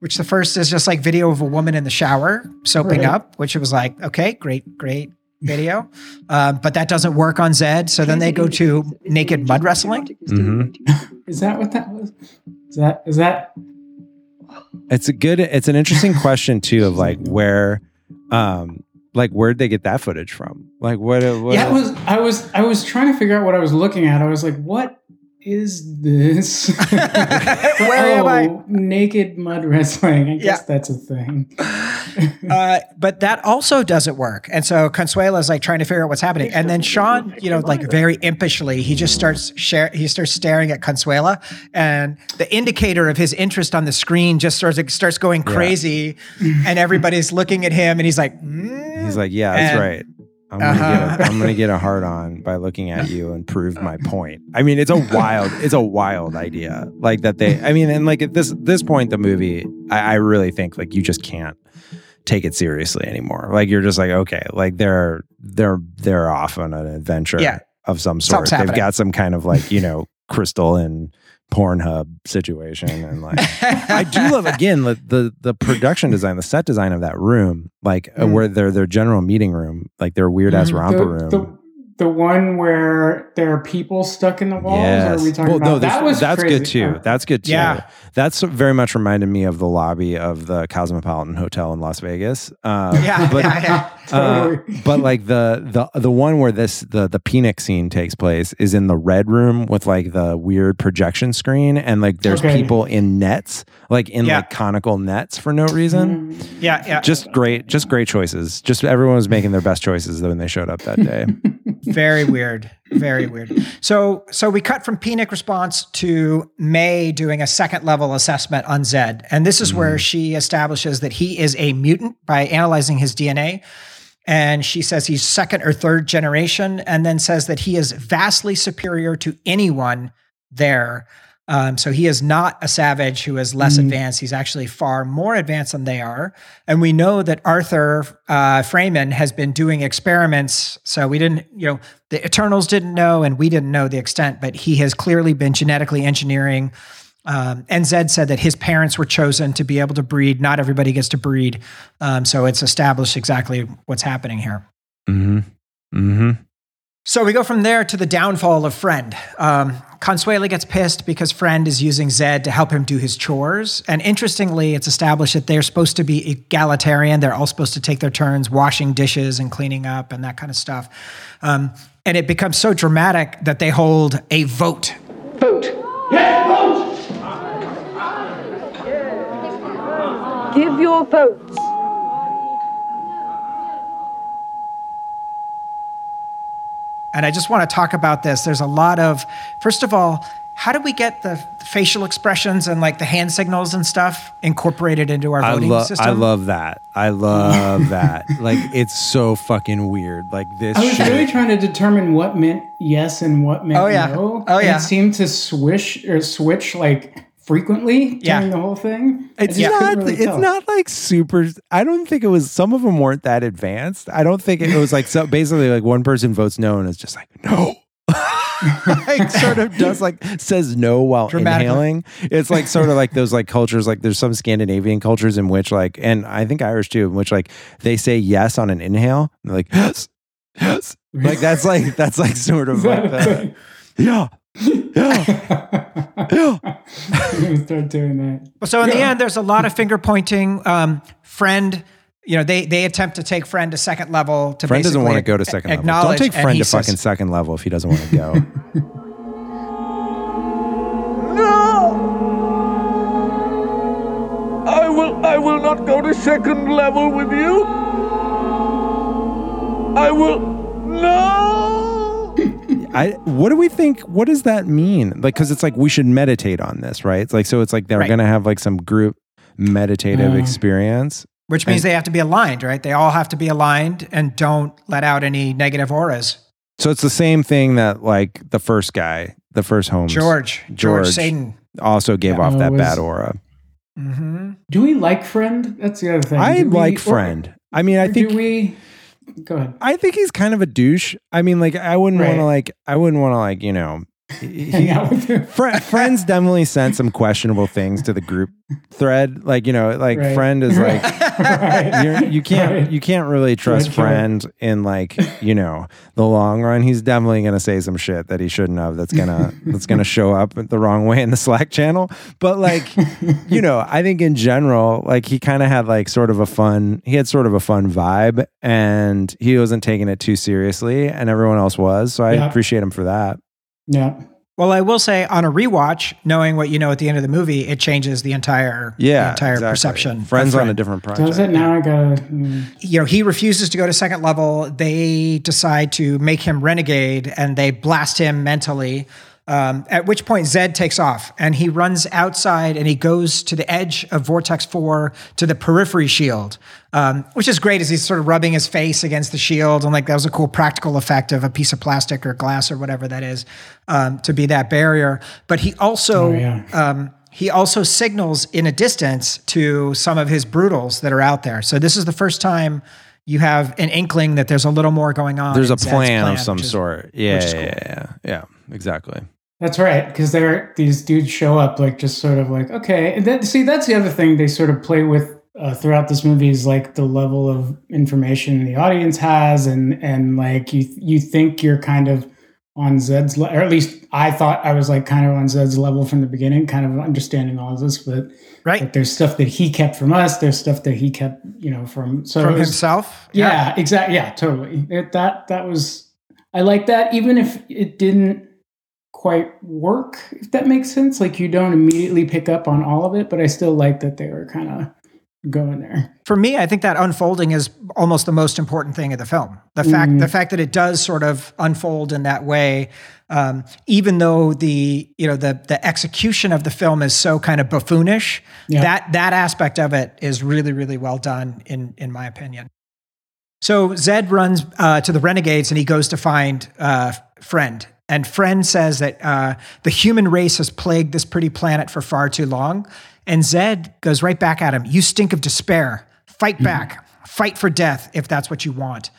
[SPEAKER 1] Which the first is just like video of a woman in the shower soaping
[SPEAKER 3] Right.
[SPEAKER 1] up, which it was like, okay, great, great video. Um, but that doesn't work on Zed. So then they go to naked mud wrestling.
[SPEAKER 3] Is that what that was? Is that is that
[SPEAKER 2] It's a good. It's an interesting question too of like where, um, like where'd they get that footage from? Like what? what
[SPEAKER 3] yeah, it was I was I was trying to figure out what I was looking at. I was like, what is this?
[SPEAKER 1] Where am I?
[SPEAKER 3] Oh, Naked mud wrestling. I guess
[SPEAKER 1] Yeah.
[SPEAKER 3] that's a thing.
[SPEAKER 1] Uh, but that also doesn't work. And so Consuella's like trying to figure out what's happening. And then Sean, you know, like very impishly, he just starts share he starts staring at Consuela and the indicator of his interest on the screen just starts starts going
[SPEAKER 2] Yeah.
[SPEAKER 1] crazy and everybody's looking at him and he's like, "Mm."
[SPEAKER 2] He's like, yeah, that's
[SPEAKER 1] And-
[SPEAKER 2] right. I'm gonna,
[SPEAKER 1] Uh-huh.
[SPEAKER 2] get a, I'm gonna get a hard on by looking at you and prove my point. I mean, it's a wild, it's a wild idea. Like that they, I mean, and like at this this point, the movie, I, I really think like you just can't take it seriously anymore. Like you're just like, okay, like they're they're they're off on an adventure
[SPEAKER 1] Yeah.
[SPEAKER 2] of some sort. They've got some kind of like you know crystal and Pornhub situation, and like I do love again the, the the production design, the set design of that room, like uh,
[SPEAKER 3] Mm.
[SPEAKER 2] where their their general meeting room, like their weird ass
[SPEAKER 3] Mhm.
[SPEAKER 2] romper
[SPEAKER 3] the,
[SPEAKER 2] room.
[SPEAKER 3] The, the one where there are people stuck in the walls? Or are we talking
[SPEAKER 2] Well,
[SPEAKER 3] about
[SPEAKER 2] no,
[SPEAKER 3] that? Was
[SPEAKER 2] that's
[SPEAKER 3] crazy.
[SPEAKER 2] good too.
[SPEAKER 3] Uh,
[SPEAKER 2] That's good too.
[SPEAKER 1] Yeah.
[SPEAKER 2] That's very much reminded me of the lobby of the Cosmopolitan Hotel in Las Vegas. Um,
[SPEAKER 1] Yeah,
[SPEAKER 2] but,
[SPEAKER 1] yeah, yeah.
[SPEAKER 2] uh, but like the the the one where this the the Phoenix scene takes place is in the red room with like the weird projection screen and like there's
[SPEAKER 3] Okay.
[SPEAKER 2] people in nets like in
[SPEAKER 1] Yeah.
[SPEAKER 2] like conical nets for no reason.
[SPEAKER 1] Yeah, yeah.
[SPEAKER 2] Just great, just great choices. Just everyone was making their best choices when they showed up that day.
[SPEAKER 1] very weird. Very weird. So so we cut from penic response to may doing a second level assessment on zed. And this is where mm. she establishes that he is a mutant by analyzing his dna and she says he's second or third generation and then says that he is vastly superior to anyone there um, so he is not a savage who is less advanced. He's actually far more advanced than they are. And we know that Arthur uh, Freeman has been doing experiments. So we didn't, you know, the Eternals didn't know, and we didn't know the extent, but he has clearly been genetically engineering. Um, and Zed said that his parents were chosen to be able to breed. Not everybody gets to breed. Um, so it's established exactly what's happening here.
[SPEAKER 2] mm-hmm. Mm-hmm.
[SPEAKER 1] So we go from there to the downfall of Friend. Um, Consuella gets pissed because Friend is using Zed to help him do his chores. And interestingly, it's established that they're supposed to be egalitarian. They're all supposed to take their turns washing dishes and cleaning up and that kind of stuff. Um, and it becomes so dramatic that they hold a vote.
[SPEAKER 6] Vote.
[SPEAKER 14] Give your votes.
[SPEAKER 1] And I just want to talk about this. There's a lot of, first of all, how do we get the facial expressions and like the hand signals and stuff incorporated into our
[SPEAKER 2] I
[SPEAKER 1] voting system?
[SPEAKER 2] I love that. I love that. Like it's so fucking weird. Like this
[SPEAKER 3] I was
[SPEAKER 2] shit.
[SPEAKER 3] really trying to determine what meant yes and what meant
[SPEAKER 1] Oh, yeah.
[SPEAKER 3] no.
[SPEAKER 1] Oh,
[SPEAKER 3] and
[SPEAKER 1] yeah.
[SPEAKER 3] it seemed to swish or switch like frequently
[SPEAKER 1] Yeah.
[SPEAKER 3] during the whole thing.
[SPEAKER 2] It's
[SPEAKER 3] couldn't really
[SPEAKER 2] it's
[SPEAKER 3] tell.
[SPEAKER 2] not like super. I don't think it was. Some of them weren't that advanced. I don't think it was like so. Basically, like one person votes no, and it's just like no. like sort of does like says no while inhaling. It's like sort of like those like cultures. Like there's some Scandinavian cultures in which like, and I think Irish too, in which like they say yes on an inhale. They're like yes, yes. Like that's like that's like sort of like the, yeah, yeah, yeah.
[SPEAKER 3] I'm gonna start doing that.
[SPEAKER 1] So in the end, there's a lot of finger pointing. Um, friend, you know, they they attempt to take friend to second level to
[SPEAKER 2] Friend doesn't want to go to second level. Don't take friend to
[SPEAKER 1] says-
[SPEAKER 2] fucking second level if he doesn't want to go. No!
[SPEAKER 11] I will I will not go to second level with you. I will no.
[SPEAKER 2] I what do we think? What does that mean? Like, because it's like we should meditate on this, right? It's like so. It's like they're
[SPEAKER 1] Right.
[SPEAKER 2] gonna have like some group meditative
[SPEAKER 3] Mm.
[SPEAKER 2] experience.
[SPEAKER 1] which means they have to be aligned, right? They all have to be aligned and don't let out any negative auras.
[SPEAKER 2] So it's the same thing that like the first guy, the first home
[SPEAKER 1] George. George Satan,
[SPEAKER 2] also gave
[SPEAKER 3] Yeah.
[SPEAKER 2] off that
[SPEAKER 3] was-
[SPEAKER 2] bad aura.
[SPEAKER 1] Mm-hmm.
[SPEAKER 3] Do we like Friend? That's the other thing.
[SPEAKER 2] I
[SPEAKER 3] Do we-
[SPEAKER 2] like
[SPEAKER 3] or-
[SPEAKER 2] Friend. I mean, I think
[SPEAKER 3] Do we? Go ahead.
[SPEAKER 2] I think he's kind of a douche. I mean, like I wouldn't want to like I wouldn't want to like you know.
[SPEAKER 3] Hang out with him.
[SPEAKER 2] Fri friends definitely sent some questionable things to the group thread. Like you know, like
[SPEAKER 3] Right.
[SPEAKER 2] friend is like
[SPEAKER 3] Right.
[SPEAKER 2] you're, you can't
[SPEAKER 3] Right.
[SPEAKER 2] you can't really trust friend in like you know the long run. He's definitely gonna say some shit that he shouldn't have. That's gonna that's gonna show up the wrong way in the Slack channel. But like you know, I think in general, like he kind of had like sort of a fun. He had sort of a fun vibe, and he wasn't taking it too seriously, and everyone else was. So I
[SPEAKER 3] Yeah.
[SPEAKER 2] appreciate him for that.
[SPEAKER 3] Yeah.
[SPEAKER 1] Well, I will say on a rewatch, knowing what you know at the end of the movie, it changes the entire
[SPEAKER 2] Yeah,
[SPEAKER 1] the entire
[SPEAKER 2] exactly.
[SPEAKER 1] perception. of
[SPEAKER 2] Friends on a different project.
[SPEAKER 3] Does it now? I gotta. mm.
[SPEAKER 1] you know, he refuses to go to second level. They decide to make him renegade and they blast him mentally. Um, at which point Zed takes off and he runs outside and he goes to the edge of Vortex 4 to the periphery shield, um, which is great as he's sort of rubbing his face against the shield. And like that was a cool practical effect of a piece of plastic or glass or whatever that is um, to be that barrier. But he also.
[SPEAKER 3] Oh, yeah.
[SPEAKER 1] Um, he also signals in a distance to some of his brutals that are out there. So this is the first time you have an inkling that there's a little more going on.
[SPEAKER 2] There's a plan,
[SPEAKER 1] plan,
[SPEAKER 2] of some
[SPEAKER 1] is-
[SPEAKER 2] sort. Yeah,
[SPEAKER 1] which is
[SPEAKER 2] yeah,
[SPEAKER 1] cool.
[SPEAKER 2] yeah, yeah, yeah, exactly.
[SPEAKER 3] That's right, because they're these dudes show up like just sort of like okay. And that, see, that's the other thing they sort of play with uh, throughout this movie is like the level of information the audience has, and and like you you think you're kind of on Zed's le- or at least I thought I was like kind of on Zed's level from the beginning, kind of understanding all of this, but
[SPEAKER 1] right.
[SPEAKER 3] like, there's stuff that he kept from us, there's stuff that he kept you know from so
[SPEAKER 1] From
[SPEAKER 3] was-
[SPEAKER 1] himself?
[SPEAKER 3] yeah, exactly. Yeah, totally. It, that that was I like that, even if it didn't quite work. If that makes sense, like you don't immediately pick up on all of it, but I still like that they were kind of going there.
[SPEAKER 1] For me, I think that unfolding is almost the most important thing of the film. The fact,
[SPEAKER 3] Mhm.
[SPEAKER 1] the fact that it does sort of unfold in that way, um, even though the you know the the execution of the film is so kind of buffoonish,
[SPEAKER 3] Yeah.
[SPEAKER 1] that that aspect of it is really really well done in in my opinion. So Zed runs uh, to the renegades and he goes to find uh, Friend. And Friend says that uh, the human race has plagued this pretty planet for far too long. And Zed goes right back at him. You stink of despair. Fight back. Fight for death if that's what you want.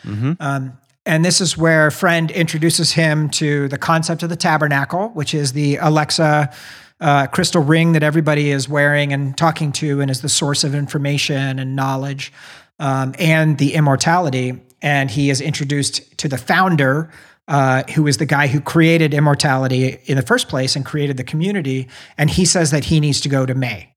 [SPEAKER 1] Um, and this is where Friend introduces him to the concept of the tabernacle, which is the Alexa uh, crystal ring that everybody is wearing and talking to, and is the source of information and knowledge, um, and the immortality. And he is introduced to the founder, uh, who is the guy who created immortality in the first place and created the community. And he says that he needs to go to May.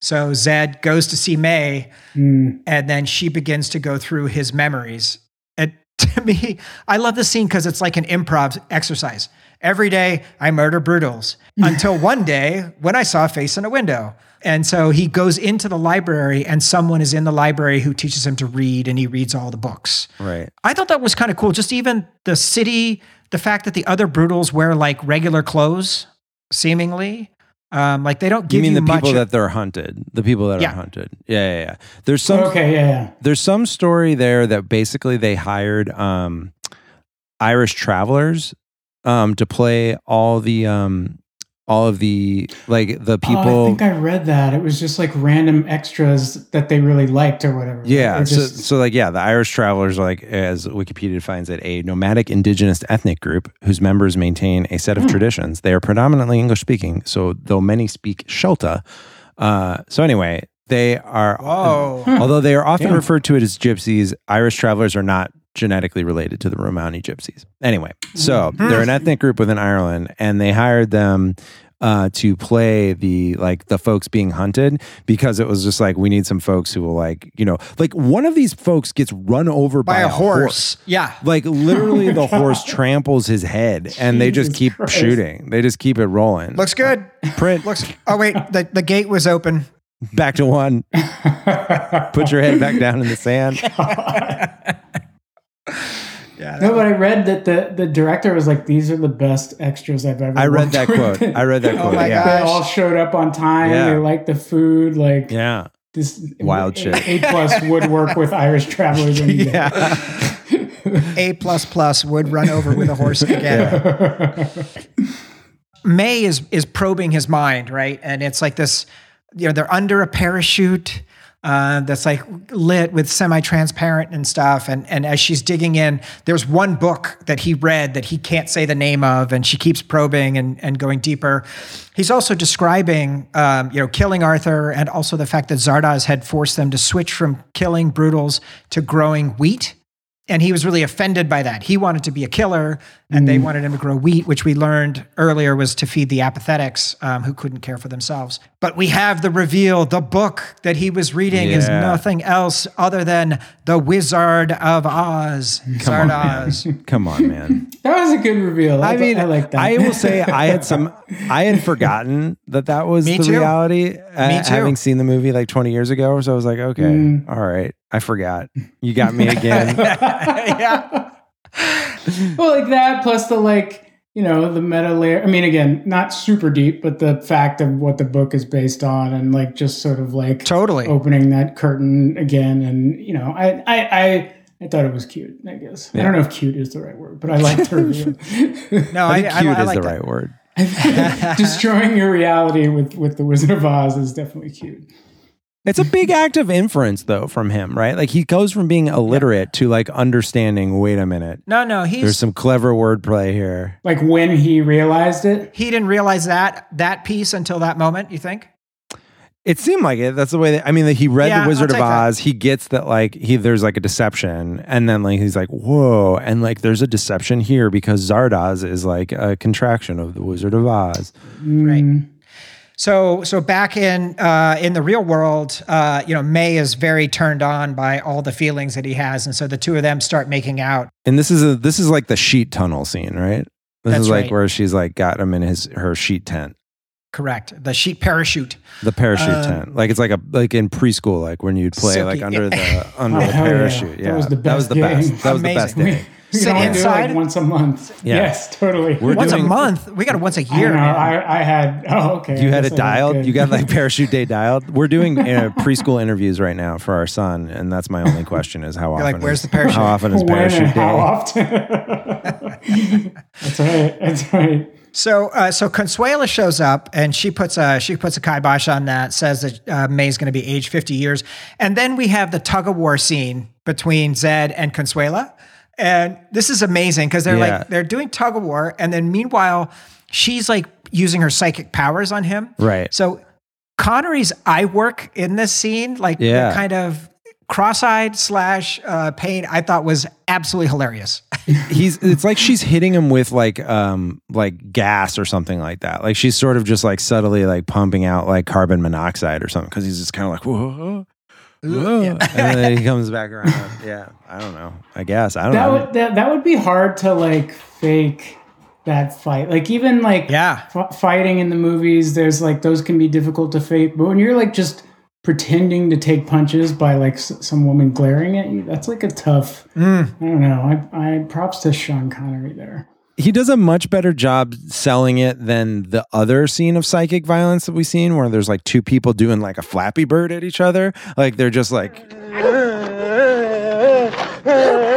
[SPEAKER 1] So Zed goes to see May,
[SPEAKER 3] Mm.
[SPEAKER 1] and then she begins to go through his memories. And to me, I love this scene because it's like an improv exercise. Every day I murder brutals until one day when I saw a face in a window. And so he goes into the library and someone is in the library who teaches him to read and he reads all the books.
[SPEAKER 2] Right.
[SPEAKER 1] I thought that was kind of cool. Just even the city, the fact that the other brutals wear like regular clothes, seemingly. Um, like they don't
[SPEAKER 2] You
[SPEAKER 1] give
[SPEAKER 2] mean
[SPEAKER 1] you mean
[SPEAKER 2] the
[SPEAKER 1] much
[SPEAKER 2] people that they're hunted? The people that
[SPEAKER 1] Yeah.
[SPEAKER 2] are hunted. Yeah, yeah, yeah. There's some
[SPEAKER 3] Okay, yeah, yeah.
[SPEAKER 2] there's some story there that basically they hired um Irish travelers um to play all the um all of the like the people
[SPEAKER 3] Oh, I think I read that. It was just like random extras that they really liked or whatever.
[SPEAKER 2] Yeah.
[SPEAKER 3] Or
[SPEAKER 2] So, so like, yeah, the Irish travelers, are like, as Wikipedia defines it, a nomadic indigenous ethnic group whose members maintain a set of
[SPEAKER 3] Hmm.
[SPEAKER 2] traditions. They are predominantly English speaking. So, though many speak Shelta. Uh, so, anyway, they are,
[SPEAKER 1] Whoa.
[SPEAKER 2] although they are often
[SPEAKER 3] Yeah.
[SPEAKER 2] referred to it as gypsies, Irish travelers are not genetically related to the Romani gypsies. Anyway, so
[SPEAKER 3] Hmm.
[SPEAKER 2] they're an ethnic group within Ireland and they hired them uh, to play the like the folks being hunted because it was just like we need some folks who will like you know like one of these folks gets run over by,
[SPEAKER 1] by a horse. Yeah.
[SPEAKER 2] Like literally, the horse tramples his head, and they just
[SPEAKER 3] Jesus
[SPEAKER 2] keep
[SPEAKER 3] Christ.
[SPEAKER 2] shooting. They just keep it rolling.
[SPEAKER 1] Looks good.
[SPEAKER 2] print
[SPEAKER 1] Looks. Oh wait, the, the gate was open.
[SPEAKER 2] back to one. Put your head back down in the sand.
[SPEAKER 1] Yeah.
[SPEAKER 3] no, but I read that the, the director was like, "These are the best extras I've ever."
[SPEAKER 2] I read that
[SPEAKER 3] with."
[SPEAKER 2] quote. I read that
[SPEAKER 1] Oh
[SPEAKER 2] quote.
[SPEAKER 1] my
[SPEAKER 2] yeah.
[SPEAKER 1] God.
[SPEAKER 3] They all showed up on time.
[SPEAKER 2] Yeah.
[SPEAKER 3] They liked the food. Like
[SPEAKER 2] Yeah.
[SPEAKER 3] this
[SPEAKER 2] Wild
[SPEAKER 3] A-
[SPEAKER 2] shit.
[SPEAKER 3] A plus would work with Irish travelers.
[SPEAKER 2] Yeah.
[SPEAKER 1] A plus plus would run over with a horse again. May is is probing his mind, right? And it's like this, you know, they're under a parachute uh, that's like lit with semi-transparent and stuff. And and as she's digging in, there's one book that he read that he can't say the name of, and she keeps probing and and going deeper. He's also describing, um, you know, killing Arthur, and also the fact that Zardoz had forced them to switch from killing brutals to growing wheat. And he was really offended by that. He wanted to be a killer, and they wanted him to grow wheat, which we learned earlier was to feed the apathetics um, who couldn't care for themselves. But we have the reveal the book that he was reading is nothing else other than The Wizard of Oz,
[SPEAKER 2] Come on,
[SPEAKER 1] Zardoz.
[SPEAKER 2] Come on, man.
[SPEAKER 3] That was a good reveal. I,
[SPEAKER 2] I mean,
[SPEAKER 3] I like that.
[SPEAKER 2] I will say I had some. I had forgotten that that was
[SPEAKER 1] Me
[SPEAKER 2] the
[SPEAKER 1] too.
[SPEAKER 2] reality. uh,
[SPEAKER 1] Me too.
[SPEAKER 2] Having seen the movie like 20 years ago, so I was like, okay,
[SPEAKER 3] Mm.
[SPEAKER 2] all right, I forgot. You got me again.
[SPEAKER 1] yeah.
[SPEAKER 3] well, like that plus the like, you know, the meta layer. I mean, again, not super deep, but the fact of what the book is based on, and like just sort of like
[SPEAKER 1] Totally.
[SPEAKER 3] opening that curtain again, and you know, I I I, I thought it was cute. I guess I don't know if cute is the right word, but I liked the reveal.
[SPEAKER 1] No,
[SPEAKER 2] I
[SPEAKER 1] I,
[SPEAKER 2] think
[SPEAKER 1] I,
[SPEAKER 2] cute
[SPEAKER 1] I
[SPEAKER 2] is
[SPEAKER 1] like
[SPEAKER 2] the
[SPEAKER 1] that.
[SPEAKER 2] right word.
[SPEAKER 3] Destroying your reality with with the Wizard of Oz is definitely cute.
[SPEAKER 2] It's a big act of inference, though, from him, right? Like he goes from being illiterate to like understanding. Wait a minute,
[SPEAKER 1] No, no, he's
[SPEAKER 2] there's some clever wordplay here.
[SPEAKER 3] Like when he realized it,
[SPEAKER 1] he didn't realize that that piece until that moment. You think?
[SPEAKER 2] It seemed like it. That's the way. That, I mean, that he read
[SPEAKER 1] Yeah,
[SPEAKER 2] the Wizard of
[SPEAKER 1] take that.
[SPEAKER 2] Oz. He gets that like he there's like a deception, and then like he's like, whoa, and like there's a deception here because Zardoz is like a contraction of the Wizard of Oz.
[SPEAKER 3] Mm. Right.
[SPEAKER 1] So, so back in uh, in the real world, uh, you know, May is very turned on by all the feelings that he has, and so the two of them start making out.
[SPEAKER 2] And this is a this is like the sheet tunnel scene, right? This
[SPEAKER 1] That's
[SPEAKER 2] is like
[SPEAKER 1] right.
[SPEAKER 2] where she's like got him in his her sheet tent,
[SPEAKER 1] Correct. The sheet parachute.
[SPEAKER 2] the parachute
[SPEAKER 1] Um,
[SPEAKER 2] tent. Like it's like a like in preschool, like when you'd play like under the under
[SPEAKER 3] Oh,
[SPEAKER 2] the
[SPEAKER 3] hell yeah.
[SPEAKER 2] parachute.
[SPEAKER 3] That
[SPEAKER 2] Yeah,
[SPEAKER 3] was the
[SPEAKER 2] that was
[SPEAKER 3] best
[SPEAKER 2] the best.
[SPEAKER 3] game.
[SPEAKER 2] That was the best day.
[SPEAKER 3] we
[SPEAKER 1] Sit
[SPEAKER 3] can do it
[SPEAKER 1] inside?
[SPEAKER 3] like once a month.
[SPEAKER 2] Yeah.
[SPEAKER 3] Yes, totally.
[SPEAKER 2] We're
[SPEAKER 1] once
[SPEAKER 2] doing-
[SPEAKER 1] a month. We got it once a year.
[SPEAKER 3] know. I, I had. Oh, okay.
[SPEAKER 2] You had it dialed. You got like parachute day dialed. We're doing uh, preschool interviews right now for our son, and that's my only question: is how
[SPEAKER 1] You're
[SPEAKER 2] often?
[SPEAKER 1] like, "Where's
[SPEAKER 2] is-
[SPEAKER 1] the parachute?"
[SPEAKER 2] How often is
[SPEAKER 3] when
[SPEAKER 2] parachute
[SPEAKER 3] and how often? that's right. That's right.
[SPEAKER 1] So, uh, so Consuella shows up and she puts a she puts a kibosh on that. Says that uh, May's going to be aged fifty years, and then we have the tug of war scene between Zed and Consuella, and this is amazing because they're
[SPEAKER 2] Yeah.
[SPEAKER 1] like they're doing tug of war, and then meanwhile she's like using her psychic powers on him.
[SPEAKER 2] Right.
[SPEAKER 1] So Connery's eye work in this scene, like
[SPEAKER 2] Yeah.
[SPEAKER 1] the kind of cross-eyed slash uh, pain, I thought was absolutely hilarious.
[SPEAKER 2] He's. It's like she's hitting him with like um like gas or something like that. Like she's sort of just like subtly like pumping out like carbon monoxide or something because he's just kind of like whoa. whoa. And then he comes back around. Yeah, I don't know. I guess I don't
[SPEAKER 3] That
[SPEAKER 2] know.
[SPEAKER 3] would that, that would be hard to like fake that fight. Like even like
[SPEAKER 1] yeah,
[SPEAKER 3] f- fighting in the movies, there's like those can be difficult to fake. But when you're like just pretending to take punches by like s- some woman glaring at you, that's like a tough.
[SPEAKER 1] Mm.
[SPEAKER 3] I don't know. I, I props to Sean Connery there.
[SPEAKER 2] he does a much better job selling it than the other scene of psychic violence that we've seen where there's like two people doing like a flappy bird at each other like they're just like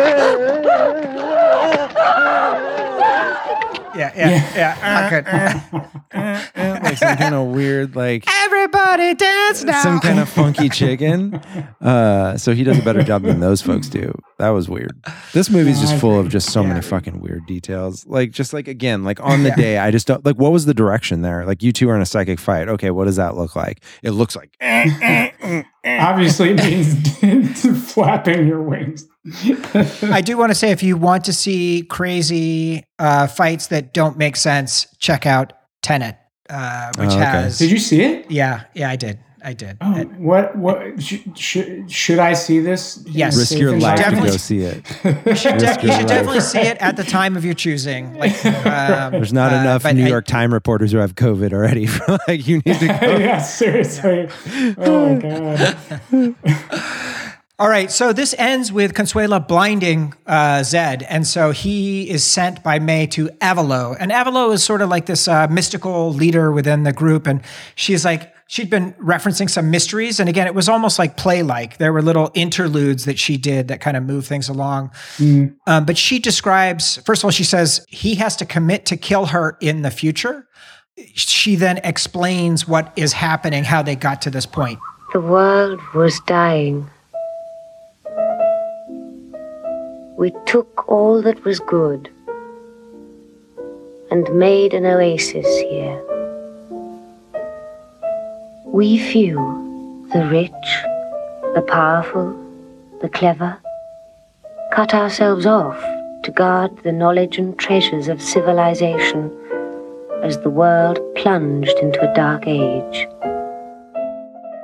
[SPEAKER 1] yeah, yeah, yeah. Uh, Not good.
[SPEAKER 2] Uh, uh, like some kind of weird like
[SPEAKER 1] Everybody dance now.
[SPEAKER 2] some kind of funky chicken. Uh so he does a better job than those folks do. That was weird. This movie's
[SPEAKER 3] No,
[SPEAKER 2] just full of just so many fucking weird details. Like just like again like on the day i just don't like what was the direction there? Like you two are in a psychic fight. Okay what does that look like? It looks like eh, eh, eh,
[SPEAKER 3] Obviously, it means flapping your wings.
[SPEAKER 1] I do want to say if you want to see crazy uh, fights that don't make sense, check out Tenet, uh, which
[SPEAKER 2] Oh, okay.
[SPEAKER 1] has.
[SPEAKER 3] Did you see it?
[SPEAKER 1] Yeah, yeah, I did. I did.
[SPEAKER 3] Oh, what? What? Sh- sh- should I see this?
[SPEAKER 1] Yes.
[SPEAKER 2] risk your
[SPEAKER 3] and
[SPEAKER 2] life to
[SPEAKER 1] Definitely.
[SPEAKER 2] go see it
[SPEAKER 1] You should, de- you should definitely see it at the time of your choosing. Like, um,
[SPEAKER 2] There's not
[SPEAKER 1] uh,
[SPEAKER 2] enough
[SPEAKER 1] but
[SPEAKER 2] New
[SPEAKER 1] I-
[SPEAKER 2] York Time reporters who have COVID already. like you need to go.
[SPEAKER 3] yeah, seriously. Oh my god.
[SPEAKER 1] All right, so this ends with Consuella blinding uh, Zed, and so he is sent by May to Avalow, and Avalow is sort of like this uh, mystical leader within the group, and she's like she'd been referencing some mysteries. And again, it was almost like play like. There were little interludes that she did that kind of move things along.
[SPEAKER 3] Mm.
[SPEAKER 1] Um, but she describes, first of all, she says he has to commit to kill her in the future. She then explains what is happening, how they got to this point.
[SPEAKER 15] The world was dying. We took all that was good and made an oasis here. We few, the rich, the powerful, the clever, cut ourselves off to guard the knowledge and treasures of civilization as the world plunged into a dark age.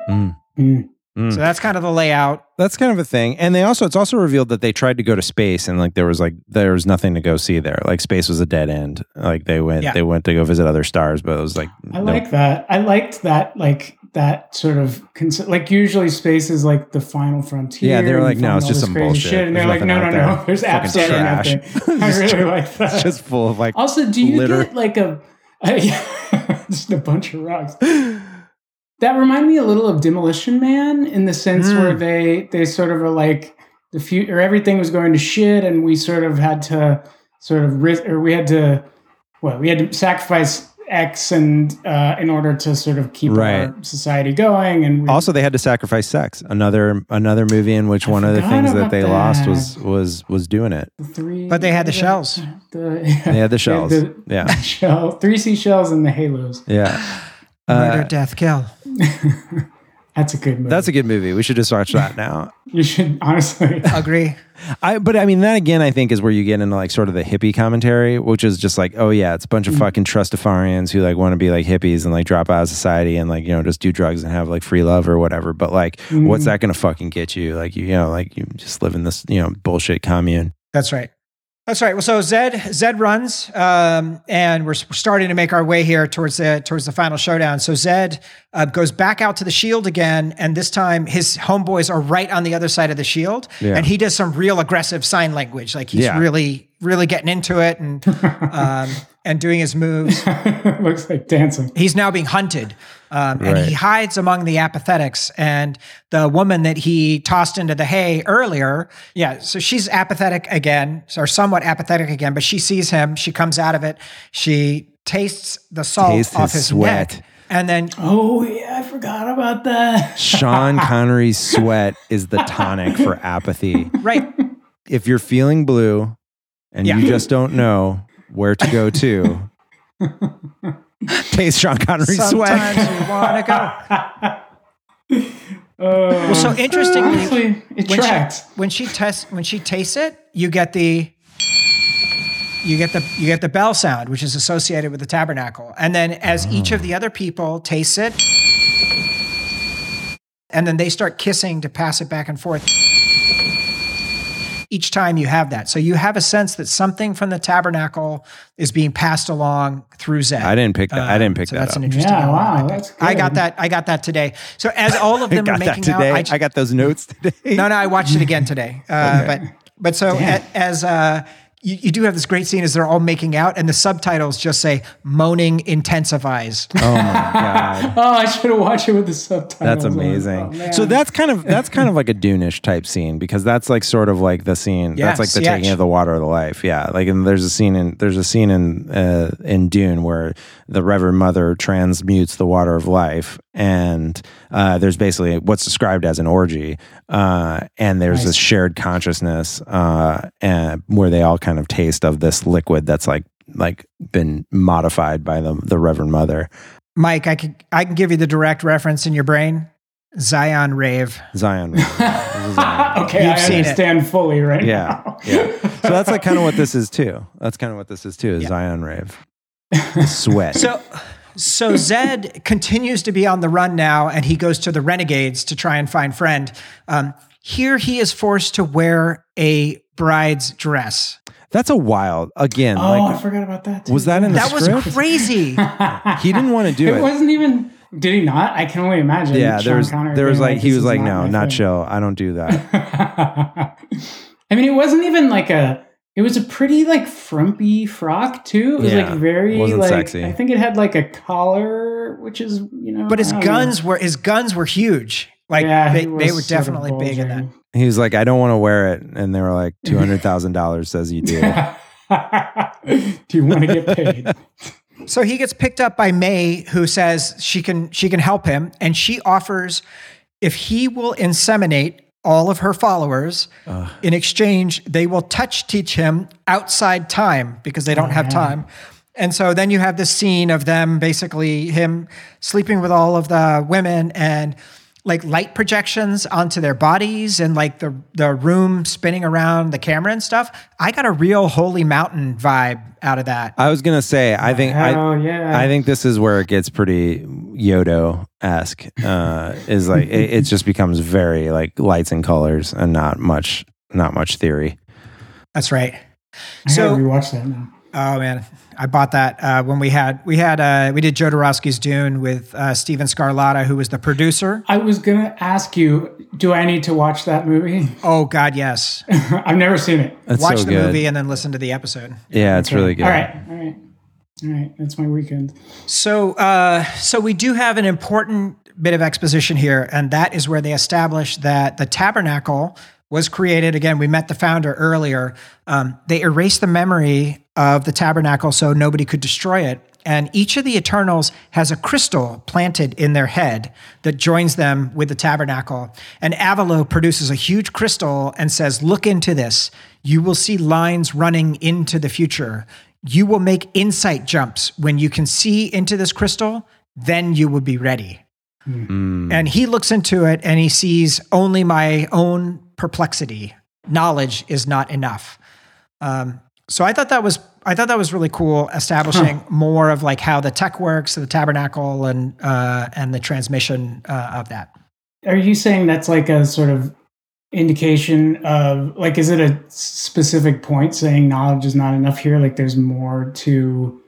[SPEAKER 2] Mm. Mm.
[SPEAKER 1] So that's kind of the layout.
[SPEAKER 2] That's kind of a thing. And they also it's also revealed that they tried to go to space and like there was like there was nothing to go see there. Like space was a dead end. Like they went
[SPEAKER 3] Yeah.
[SPEAKER 2] they went to go visit other stars, but it was like
[SPEAKER 3] I
[SPEAKER 2] no-
[SPEAKER 3] like that. I liked that, like that sort of cons- like usually space is like the final frontier.
[SPEAKER 2] Yeah, they were
[SPEAKER 3] and
[SPEAKER 2] like, no, it's just some bullshit.
[SPEAKER 3] Shit. And
[SPEAKER 2] There's
[SPEAKER 3] they're like, no, no,
[SPEAKER 2] nothing
[SPEAKER 3] no,
[SPEAKER 2] out there.
[SPEAKER 3] there's
[SPEAKER 2] Fucking
[SPEAKER 3] absolutely
[SPEAKER 2] trash.
[SPEAKER 3] nothing. I really like that.
[SPEAKER 2] It's just full of like
[SPEAKER 3] Also, do you
[SPEAKER 2] litter.
[SPEAKER 3] get like a just a bunch of rocks? That reminded me a little of Demolition Man in the sense
[SPEAKER 1] Hmm.
[SPEAKER 3] where they they sort of are like the future, everything was going to shit, and we sort of had to sort of risk, or we had to, well, we had to sacrifice X and uh, in order to sort of keep
[SPEAKER 2] Right.
[SPEAKER 3] our society going, and we,
[SPEAKER 2] Also, they had to sacrifice sex. Another another movie in which one of the things that
[SPEAKER 3] about
[SPEAKER 2] they lost was was was doing it.
[SPEAKER 3] three,
[SPEAKER 1] But they had the shells.
[SPEAKER 3] The,
[SPEAKER 2] They had the shells.
[SPEAKER 3] the-
[SPEAKER 2] Yeah.
[SPEAKER 3] shell, three seashells and the halos.
[SPEAKER 2] Yeah.
[SPEAKER 1] Murder,
[SPEAKER 2] Uh,
[SPEAKER 1] death, kill.
[SPEAKER 3] That's a good movie.
[SPEAKER 2] that's a good movie. We should just watch that now.
[SPEAKER 3] You should honestly
[SPEAKER 1] agree.
[SPEAKER 2] I but I mean that again I think is where you get into like sort of the hippie commentary, which is just like, oh yeah, it's a bunch of
[SPEAKER 3] Mm.
[SPEAKER 2] fucking trustafarians who like want to be like hippies and like drop out of society and like, you know, just do drugs and have like free love or whatever. But like what's
[SPEAKER 1] Mm.
[SPEAKER 2] that gonna fucking get you? Like you, you know, like you just live in this, you know, bullshit commune.
[SPEAKER 1] That's right. That's right. Well, so Zed Zed runs, um, and we're, starting to make our way here towards the towards the final showdown. So Zed uh, goes back out to the shield again, and this time his homeboys are right on the other side of the shield,
[SPEAKER 2] Yeah.
[SPEAKER 1] and he does some real aggressive sign language, like he's
[SPEAKER 2] Yeah.
[SPEAKER 1] really really getting into it and um, and doing his moves.
[SPEAKER 3] Looks like dancing.
[SPEAKER 1] He's now being hunted, um, and
[SPEAKER 2] Right.
[SPEAKER 1] he hides among the apathetics. And the woman that he tossed into the hay earlier, yeah, so she's apathetic again, or somewhat apathetic again. But she sees him. She comes out of it. She tastes the salt
[SPEAKER 2] Tastes
[SPEAKER 1] off
[SPEAKER 2] his
[SPEAKER 1] his
[SPEAKER 2] sweat.
[SPEAKER 1] neck, and then
[SPEAKER 3] Oh yeah, I forgot about that.
[SPEAKER 2] Sean Connery's sweat is the tonic for apathy.
[SPEAKER 1] right.
[SPEAKER 2] If you're feeling blue and
[SPEAKER 1] Yeah.
[SPEAKER 2] you just don't know where to go to, taste Sean Connery's
[SPEAKER 1] Sometimes
[SPEAKER 2] sweat.
[SPEAKER 1] you want to go.
[SPEAKER 3] Uh,
[SPEAKER 1] Well, so interestingly,
[SPEAKER 3] honestly, it
[SPEAKER 1] when
[SPEAKER 3] tracked.
[SPEAKER 1] she when she tests when she tastes it, you get the you get the you get the bell sound, which is associated with the tabernacle. And then as each of the other people tastes it, and then they start kissing to pass it back and forth. Each time you have that. So you have a sense that something from the tabernacle is being passed along through Zed.
[SPEAKER 2] I didn't pick that. I didn't pick
[SPEAKER 1] so
[SPEAKER 2] that
[SPEAKER 1] that's
[SPEAKER 2] up.
[SPEAKER 1] an interesting
[SPEAKER 3] Yeah, wow,
[SPEAKER 1] I think.
[SPEAKER 3] that's
[SPEAKER 1] I got that. I got that today. So as all of them are
[SPEAKER 2] that
[SPEAKER 1] making out,
[SPEAKER 2] today.
[SPEAKER 1] I,
[SPEAKER 2] I,
[SPEAKER 1] j-
[SPEAKER 2] got those notes today.
[SPEAKER 1] no, no, I watched it again today. Uh, But but so a- as uh, you, you do have this great scene as they're all making out, and the subtitles just say "moaning intensifies."
[SPEAKER 2] Oh my god.
[SPEAKER 3] Oh, I should have watched it with the subtitles.
[SPEAKER 2] That's amazing.
[SPEAKER 3] Oh,
[SPEAKER 2] so that's kind of that's kind of like a Dune-ish type scene because that's like sort of like the scene.
[SPEAKER 1] Yeah,
[SPEAKER 2] that's like the
[SPEAKER 1] Sietch.
[SPEAKER 2] taking of the water of the life. Yeah, like and there's a scene in there's a scene in uh, in Dune where the Reverend Mother transmutes the water of life, and uh, there's basically what's described as an orgy, uh, and there's
[SPEAKER 3] Nice.
[SPEAKER 2] this shared consciousness uh, and where they all kind of taste of this liquid that's like like been modified by the the Reverend Mother.
[SPEAKER 1] Mike, I can I can give you the direct reference in your brain. Zion rave.
[SPEAKER 2] Zion. This is Zion.
[SPEAKER 3] okay,
[SPEAKER 1] You've
[SPEAKER 3] I
[SPEAKER 1] seen it.
[SPEAKER 3] fully right
[SPEAKER 2] Yeah,
[SPEAKER 3] now.
[SPEAKER 2] yeah. So that's like kind of what this is too. That's kind of what this is too. Is Zion rave, The sweat.
[SPEAKER 1] So so Zed continues to be on the run now, and he goes to the Renegades to try and find friend. Um, here he is forced to wear a bride's dress.
[SPEAKER 2] that's a wild. Again,
[SPEAKER 3] Oh, I forgot about that. Too.
[SPEAKER 2] was that in the
[SPEAKER 1] That was crazy.
[SPEAKER 2] he didn't want to do
[SPEAKER 3] it
[SPEAKER 2] it.
[SPEAKER 3] wasn't even. Did he not? I can only imagine.
[SPEAKER 2] yeah,
[SPEAKER 3] Sean
[SPEAKER 2] there was
[SPEAKER 3] Connery
[SPEAKER 2] there was
[SPEAKER 3] being
[SPEAKER 2] like he was like,
[SPEAKER 3] not
[SPEAKER 2] no, not
[SPEAKER 3] thing."
[SPEAKER 2] chill. I don't do that.
[SPEAKER 3] I mean, it wasn't even like a. It was a pretty like frumpy frock too. It was
[SPEAKER 2] Yeah,
[SPEAKER 3] like very
[SPEAKER 2] wasn't
[SPEAKER 3] like
[SPEAKER 2] sexy.
[SPEAKER 3] I think it had like a collar, which is you know.
[SPEAKER 1] But his
[SPEAKER 3] I don't
[SPEAKER 1] guns were his guns were huge. Like
[SPEAKER 3] Yeah,
[SPEAKER 1] they, they
[SPEAKER 3] was
[SPEAKER 1] were
[SPEAKER 3] sort of
[SPEAKER 1] definitely big in that.
[SPEAKER 2] He was like, I don't want to wear it. And they were like, $200,000 says you do.
[SPEAKER 3] Do you want to get paid?
[SPEAKER 1] So he gets picked up by May, who says she can she can help him, and she offers if he will inseminate all of her followers. In exchange, they will touch teach him outside time because they don't
[SPEAKER 3] Oh,
[SPEAKER 1] have
[SPEAKER 3] yeah.
[SPEAKER 1] time. And so then you have this scene of them basically him sleeping with all of the women and like light projections onto their bodies and like the the room spinning around the camera and stuff. I got a real holy mountain vibe out of that.
[SPEAKER 2] I was gonna say, I think
[SPEAKER 3] Hell
[SPEAKER 2] I,
[SPEAKER 3] yeah.
[SPEAKER 2] I think this is where it gets pretty Jodo esque. Uh, is like it, it just becomes very like lights and colors and not much, not much theory.
[SPEAKER 1] That's right.
[SPEAKER 3] I
[SPEAKER 1] So-
[SPEAKER 3] gotta rewatch that now.
[SPEAKER 1] Oh man, I bought that uh, when we had we had uh, we did Jodorowsky's Dune with uh, Stephen Scarlata, who was the producer.
[SPEAKER 3] I was gonna ask you, do I need to watch that movie?
[SPEAKER 1] Oh God, yes.
[SPEAKER 3] I've never seen it.
[SPEAKER 2] That's
[SPEAKER 1] Watch
[SPEAKER 2] so
[SPEAKER 1] the
[SPEAKER 2] good.
[SPEAKER 1] movie and then listen to the episode.
[SPEAKER 2] Yeah, it's
[SPEAKER 3] Okay.
[SPEAKER 2] really good.
[SPEAKER 3] All right, all right, all right. That's my weekend.
[SPEAKER 1] So, uh, so we do have an important bit of exposition here, and that is where they establish that the tabernacle was created. Again, we met the founder earlier. Um, they erased the memory of the tabernacle so nobody could destroy it. And each of the Eternals has a crystal planted in their head that joins them with the tabernacle. And Avalow produces a huge crystal and says, Look into this. You will see lines running into the future. You will make insight jumps. When you can see into this crystal, then you will be ready. And he looks into it and he sees only my own perplexity. Knowledge is not enough. Um, so I thought that was I thought that was really cool, establishing more of like how the tech works, the tabernacle, and uh, and the transmission uh, of that.
[SPEAKER 3] Are you saying that's like a sort of indication of like is it a specific point saying knowledge is not enough here? Like there's more to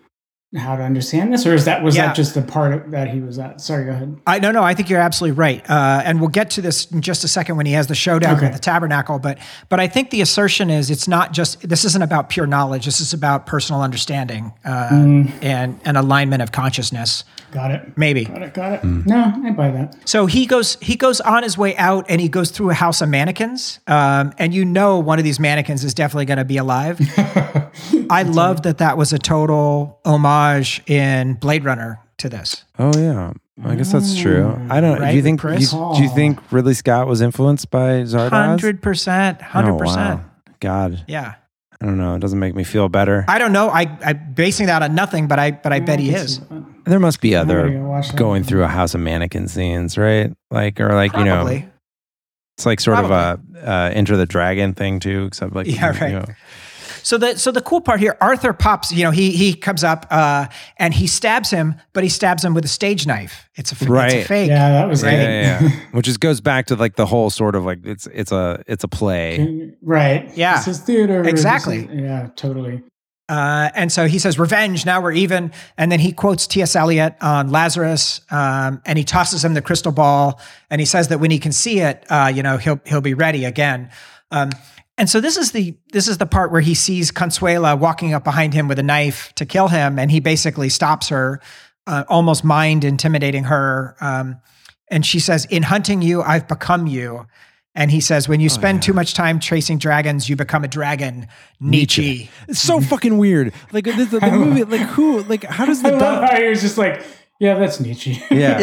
[SPEAKER 3] how to understand this, or is that was
[SPEAKER 1] Yeah.
[SPEAKER 3] that just the part that he was at? Sorry, go ahead.
[SPEAKER 1] I no no, I think you're absolutely right, uh, and we'll get to this in just a second when he has the showdown
[SPEAKER 3] Okay.
[SPEAKER 1] with the tabernacle. But but I think the assertion is it's not just this isn't about pure knowledge. This is about personal understanding uh,
[SPEAKER 3] Mm.
[SPEAKER 1] and and alignment of consciousness.
[SPEAKER 3] Got it.
[SPEAKER 1] Maybe.
[SPEAKER 3] Got it. Got it. No, I buy that.
[SPEAKER 1] So he goes he goes on his way out and he goes through a house of mannequins. Um, and you know one of these mannequins is definitely going to be alive. I love that that was a total homage in Blade Runner to this.
[SPEAKER 2] Oh yeah, I guess that's true. I don't.
[SPEAKER 1] Right,
[SPEAKER 2] do you think? You, do you think Ridley Scott was influenced by Zardoz?
[SPEAKER 1] Hundred percent, Hundred percent.
[SPEAKER 2] God,
[SPEAKER 1] Yeah.
[SPEAKER 2] I don't know. It doesn't make me feel better.
[SPEAKER 1] I don't know. I I'm basing that on nothing, but I but I bet he is.
[SPEAKER 2] There must be other
[SPEAKER 3] go
[SPEAKER 2] going through a house of mannequin scenes, right? Like or like you know, it's like sort of a uh, Enter the Dragon thing too, except like
[SPEAKER 1] Yeah,
[SPEAKER 2] you
[SPEAKER 1] right.
[SPEAKER 2] know,
[SPEAKER 1] So the so the cool part here, Arthur pops. You know, he he comes up uh, and he stabs him, but he stabs him with a stage knife. It's a, f- it's a fake.
[SPEAKER 3] Yeah, that was
[SPEAKER 2] yeah,
[SPEAKER 3] great.
[SPEAKER 2] yeah, yeah. which just goes back to like the whole sort of like it's it's a it's a play.
[SPEAKER 3] Right.
[SPEAKER 1] Yeah.
[SPEAKER 3] This is theater.
[SPEAKER 1] Exactly.
[SPEAKER 3] is- yeah, totally.
[SPEAKER 1] Uh, and so he says, "Revenge. Now we're even." And then he quotes T.S. Eliot on Lazarus, um, and he tosses him the crystal ball, and he says that when he can see it, uh, you know, he'll he'll be ready again. Um, and so this is the this is the part where he sees Consuella walking up behind him with a knife to kill him, and he basically stops her, uh, almost mind intimidating her. Um, and she says, "In hunting you, I've become you." And he says, "When you oh, spend too much time chasing dragons, you become a dragon." Nietzsche.
[SPEAKER 2] It's so fucking weird. Like the, the, the movie, like who, like how does
[SPEAKER 3] I
[SPEAKER 2] the
[SPEAKER 3] love
[SPEAKER 2] doc-
[SPEAKER 3] how he was just like, yeah, that's Nietzsche.
[SPEAKER 2] Yeah.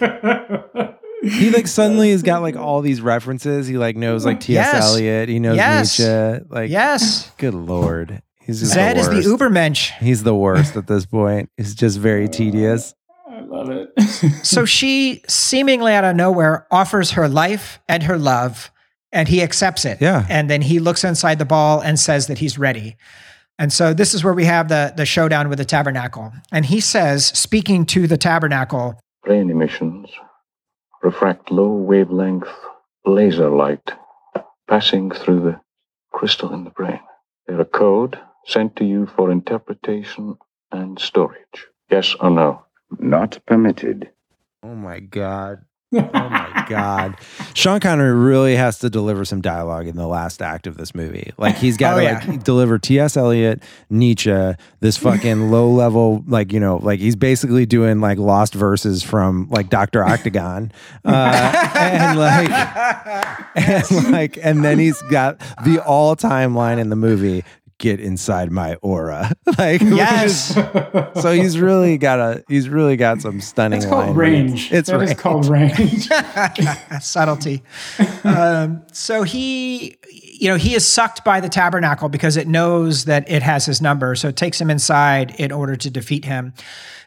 [SPEAKER 1] Yeah.
[SPEAKER 2] he like suddenly has got like all these references. He like knows like T.S.
[SPEAKER 1] Yes.
[SPEAKER 2] Eliot. He knows
[SPEAKER 1] Yes.
[SPEAKER 2] Nietzsche. Like
[SPEAKER 1] Yes.
[SPEAKER 2] good lord, he's just
[SPEAKER 1] Zed
[SPEAKER 2] the
[SPEAKER 1] is the. Ubermensch.
[SPEAKER 2] He's the worst at this point. He's just very tedious.
[SPEAKER 3] I love it.
[SPEAKER 1] So she seemingly out of nowhere offers her life and her love, and he accepts it.
[SPEAKER 2] Yeah.
[SPEAKER 1] And then he looks inside the ball and says that he's ready. And so this is where we have the, the showdown with the tabernacle. And he says, speaking to the tabernacle,
[SPEAKER 12] Brain emissions refract low wavelength laser light passing through the crystal in the brain. They're a code sent to you for interpretation and storage. Yes or no?
[SPEAKER 10] Not permitted.
[SPEAKER 2] Oh my god. oh my god, Sean Connery really has to deliver some dialogue in the last act of this movie. Like he's got
[SPEAKER 1] Oh,
[SPEAKER 2] to
[SPEAKER 1] yeah.
[SPEAKER 2] like deliver T.S. Eliot, Nietzsche, this fucking low level, like you know, like he's basically doing like lost verses from like Doctor Octagon, uh, and like and like and then he's got the all time line in the movie. Get inside my aura, like
[SPEAKER 1] Yes.
[SPEAKER 2] is- so he's really got a he's really got some stunning.
[SPEAKER 3] It's called range.
[SPEAKER 2] It's
[SPEAKER 3] That is
[SPEAKER 2] range.
[SPEAKER 3] called range.
[SPEAKER 1] subtlety. um, so he, you know, he is sucked by the tabernacle because it knows that it has his number. So it takes him inside in order to defeat him.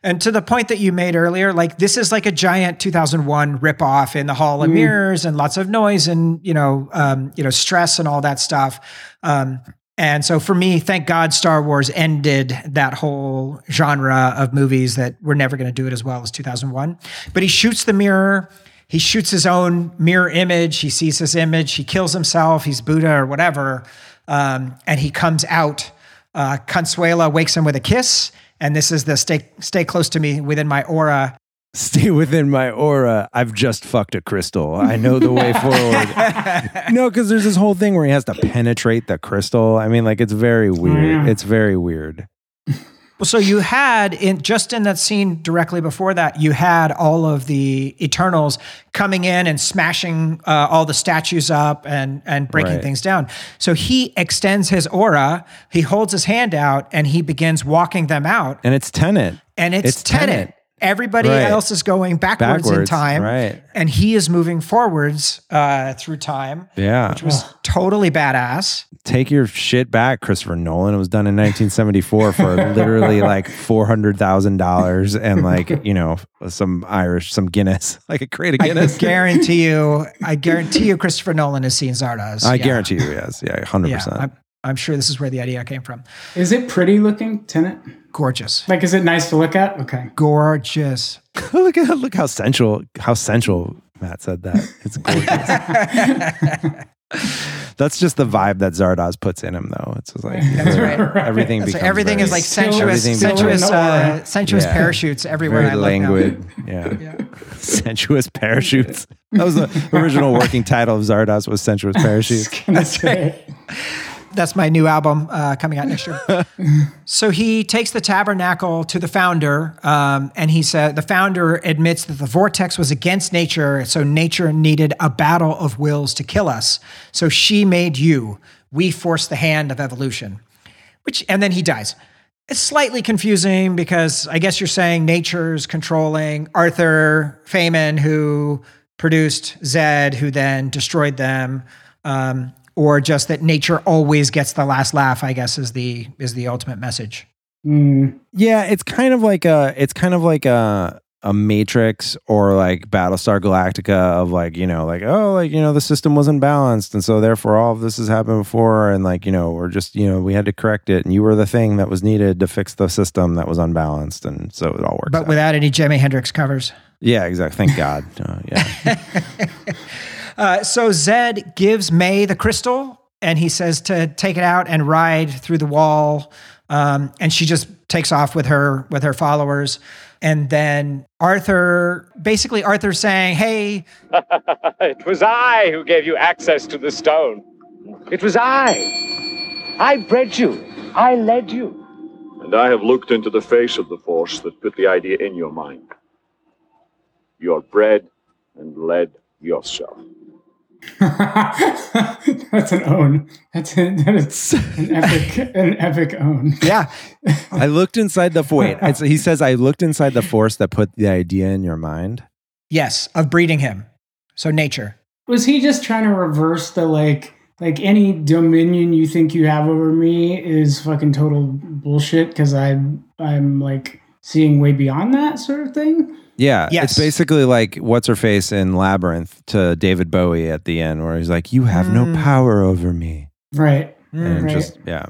[SPEAKER 1] And to the point that you made earlier, like this is like a giant 2001 ripoff in the Hall of
[SPEAKER 3] Mm.
[SPEAKER 1] Mirrors and lots of noise and you know, um, you know, stress and all that stuff. Um, and so for me, thank God Star Wars ended that whole genre of movies that were never going to do it as well as 2001. But he shoots the mirror. He shoots his own mirror image. He sees his image. He kills himself. He's Buddha or whatever. Um, and he comes out. Uh, Consuella wakes him with a kiss. And this is the stay, stay close to me within my aura.
[SPEAKER 2] Stay within my aura. I've just fucked a crystal. I know the way forward. no, because there's this whole thing where he has to penetrate the crystal. I mean, like it's very weird.
[SPEAKER 1] yeah.
[SPEAKER 2] It's very weird.
[SPEAKER 1] Well, so you had in just in that scene directly before that, you had all of the Eternals coming in and smashing uh, all the statues up and and breaking
[SPEAKER 2] Right.
[SPEAKER 1] things down. So he extends his aura, he holds his hand out, and he begins walking them out.
[SPEAKER 2] And it's Tenet.
[SPEAKER 1] And it's,
[SPEAKER 2] It's
[SPEAKER 1] Tenet. Everybody
[SPEAKER 2] Right.
[SPEAKER 1] else is going backwards, in time,
[SPEAKER 2] right.
[SPEAKER 1] and he is moving forwards uh, through time,
[SPEAKER 2] Yeah.
[SPEAKER 1] which was totally badass.
[SPEAKER 2] Take your shit back, Christopher Nolan. It was done in 1974 for literally like $400,000 and like, you know, some Irish, some Guinness, like a crate of
[SPEAKER 1] I guarantee you, I guarantee you, Christopher Nolan has seen Zardoz.
[SPEAKER 2] I
[SPEAKER 1] Yeah.
[SPEAKER 2] guarantee you, yes. Yeah, 100%.
[SPEAKER 1] Yeah, I'm, I'm sure this is where the idea came from.
[SPEAKER 3] Is it pretty looking, Tenet?
[SPEAKER 1] Gorgeous.
[SPEAKER 3] Like, is it nice to look at? Okay.
[SPEAKER 1] Gorgeous.
[SPEAKER 2] look at look how sensual how sensual Matt said that. It's gorgeous. That's just the vibe that Zardoz puts in him, though. It's just like
[SPEAKER 1] That's right.
[SPEAKER 2] everything.
[SPEAKER 1] That's right.
[SPEAKER 2] becomes
[SPEAKER 1] everything
[SPEAKER 2] very-
[SPEAKER 1] is like sensuous,
[SPEAKER 2] everything
[SPEAKER 1] sensuous, uh, sensuous
[SPEAKER 2] Yeah.
[SPEAKER 1] parachutes everywhere
[SPEAKER 2] Very
[SPEAKER 1] I look now.
[SPEAKER 2] languid. Yeah. sensuous parachutes. That was the original working title of Zardoz was sensuous parachutes.
[SPEAKER 1] That's right. That's my new album uh, coming out next year. so he takes the tabernacle to the founder, um, and he said the founder admits that the vortex was against nature, so nature needed a battle of wills to kill us. So she made you. We forced the hand of evolution. Which and then he dies. It's slightly confusing because I guess you're saying nature's controlling Arthur Frayn, who produced Zed, who then destroyed them, um, or just that nature always gets the last laugh. I guess is the is the ultimate message.
[SPEAKER 2] Yeah, it's kind of like a it's kind of like a a Matrix or like Battlestar Galactica of like, you know, like, oh, like, you know, the system wasn't balanced. And so therefore all of this has happened before. And like, you know, we're just, you know, we had to correct it. And you were the thing that was needed to fix the system that was unbalanced. And so it all works.
[SPEAKER 1] But
[SPEAKER 2] out.
[SPEAKER 1] without any Jimi Hendrix covers.
[SPEAKER 2] yeah, exactly. Thank God. Uh, yeah.
[SPEAKER 1] Uh, so Zed gives May the crystal, and he says to take it out and ride through the wall. Um, and she just takes off with her with her followers. And then Arthur, basically Arthur saying, "Hey,
[SPEAKER 11] it was I who gave you access to the stone.
[SPEAKER 6] It was I. I bred you. I led you.
[SPEAKER 12] And I have looked into the face of the force that put the idea in your mind. You're bred and led yourself.
[SPEAKER 3] That's an own. That's a, that is an epic, an epic own.
[SPEAKER 1] Yeah.
[SPEAKER 2] I looked inside the wait. He says I looked inside the force that put the idea in your mind.
[SPEAKER 1] yes, of breeding him." So nature.
[SPEAKER 3] Was he just trying to reverse the like, like any dominion you think you have over me is fucking total bullshit because I'm, I'm like seeing way beyond that sort of thing.
[SPEAKER 2] Yeah,
[SPEAKER 1] Yes.
[SPEAKER 2] it's basically like what's her face in Labyrinth to David Bowie at the end, where he's like, "You have no
[SPEAKER 1] Mm.
[SPEAKER 2] power over me,"
[SPEAKER 3] Right.
[SPEAKER 2] and
[SPEAKER 3] right.
[SPEAKER 2] just yeah,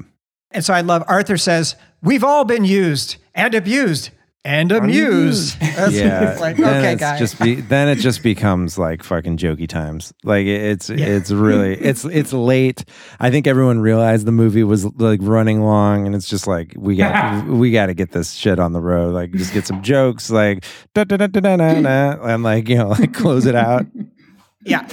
[SPEAKER 1] And so I love Arthur says, We've all been used and abused and amuse. That's
[SPEAKER 2] yeah,
[SPEAKER 1] like,
[SPEAKER 2] then
[SPEAKER 1] okay, guys.
[SPEAKER 2] just be, then it just becomes like fucking jokey times. Like it- it's it's really it's it's late. I think everyone realized the movie was like running long, and it's just like we got we got to get this shit on the road. Like just get some jokes, like da da da da da da, da, and like you know like close it out.
[SPEAKER 1] Yeah.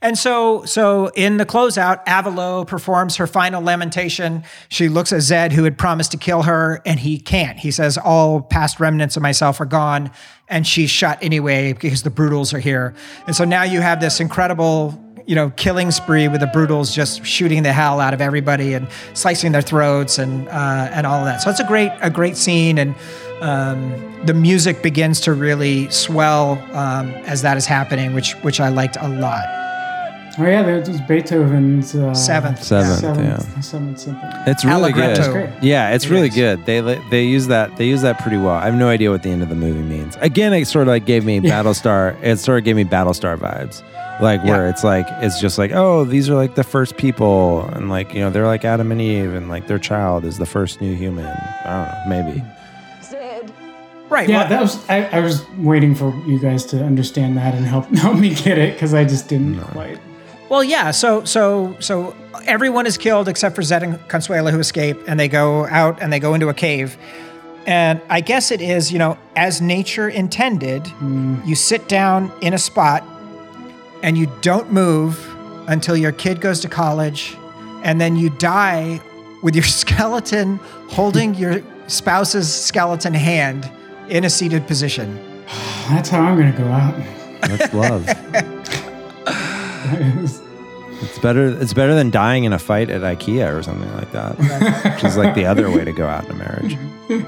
[SPEAKER 1] And so, so in the closeout, Avalow performs her final lamentation. She looks at Zed, who had promised to kill her, and he can't. He says, All past remnants of myself are gone. And she's shot anyway because the Brutals are here. And so now you have this incredible, you know, killing spree with the Brutals just shooting the hell out of everybody and slicing their throats and uh, and all of that. So it's a great, a great scene. And um, the music begins to really swell um, as that is happening, which which I liked a lot.
[SPEAKER 3] Oh yeah, that was Beethoven's uh,
[SPEAKER 1] Seventh.
[SPEAKER 2] Seventh,
[SPEAKER 3] seventh,
[SPEAKER 2] yeah.
[SPEAKER 3] seventh symphony.
[SPEAKER 2] It's really
[SPEAKER 3] Allegretto.
[SPEAKER 2] good.
[SPEAKER 3] It's great.
[SPEAKER 2] Yeah, it's
[SPEAKER 3] It
[SPEAKER 2] really
[SPEAKER 3] is.
[SPEAKER 2] good. They they use that they use that pretty well. I have no idea what the end of the movie means. Again, it sort of like gave me
[SPEAKER 3] Yeah.
[SPEAKER 2] Battlestar. It sort of gave me Battlestar vibes, like where it's like it's just like oh these are like the first people and like you know they're like Adam and Eve and like their child is the first new human. I don't know, maybe.
[SPEAKER 1] Right.
[SPEAKER 3] Yeah,
[SPEAKER 1] well-
[SPEAKER 3] that was. I, I was waiting for you guys to understand that and help help me get it because I just didn't quite.
[SPEAKER 1] Well, yeah. So, so, so everyone is killed except for Zed and Consuella who escape, and they go out and they go into a cave. And I guess it is, you know, as nature intended. Mm. You sit down in a spot, and you don't move until your kid goes to college, and then you die with your skeleton holding your spouse's skeleton hand in a seated position.
[SPEAKER 3] That's how I'm gonna go out.
[SPEAKER 2] That's love. It's better. It's better than dying in a fight at IKEA or something like that, which is like the other way to go out in a marriage.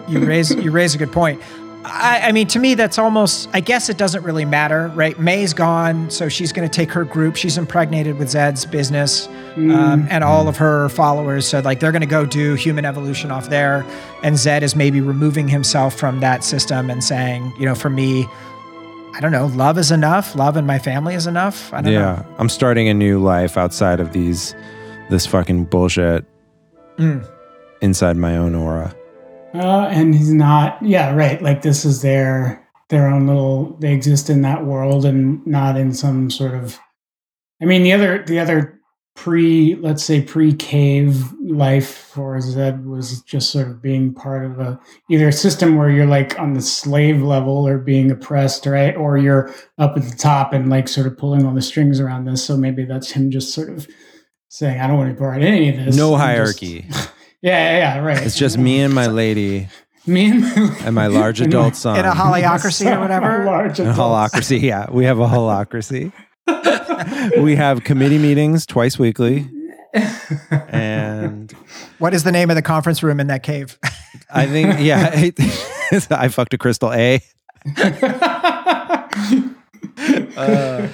[SPEAKER 1] you raise you raise a good point. I, I mean, to me, that's almost. I guess it doesn't really matter, right? May's gone, so she's going to take her group. She's impregnated with Zed's business um, and all of her followers. So, like, they're going to go do human evolution off there, and Zed is maybe removing himself from that system and saying, you know, for me, I don't know, love is enough. Love and my family is enough. I don't
[SPEAKER 2] yeah,
[SPEAKER 1] know.
[SPEAKER 2] I'm starting a new life outside of these, this fucking bullshit
[SPEAKER 1] Mm.
[SPEAKER 2] inside my own aura.
[SPEAKER 3] Uh, and he's not. Yeah, right. Like this is their their own little. They exist in that world and not in some sort of. I mean, the other the other pre let's say pre cave life for Zed was just sort of being part of a either a system where you're like on the slave level or being oppressed, right? Or you're up at the top and like sort of pulling all the strings around this. So maybe that's him just sort of saying, I don't want to be part of any of this.
[SPEAKER 2] No
[SPEAKER 3] I'm just-
[SPEAKER 2] hierarchy.
[SPEAKER 3] yeah, yeah, yeah, right.
[SPEAKER 2] It's just me and my lady
[SPEAKER 3] Me and
[SPEAKER 2] and my large adult son.
[SPEAKER 1] In a holocracy or whatever.
[SPEAKER 3] large
[SPEAKER 2] A holocracy. Yeah, we have a holocracy. we have committee meetings twice weekly, and
[SPEAKER 1] What is the name of the conference room in that cave?
[SPEAKER 2] I think yeah, I fucked a crystal A. Uh,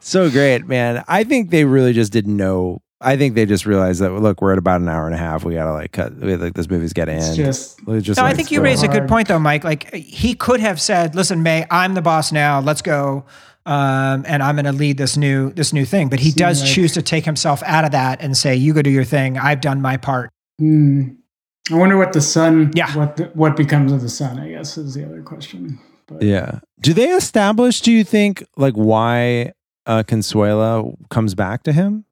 [SPEAKER 2] so great, man. I think they really just didn't know. I think they just realized that look, we're at about an hour and a half. We gotta like cut. We, like this movie's gotta end.
[SPEAKER 3] just-
[SPEAKER 2] Let's just
[SPEAKER 1] no, I think you
[SPEAKER 2] throw-
[SPEAKER 1] raise a good point though, Mike. Like he could have said, "Listen, May, I'm the boss now. Let's go." Um, and I'm going to lead this new this new thing, but he
[SPEAKER 3] Seemed
[SPEAKER 1] does
[SPEAKER 3] like-
[SPEAKER 1] choose to take himself out of that and say, "You go do your thing. I've done my part."
[SPEAKER 3] Hmm. I wonder what the sun.
[SPEAKER 1] Yeah.
[SPEAKER 3] What the, what becomes of the sun? I guess is the other question. But
[SPEAKER 2] Yeah. Do they establish? Do you think like why uh, Consuella comes back to him?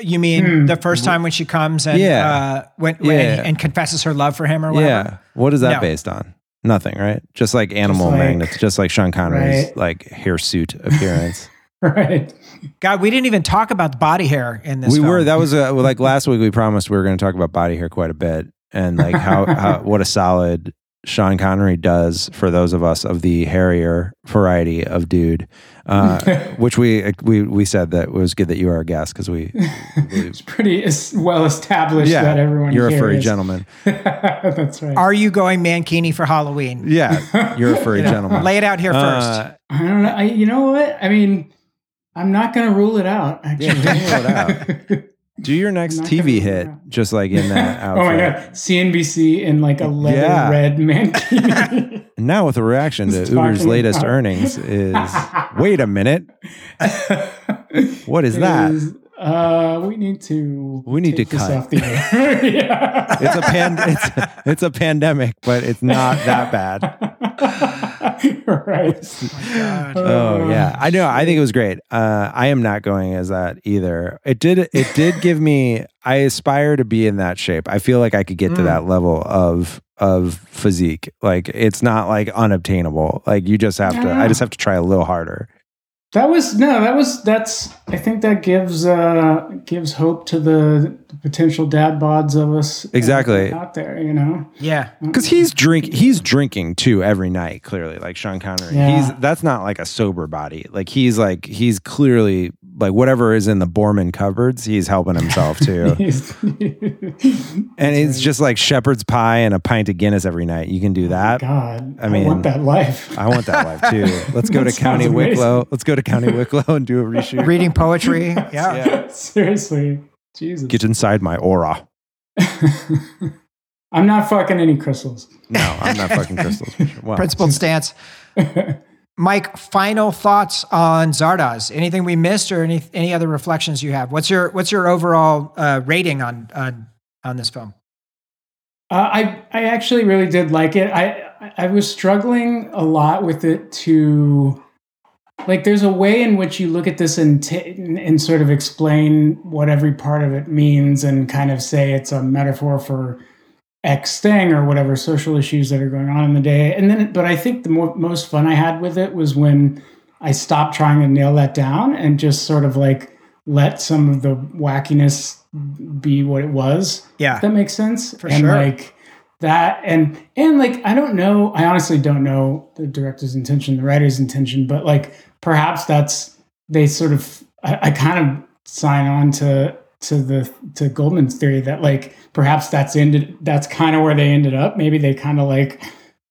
[SPEAKER 1] You mean
[SPEAKER 3] Hmm.
[SPEAKER 1] the first time when she comes and
[SPEAKER 2] Yeah.
[SPEAKER 1] uh, when, when
[SPEAKER 2] Yeah.
[SPEAKER 1] and confesses her love for him or whatever?
[SPEAKER 2] Yeah. What is that
[SPEAKER 1] No.
[SPEAKER 2] based on? Nothing, right? Just like animal
[SPEAKER 3] like-
[SPEAKER 2] magnets, just like Sean Connery's
[SPEAKER 3] Right.
[SPEAKER 2] like hirsute appearance.
[SPEAKER 3] right.
[SPEAKER 1] God, we didn't even talk about body hair in this.
[SPEAKER 2] we
[SPEAKER 1] film.
[SPEAKER 2] were that was uh, like last week. We promised we were going to talk about body hair quite a bit and like how, how what a solid Sean Connery does for those of us of the hairier variety of dude, uh, which we we we said that it was good that you are a guest because we
[SPEAKER 3] It's pretty well established
[SPEAKER 2] yeah
[SPEAKER 3] that everyone.
[SPEAKER 2] you're a
[SPEAKER 3] here
[SPEAKER 2] furry
[SPEAKER 3] is-
[SPEAKER 2] gentleman.
[SPEAKER 3] That's right.
[SPEAKER 1] Are you going mankini for Halloween?
[SPEAKER 2] Yeah, you're a furry
[SPEAKER 1] You know,
[SPEAKER 2] gentleman.
[SPEAKER 1] Lay it out here first.
[SPEAKER 2] Uh,
[SPEAKER 3] I don't know. I, you know what? I mean, I'm not going to rule it out. Actually,
[SPEAKER 2] Yeah, don't rule it out. Do your next TV hit just like in that outfit.
[SPEAKER 3] oh my god, CNBC in like a leather
[SPEAKER 2] Yeah.
[SPEAKER 3] red mankini.
[SPEAKER 2] And now with a reaction to Uber's latest
[SPEAKER 3] about-
[SPEAKER 2] earnings is wait a minute. What is that?
[SPEAKER 3] Is, uh, we need to.
[SPEAKER 2] We need
[SPEAKER 3] take
[SPEAKER 2] to cut.
[SPEAKER 3] Off the air. yeah.
[SPEAKER 2] It's a pan it's it's a pandemic, but it's not that bad.
[SPEAKER 3] right.
[SPEAKER 2] Oh yeah, I know. I think it was great. Uh, I am not going as that either. It did. It did give me. I aspire to be in that shape. I feel like I could get to
[SPEAKER 1] Mm.
[SPEAKER 2] that level of of physique. Like it's not like unobtainable. Like you just have to. I just have to try a little harder.
[SPEAKER 3] That was no, that was that's I think that gives uh gives hope to the, the potential dad bods of us
[SPEAKER 2] Exactly.
[SPEAKER 3] out there, you know.
[SPEAKER 1] Yeah.
[SPEAKER 2] Because he's drink. He's drinking too every night. Clearly, like Sean Connery.
[SPEAKER 3] Yeah.
[SPEAKER 2] He's that's not like a sober body. Like he's like he's clearly like whatever is in the Boorman cupboards. He's helping himself to.
[SPEAKER 3] He's-
[SPEAKER 2] and it's just like shepherd's pie and a pint of Guinness every night. You can do oh that.
[SPEAKER 3] Oh God,
[SPEAKER 2] I mean,
[SPEAKER 3] want that life.
[SPEAKER 2] I want that life too. Let's go to County
[SPEAKER 3] amazing.
[SPEAKER 2] Wicklow. Let's go to County Wicklow and do a reshoot.
[SPEAKER 1] Reading poetry. Yeah.
[SPEAKER 3] Seriously, Jesus.
[SPEAKER 2] Get inside my aura.
[SPEAKER 3] I'm not fucking any crystals.
[SPEAKER 2] No, I'm not fucking crystals. for sure. Well,
[SPEAKER 1] Principled stance. Mike, final thoughts on Zardoz? Anything we missed, or any any other reflections you have? What's your what's your overall uh, rating on on on this film?
[SPEAKER 3] Uh, I I actually really did like it. I I was struggling a lot with it to like. There's a way in which you look at this and t- and sort of explain what every part of it means, and kind of say it's a metaphor for X thing or whatever social issues that are going on in the day. And then, but I think the more, most fun I had with it was when I stopped trying to nail that down and just sort of like let some of the wackiness be what it was.
[SPEAKER 1] Yeah.
[SPEAKER 3] That makes sense.
[SPEAKER 1] For
[SPEAKER 3] and
[SPEAKER 1] sure.
[SPEAKER 3] like that and and like I don't know, I honestly don't know the director's intention, the writer's intention, but like perhaps that's they sort of I, I kind of sign on to to the to Goldman's theory that like perhaps that's ended that's kind of where they ended up. Maybe they kind of like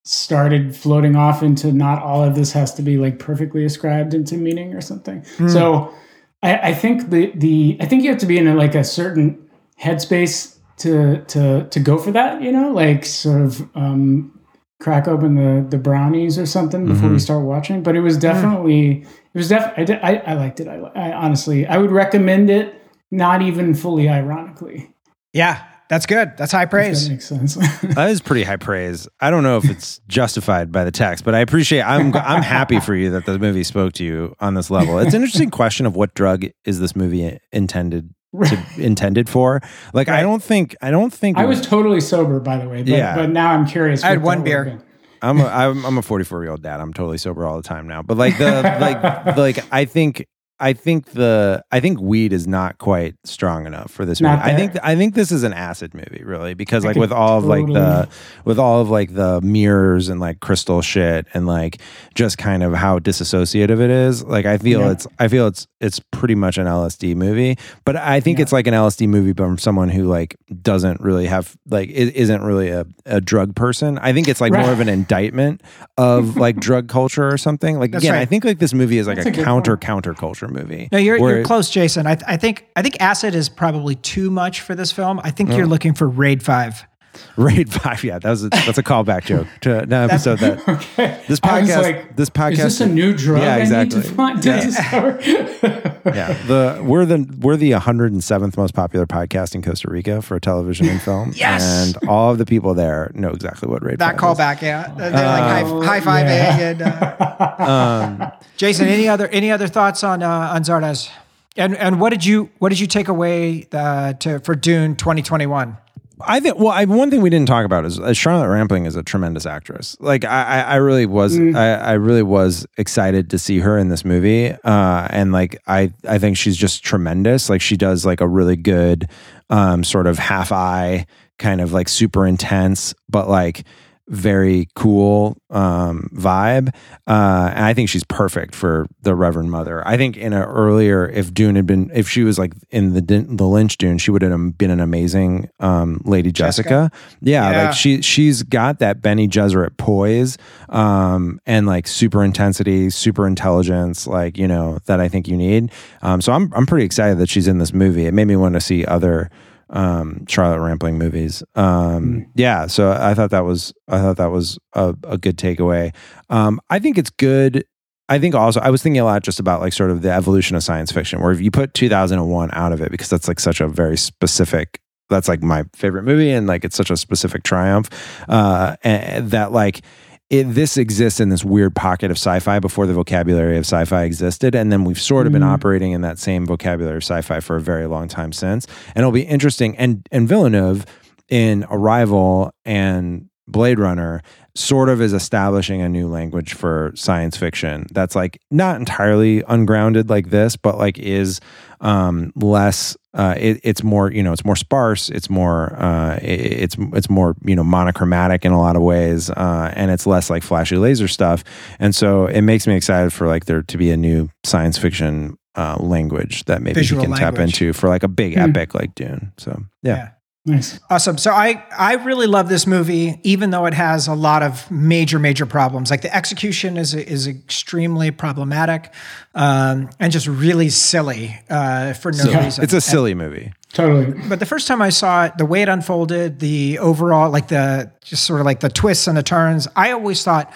[SPEAKER 3] started floating off into not all of this has to be like perfectly ascribed into meaning or something.
[SPEAKER 1] Mm.
[SPEAKER 3] So I, I think the the I think you have to be in a, like a certain headspace to to to go for that. You know, like sort of um, crack open the the brownies or something before we
[SPEAKER 2] Mhm.
[SPEAKER 3] start watching. But it was definitely it was def I, did, I I liked it. I, I honestly I would recommend it. Not even fully ironically.
[SPEAKER 1] Yeah, that's good. That's high praise.
[SPEAKER 3] that makes sense.
[SPEAKER 2] that is pretty high praise. I don't know if it's justified by the text, but I appreciate. I'm I'm happy for you that the movie spoke to you on this level. It's an interesting question of what drug is this movie intended to intended for. Like I don't think I don't think
[SPEAKER 3] I was totally sober, by the way. But,
[SPEAKER 2] Yeah.
[SPEAKER 3] but now I'm curious.
[SPEAKER 1] I had one beer.
[SPEAKER 2] I'm a, I'm I'm a 44 year old dad. I'm totally sober all the time now. But like the like like I think I think the I think weed is not quite strong enough for this movie. I think. I think this is an acid movie, really, because like with all of like the with all of like the mirrors and like crystal shit and like just kind of how disassociative it is. Like I feel
[SPEAKER 3] Yeah.
[SPEAKER 2] it's I feel it's it's pretty much an LSD movie, but I think it's like an LSD movie but from someone who like doesn't really have like is isn't really a, a drug person. I think it's like more of an indictment of like drug culture or something. Like
[SPEAKER 1] That's
[SPEAKER 2] again,
[SPEAKER 1] right.
[SPEAKER 2] I think like this movie is like
[SPEAKER 3] That's
[SPEAKER 2] a,
[SPEAKER 3] a
[SPEAKER 2] counter counterculture movie.
[SPEAKER 1] No, you're you're close, Jason. I, I think I think acid is probably too much for this film. I think
[SPEAKER 2] Oh.
[SPEAKER 1] you're looking for Raid Five.
[SPEAKER 2] Raid five, yeah, that was a, that's a callback joke to an episode that
[SPEAKER 3] Okay.
[SPEAKER 2] this
[SPEAKER 3] I was
[SPEAKER 2] podcast
[SPEAKER 3] like,
[SPEAKER 2] this podcast
[SPEAKER 3] Is this a new drug
[SPEAKER 2] Yeah,
[SPEAKER 3] I need to
[SPEAKER 2] exactly.
[SPEAKER 3] find
[SPEAKER 2] Yeah. yeah the we're the we're the 107th most popular podcast in Costa Rica for television and film.
[SPEAKER 1] Yes!
[SPEAKER 2] and all of the people there know exactly what Raid
[SPEAKER 1] That
[SPEAKER 2] five is.
[SPEAKER 1] callback, yeah. They're like
[SPEAKER 3] Oh,
[SPEAKER 1] high, high fiving.
[SPEAKER 3] yeah.
[SPEAKER 1] And, uh,
[SPEAKER 2] Um,
[SPEAKER 1] Jason, any other any other thoughts on uh, on Zardoz? And and what did you what did you take away uh, to for Dune 2021?
[SPEAKER 2] I think. Well, I, one thing we didn't talk about is uh, Charlotte Rampling is a tremendous actress. Like I, I, I really was,
[SPEAKER 3] Mm.
[SPEAKER 2] I, I really was excited to see her in this movie. Uh, and like I, I think she's just tremendous. Like she does like a really good, um, sort of half eye, kind of like super intense, but like very cool um, vibe. Uh, and I think she's perfect for the Reverend Mother. I think in an earlier, if Dune had been, if she was like in the the Lynch Dune, she would have been an amazing um, Lady Jessica. Yeah,
[SPEAKER 1] Yeah.
[SPEAKER 2] like she she's got that Bene Gesserit poise um, and like super intensity, super intelligence, like you know that I think you need. Um, so I'm I'm pretty excited that she's in this movie. It made me want to see other um Charlotte Rampling movies. Um yeah, so I thought that was I thought that was a, a good takeaway. Um I think it's good I think also I was thinking a lot just about like sort of the evolution of science fiction where if you put 2001 out of it because that's like such a very specific that's like my favorite movie and like it's such a specific triumph uh and that like it, this exists in this weird pocket of sci-fi before the vocabulary of sci-fi existed, and then we've sort of been
[SPEAKER 3] Mhm.
[SPEAKER 2] operating in that same vocabulary of sci-fi for a very long time since. And it'll be interesting. And and Villeneuve in Arrival and Blade Runner sort of is establishing a new language for science fiction that's like not entirely ungrounded like this, but like is um, less. Uh, it, it's more, you know, it's more sparse. It's more, uh, it- it's it's more, you know, monochromatic in a lot of ways, uh, and it's less like flashy laser stuff. And so it makes me excited for like there to be a new science fiction uh, language that maybe
[SPEAKER 1] Visual
[SPEAKER 2] we can tap into for like a big
[SPEAKER 3] Hmm.
[SPEAKER 2] epic like Dune. So yeah.
[SPEAKER 1] Yeah.
[SPEAKER 3] Nice.
[SPEAKER 1] Awesome. So I I really love this movie, even though it has a lot of major major problems. Like the execution is is extremely problematic, um, and just really silly uh, for no
[SPEAKER 2] Yeah.
[SPEAKER 1] reason.
[SPEAKER 2] It's a
[SPEAKER 1] And-
[SPEAKER 2] silly movie.
[SPEAKER 3] Totally.
[SPEAKER 1] but the first time I saw it, the way it unfolded, the overall, like the just sort of like the twists and the turns, I always thought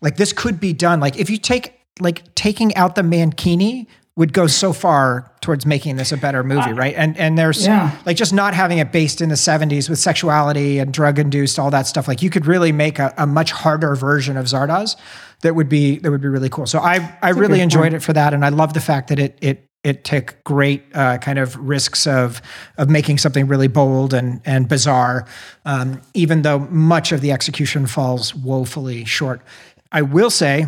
[SPEAKER 1] like this could be done. Like if you take like taking out the Mankini would go so far towards making this a better movie, right? And and there's
[SPEAKER 3] Yeah.
[SPEAKER 1] like just not having it based in the 70s with sexuality and drug induced, all that stuff. Like you could really make a, a much harder version of Zardoz that would be that would be really cool. So I I
[SPEAKER 3] a
[SPEAKER 1] really enjoyed
[SPEAKER 3] point.
[SPEAKER 1] it for that, and I love the fact that it it it took great uh, kind of risks of of making something really bold and and bizarre, um, even though much of the execution falls woefully short. I will say.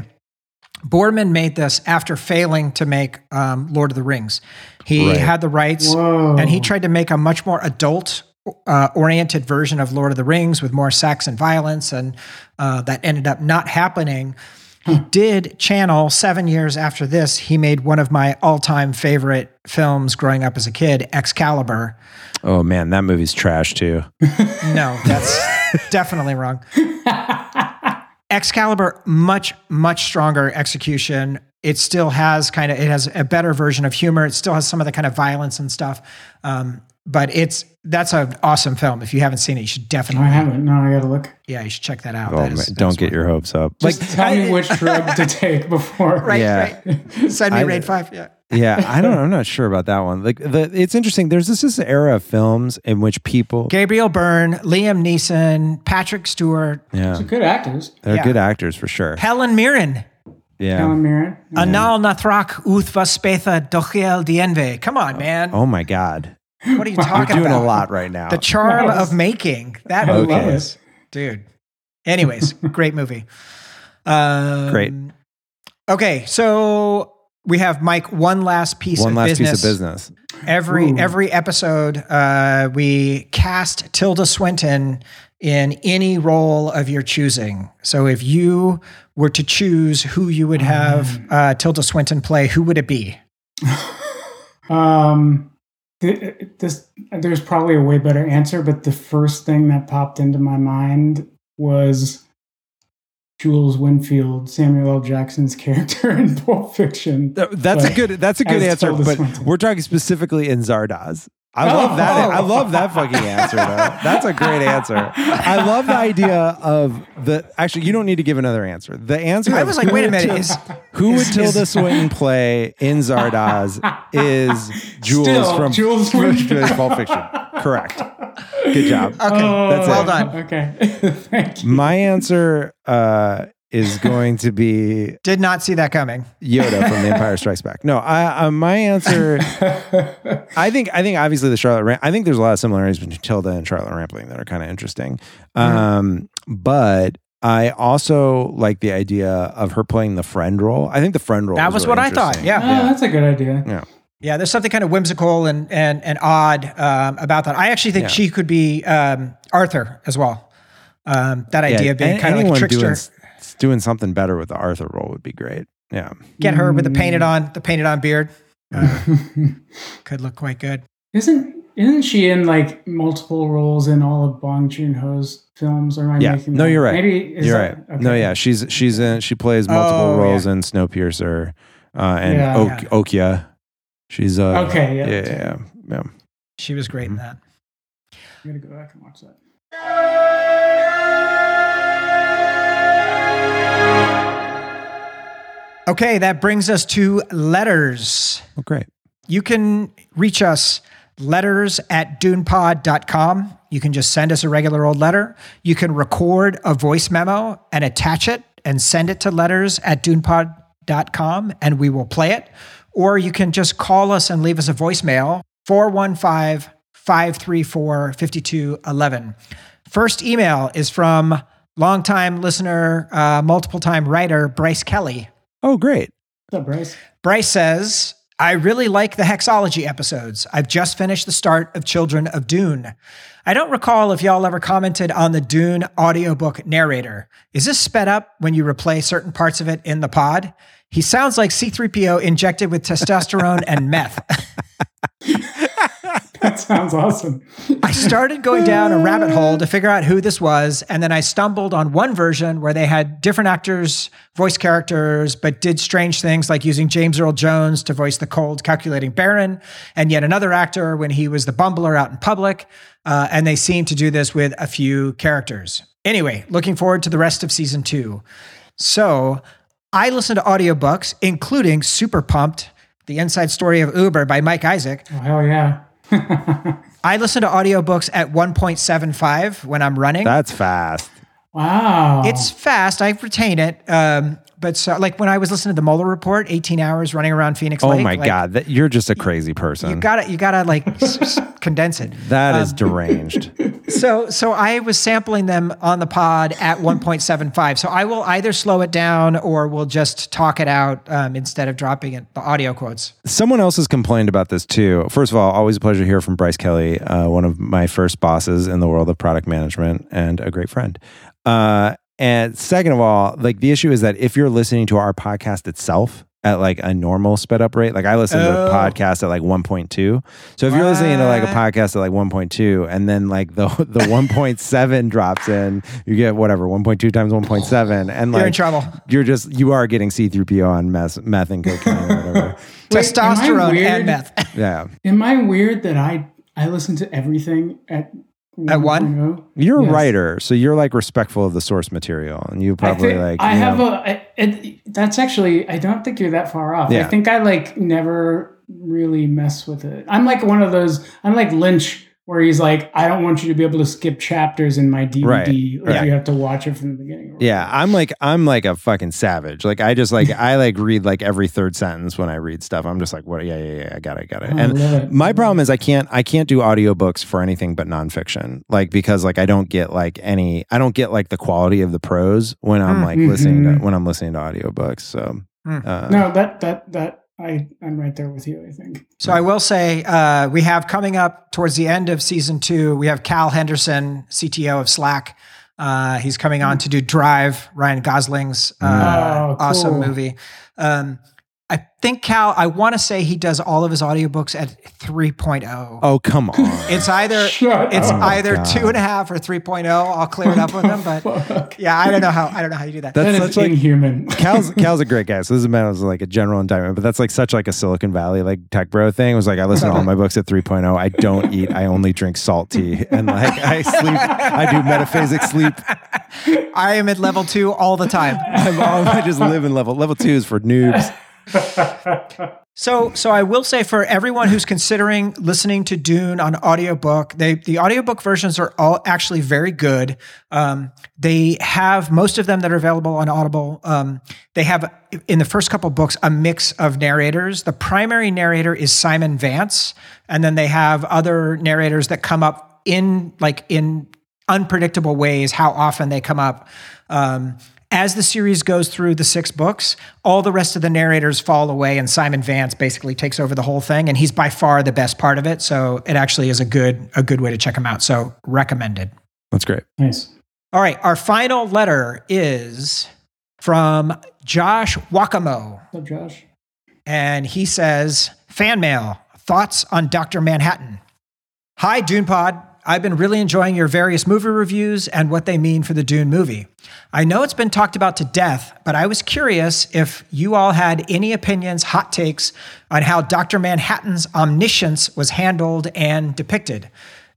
[SPEAKER 1] Boorman made this after failing to make um, Lord of the Rings. He
[SPEAKER 2] Right.
[SPEAKER 1] had the rights,
[SPEAKER 3] Whoa.
[SPEAKER 1] and he tried to make a much more adult uh, oriented version of Lord of the Rings with more sex and violence, and uh, that ended up not happening. He did channel seven years after this. He made one of my all time favorite films growing up as a kid, Excalibur.
[SPEAKER 2] Oh man, that movie's trash too.
[SPEAKER 1] No, that's definitely wrong. Excalibur, much, much stronger execution. It still has kind of, it has a better version of humor. It still has some of the kind of violence and stuff. Um, but it's, that's an awesome film. If you haven't seen it, you should definitely.
[SPEAKER 3] I
[SPEAKER 1] definitely,
[SPEAKER 3] haven't. No, I gotta look.
[SPEAKER 1] yeah, you should check that out.
[SPEAKER 2] Oh,
[SPEAKER 1] That is-
[SPEAKER 2] man, don't
[SPEAKER 1] is
[SPEAKER 2] get your hopes up.
[SPEAKER 3] Just tell me which drug to take before.
[SPEAKER 1] Right,
[SPEAKER 2] Yeah.
[SPEAKER 1] right. Send me
[SPEAKER 2] I-
[SPEAKER 1] Raid 5. Yeah.
[SPEAKER 2] Yeah, I don't. I'm not sure about that one. Like the, it's interesting. There's this, this era of films in which people,
[SPEAKER 1] Gabriel Byrne, Liam Neeson, Patrick Stewart,
[SPEAKER 2] yeah,
[SPEAKER 3] Some good actors.
[SPEAKER 2] they're
[SPEAKER 1] Yeah.
[SPEAKER 2] good actors for sure.
[SPEAKER 1] Helen Mirren.
[SPEAKER 2] Yeah.
[SPEAKER 3] Helen Mirren.
[SPEAKER 1] Anal Nathrak Uthva Spetha Dochiel Dienve. Come on, man.
[SPEAKER 2] Oh my god,
[SPEAKER 1] What are you
[SPEAKER 2] we're
[SPEAKER 1] talking
[SPEAKER 2] doing
[SPEAKER 1] about?
[SPEAKER 2] a lot right now.
[SPEAKER 1] The charm
[SPEAKER 3] Yes.
[SPEAKER 1] of making. That
[SPEAKER 3] I
[SPEAKER 1] movie
[SPEAKER 3] love
[SPEAKER 1] is, dude. Anyways, great movie. Um,
[SPEAKER 2] Great.
[SPEAKER 1] Okay, so we have Mike. One last piece.
[SPEAKER 2] One
[SPEAKER 1] of
[SPEAKER 2] last
[SPEAKER 1] business.
[SPEAKER 2] piece of business.
[SPEAKER 1] Every
[SPEAKER 3] Ooh.
[SPEAKER 1] every episode, uh, we cast Tilda Swinton in any role of your choosing. So if you were to choose who you would have uh, Tilda Swinton play, who would it be?
[SPEAKER 3] Um, th- this there's probably a way better answer, but the first thing that popped into my mind was Jules Winfield, Samuel L. Jackson's character in Pulp Fiction.
[SPEAKER 2] Th- That's a good. That's a good answer. But we're talking specifically in Zardoz. I
[SPEAKER 3] Oh.
[SPEAKER 2] love that. I love that fucking answer. Though. That's a great answer. I love the idea of the. Actually, you don't need to give another answer. The answer.
[SPEAKER 1] I was like,
[SPEAKER 2] who
[SPEAKER 1] wait a
[SPEAKER 2] would
[SPEAKER 1] minute,
[SPEAKER 2] Til-
[SPEAKER 1] is-
[SPEAKER 2] who would
[SPEAKER 1] is-
[SPEAKER 2] Tilda
[SPEAKER 1] is-
[SPEAKER 2] Swinton play in Zardoz? Is Jules
[SPEAKER 3] Still,
[SPEAKER 2] from
[SPEAKER 3] Jules
[SPEAKER 2] from
[SPEAKER 3] Swinton.
[SPEAKER 2] Pulp Fiction? Correct. Good job.
[SPEAKER 1] Okay,
[SPEAKER 2] That's
[SPEAKER 1] well
[SPEAKER 2] it.
[SPEAKER 1] done.
[SPEAKER 3] Okay, thank you.
[SPEAKER 2] My answer uh, is going to be
[SPEAKER 1] Did not see that coming.
[SPEAKER 2] Yoda from The Empire Strikes Back. No, I, uh, my answer. I think I think obviously the Charlotte. Ram- I think there's a lot of similarities between Tilda and Charlotte Rampling that are kind of interesting. Um, but I also like the idea of her playing the friend role. I think the friend role.
[SPEAKER 1] That was
[SPEAKER 2] really
[SPEAKER 1] what I thought. Yeah.
[SPEAKER 3] Oh, that's a good idea.
[SPEAKER 2] yeah.
[SPEAKER 1] Yeah, there's something kind of whimsical and and and odd um, about that. I actually think
[SPEAKER 2] Yeah.
[SPEAKER 1] she could be um, Arthur as well. Um, that idea
[SPEAKER 2] Yeah,
[SPEAKER 1] of being kind of like a trickster.
[SPEAKER 2] doing s- doing something better with the Arthur role would be great. Yeah.
[SPEAKER 1] Get her with the
[SPEAKER 2] Mm.
[SPEAKER 1] painted on the painted on beard. Uh, could look quite good.
[SPEAKER 3] Isn't isn't she in like multiple roles in all of Bong Joon Ho's films? Or am I
[SPEAKER 2] Yeah.
[SPEAKER 3] making
[SPEAKER 2] No,
[SPEAKER 3] that-
[SPEAKER 2] you're right.
[SPEAKER 3] Maybe is
[SPEAKER 2] you're
[SPEAKER 3] that-
[SPEAKER 2] right. No, yeah, she's she's in. She plays multiple
[SPEAKER 1] Oh,
[SPEAKER 2] roles
[SPEAKER 1] yeah.
[SPEAKER 2] in Snowpiercer uh, and
[SPEAKER 3] Yeah.
[SPEAKER 2] Ok- Okja. She's uh,
[SPEAKER 3] Okay, yeah.
[SPEAKER 2] yeah, yeah, yeah, yeah.
[SPEAKER 1] She was great
[SPEAKER 2] Mm-hmm.
[SPEAKER 1] in that.
[SPEAKER 3] I'm gonna go back and watch that.
[SPEAKER 1] Okay, that brings us to letters.
[SPEAKER 2] Oh, great.
[SPEAKER 1] You can reach us letters at dunepod.com. You can just send us a regular old letter. You can record a voice memo and attach it and send it to letters at dunepod.com and we will play it. Or you can just call us and leave us a voicemail 415 534 5211. First email is from longtime listener, uh, multiple time writer, Bryce Kelly.
[SPEAKER 2] Oh, great.
[SPEAKER 3] What's up, Bryce?
[SPEAKER 1] Bryce says, I really like the hexology episodes. I've just finished the start of Children of Dune. I don't recall if y'all ever commented on the Dune audiobook narrator. Is this sped up when you replay certain parts of it in the pod? He sounds like C3PO injected with testosterone and meth.
[SPEAKER 3] that sounds awesome.
[SPEAKER 1] I started going down a rabbit hole to figure out who this was, and then I stumbled on one version where they had different actors voice characters, but did strange things like using James Earl Jones to voice the cold, calculating Baron, and yet another actor when he was the bumbler out in public. Uh, and they seem to do this with a few characters. Anyway, looking forward to the rest of season two. So I listen to audiobooks, including Super Pumped, The Inside Story of Uber by Mike Isaac.
[SPEAKER 3] Oh, hell yeah.
[SPEAKER 1] I listen to audiobooks at 1.75 when I'm running.
[SPEAKER 2] That's fast.
[SPEAKER 3] Wow.
[SPEAKER 1] It's fast. I retain it. Um, but so, like when I was listening to the Mueller report, 18 hours running around Phoenix
[SPEAKER 2] Oh
[SPEAKER 1] Lake.
[SPEAKER 2] my
[SPEAKER 1] like,
[SPEAKER 2] God. That, you're just a crazy person.
[SPEAKER 1] You gotta, you gotta like s- s- condense it.
[SPEAKER 2] That is
[SPEAKER 1] Um,
[SPEAKER 2] deranged.
[SPEAKER 1] So, so I was sampling them on the pod at 1.75. So I will either slow it down or we'll just talk it out um, instead of dropping it the audio quotes.
[SPEAKER 2] Someone else has complained about this too. First of all, always a pleasure to hear from Bryce Kelly, uh, one of my first bosses in the world of product management and a great friend. Uh, and second of all, like the issue is that if you're listening to our podcast itself at like a normal sped up rate, like I listen to
[SPEAKER 1] Oh.
[SPEAKER 2] a podcast at like 1.2. So if you're listening to like a podcast at like 1.2 and then like the the 1.7 drops in, you get whatever 1.2 times 1.7 and like
[SPEAKER 1] You're in trouble.
[SPEAKER 2] You're just you are getting C3PO on meth, meth and cocaine or whatever.
[SPEAKER 3] Wait,
[SPEAKER 1] Testosterone and meth.
[SPEAKER 2] Yeah.
[SPEAKER 3] Am I weird that I I listen to everything at
[SPEAKER 1] At mm-hmm. one?
[SPEAKER 3] 1.0?
[SPEAKER 2] You're
[SPEAKER 3] Yes.
[SPEAKER 2] a writer, so you're like respectful of the source material, and you probably
[SPEAKER 3] I think,
[SPEAKER 2] like.
[SPEAKER 3] I
[SPEAKER 2] you
[SPEAKER 3] have
[SPEAKER 2] know-
[SPEAKER 3] a. I, it, that's actually. I don't think you're that far off.
[SPEAKER 2] Yeah.
[SPEAKER 3] I think I like never really mess with it. I'm like one of those. I'm like Lynch, where he's like, I don't want you to be able to skip chapters in my DVD.
[SPEAKER 2] Right,
[SPEAKER 3] Like
[SPEAKER 2] right.
[SPEAKER 3] you have to watch it from the beginning.
[SPEAKER 2] Yeah, I'm like I'm like a fucking savage. Like I just like I like read like every third sentence when I read stuff. I'm just like, what? Yeah, yeah, yeah. I got it, I got it.
[SPEAKER 3] I
[SPEAKER 2] And
[SPEAKER 3] it.
[SPEAKER 2] my problem is I can't I can't do audiobooks for anything but nonfiction. Like because like I don't get like any I don't get like the quality of the prose when I'm like listening to
[SPEAKER 3] Mhm.
[SPEAKER 2] when I'm listening to audiobooks. So
[SPEAKER 1] Mm.
[SPEAKER 2] uh,
[SPEAKER 3] No, that that that I I'm right there with you. I think.
[SPEAKER 1] So I will say uh, we have coming up towards the end of season two. We have Cal Henderson, CTO of Slack. Uh, he's coming on to do Drive, Ryan Gosling's uh,
[SPEAKER 3] Oh,
[SPEAKER 1] awesome movie. Um, I think Cal. I want to say he does all of his audiobooks at 3.0.
[SPEAKER 2] oh come on.
[SPEAKER 1] It's either
[SPEAKER 3] Shut
[SPEAKER 1] it's
[SPEAKER 3] up.
[SPEAKER 1] either
[SPEAKER 2] God.
[SPEAKER 1] two and a half or 3.0. I'll clear it up with him, but yeah, I don't know how I don't know how you do that.
[SPEAKER 2] That's
[SPEAKER 3] That
[SPEAKER 2] such like
[SPEAKER 3] inhuman.
[SPEAKER 2] Cal's Cal's a great guy. So this is meant as like a general indictment, but that's like such like a Silicon Valley like tech bro thing. It was like I listen to all my books at 3.0. I don't eat. I only drink salt tea, and like I sleep. I do metaphasic sleep.
[SPEAKER 1] I am at level two all the time.
[SPEAKER 2] I'm all, I just live in level. Level two is for noobs.
[SPEAKER 1] So, so I will say for everyone who's considering listening to Dune on audiobook, they the audiobook versions are all actually very good. Um, they have most of them that are available on Audible. Um, they have in the first couple books a mix of narrators. The primary narrator is Simon Vance, and then they have other narrators that come up in like in unpredictable ways. How often they come up. Um, as the series goes through the six books, all the rest of the narrators fall away, and Simon Vance basically takes over the whole thing, and he's by far the best part of it. So it actually is a good a good way to check him out. So recommended.
[SPEAKER 2] That's great.
[SPEAKER 3] Nice.
[SPEAKER 1] All right, our final letter is from Josh Wakamo,
[SPEAKER 3] What's up, Josh?
[SPEAKER 1] and he says, "Fan mail thoughts on Doctor Manhattan." Hi, Dune Pod. I've been really enjoying your various movie reviews and what they mean for the Dune movie. I know it's been talked about to death, but I was curious if you all had any opinions, hot takes on how Dr. Manhattan's omniscience was handled and depicted.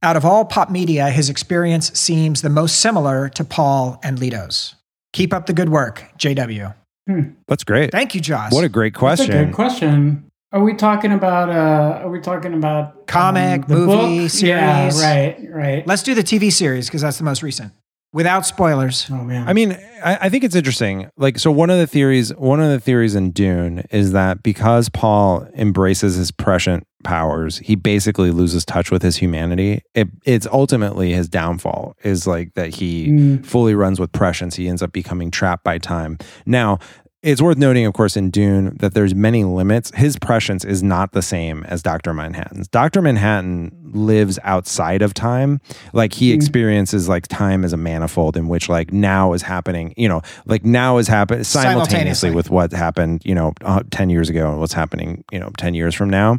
[SPEAKER 1] Out of all pop media, his experience seems the most similar to Paul and Leto's. Keep up the good work, JW. Hmm.
[SPEAKER 2] That's great.
[SPEAKER 1] Thank you, Josh.
[SPEAKER 2] What a great
[SPEAKER 3] That's a
[SPEAKER 2] question.
[SPEAKER 3] good question. Are we talking about? uh Are we talking about
[SPEAKER 1] Comic,
[SPEAKER 3] um,
[SPEAKER 1] movie,
[SPEAKER 3] book?
[SPEAKER 1] series.
[SPEAKER 3] Yeah, right, right.
[SPEAKER 1] Let's do the TV series because that's the most recent. Without spoilers.
[SPEAKER 3] Oh man.
[SPEAKER 2] I mean, I, I think it's interesting. Like, so one of the theories, one of the theories in Dune is that because Paul embraces his prescient powers, he basically loses touch with his humanity. It, it's ultimately his downfall. Is like that he
[SPEAKER 3] Mm.
[SPEAKER 2] fully runs with prescience. He ends up becoming trapped by time. Now. It's worth noting, of course, in Dune that there's many limits. His prescience is not the same as Dr. Manhattan's. Dr. Manhattan lives outside of time. Like he
[SPEAKER 3] Mhm.
[SPEAKER 2] experiences like time as a manifold in which like now is happening, you know, like now is happening simultaneously,
[SPEAKER 1] Simultaneously.
[SPEAKER 2] with what happened, you know, uh, 10 years ago and what's happening, you know, 10 years from now.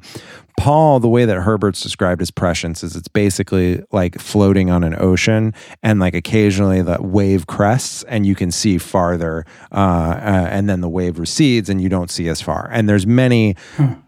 [SPEAKER 2] Paul, the way that Herbert's described his prescience is it's basically like floating on an ocean and like occasionally the wave crests and you can see farther uh, uh, and then the wave recedes and you don't see as far. And there's many,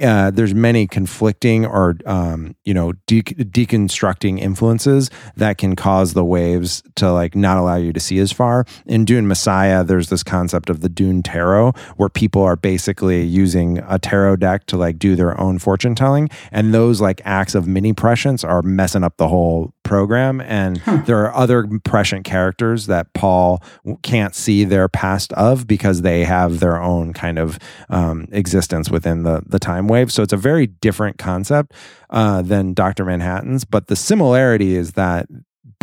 [SPEAKER 2] uh, there's many conflicting or, um, you know, de- deconstructing influences that can cause the waves to like not allow you to see as far. In Dune Messiah, there's this concept of the Dune Tarot where people are basically using a tarot deck to like do their own fortune telling. And those like acts of mini prescience are messing up the whole program. And there are other prescient characters that Paul can't see their past of because they have their own kind of um, existence within the, the time wave. So it's a very different concept uh, than Dr. Manhattan's. But the similarity is that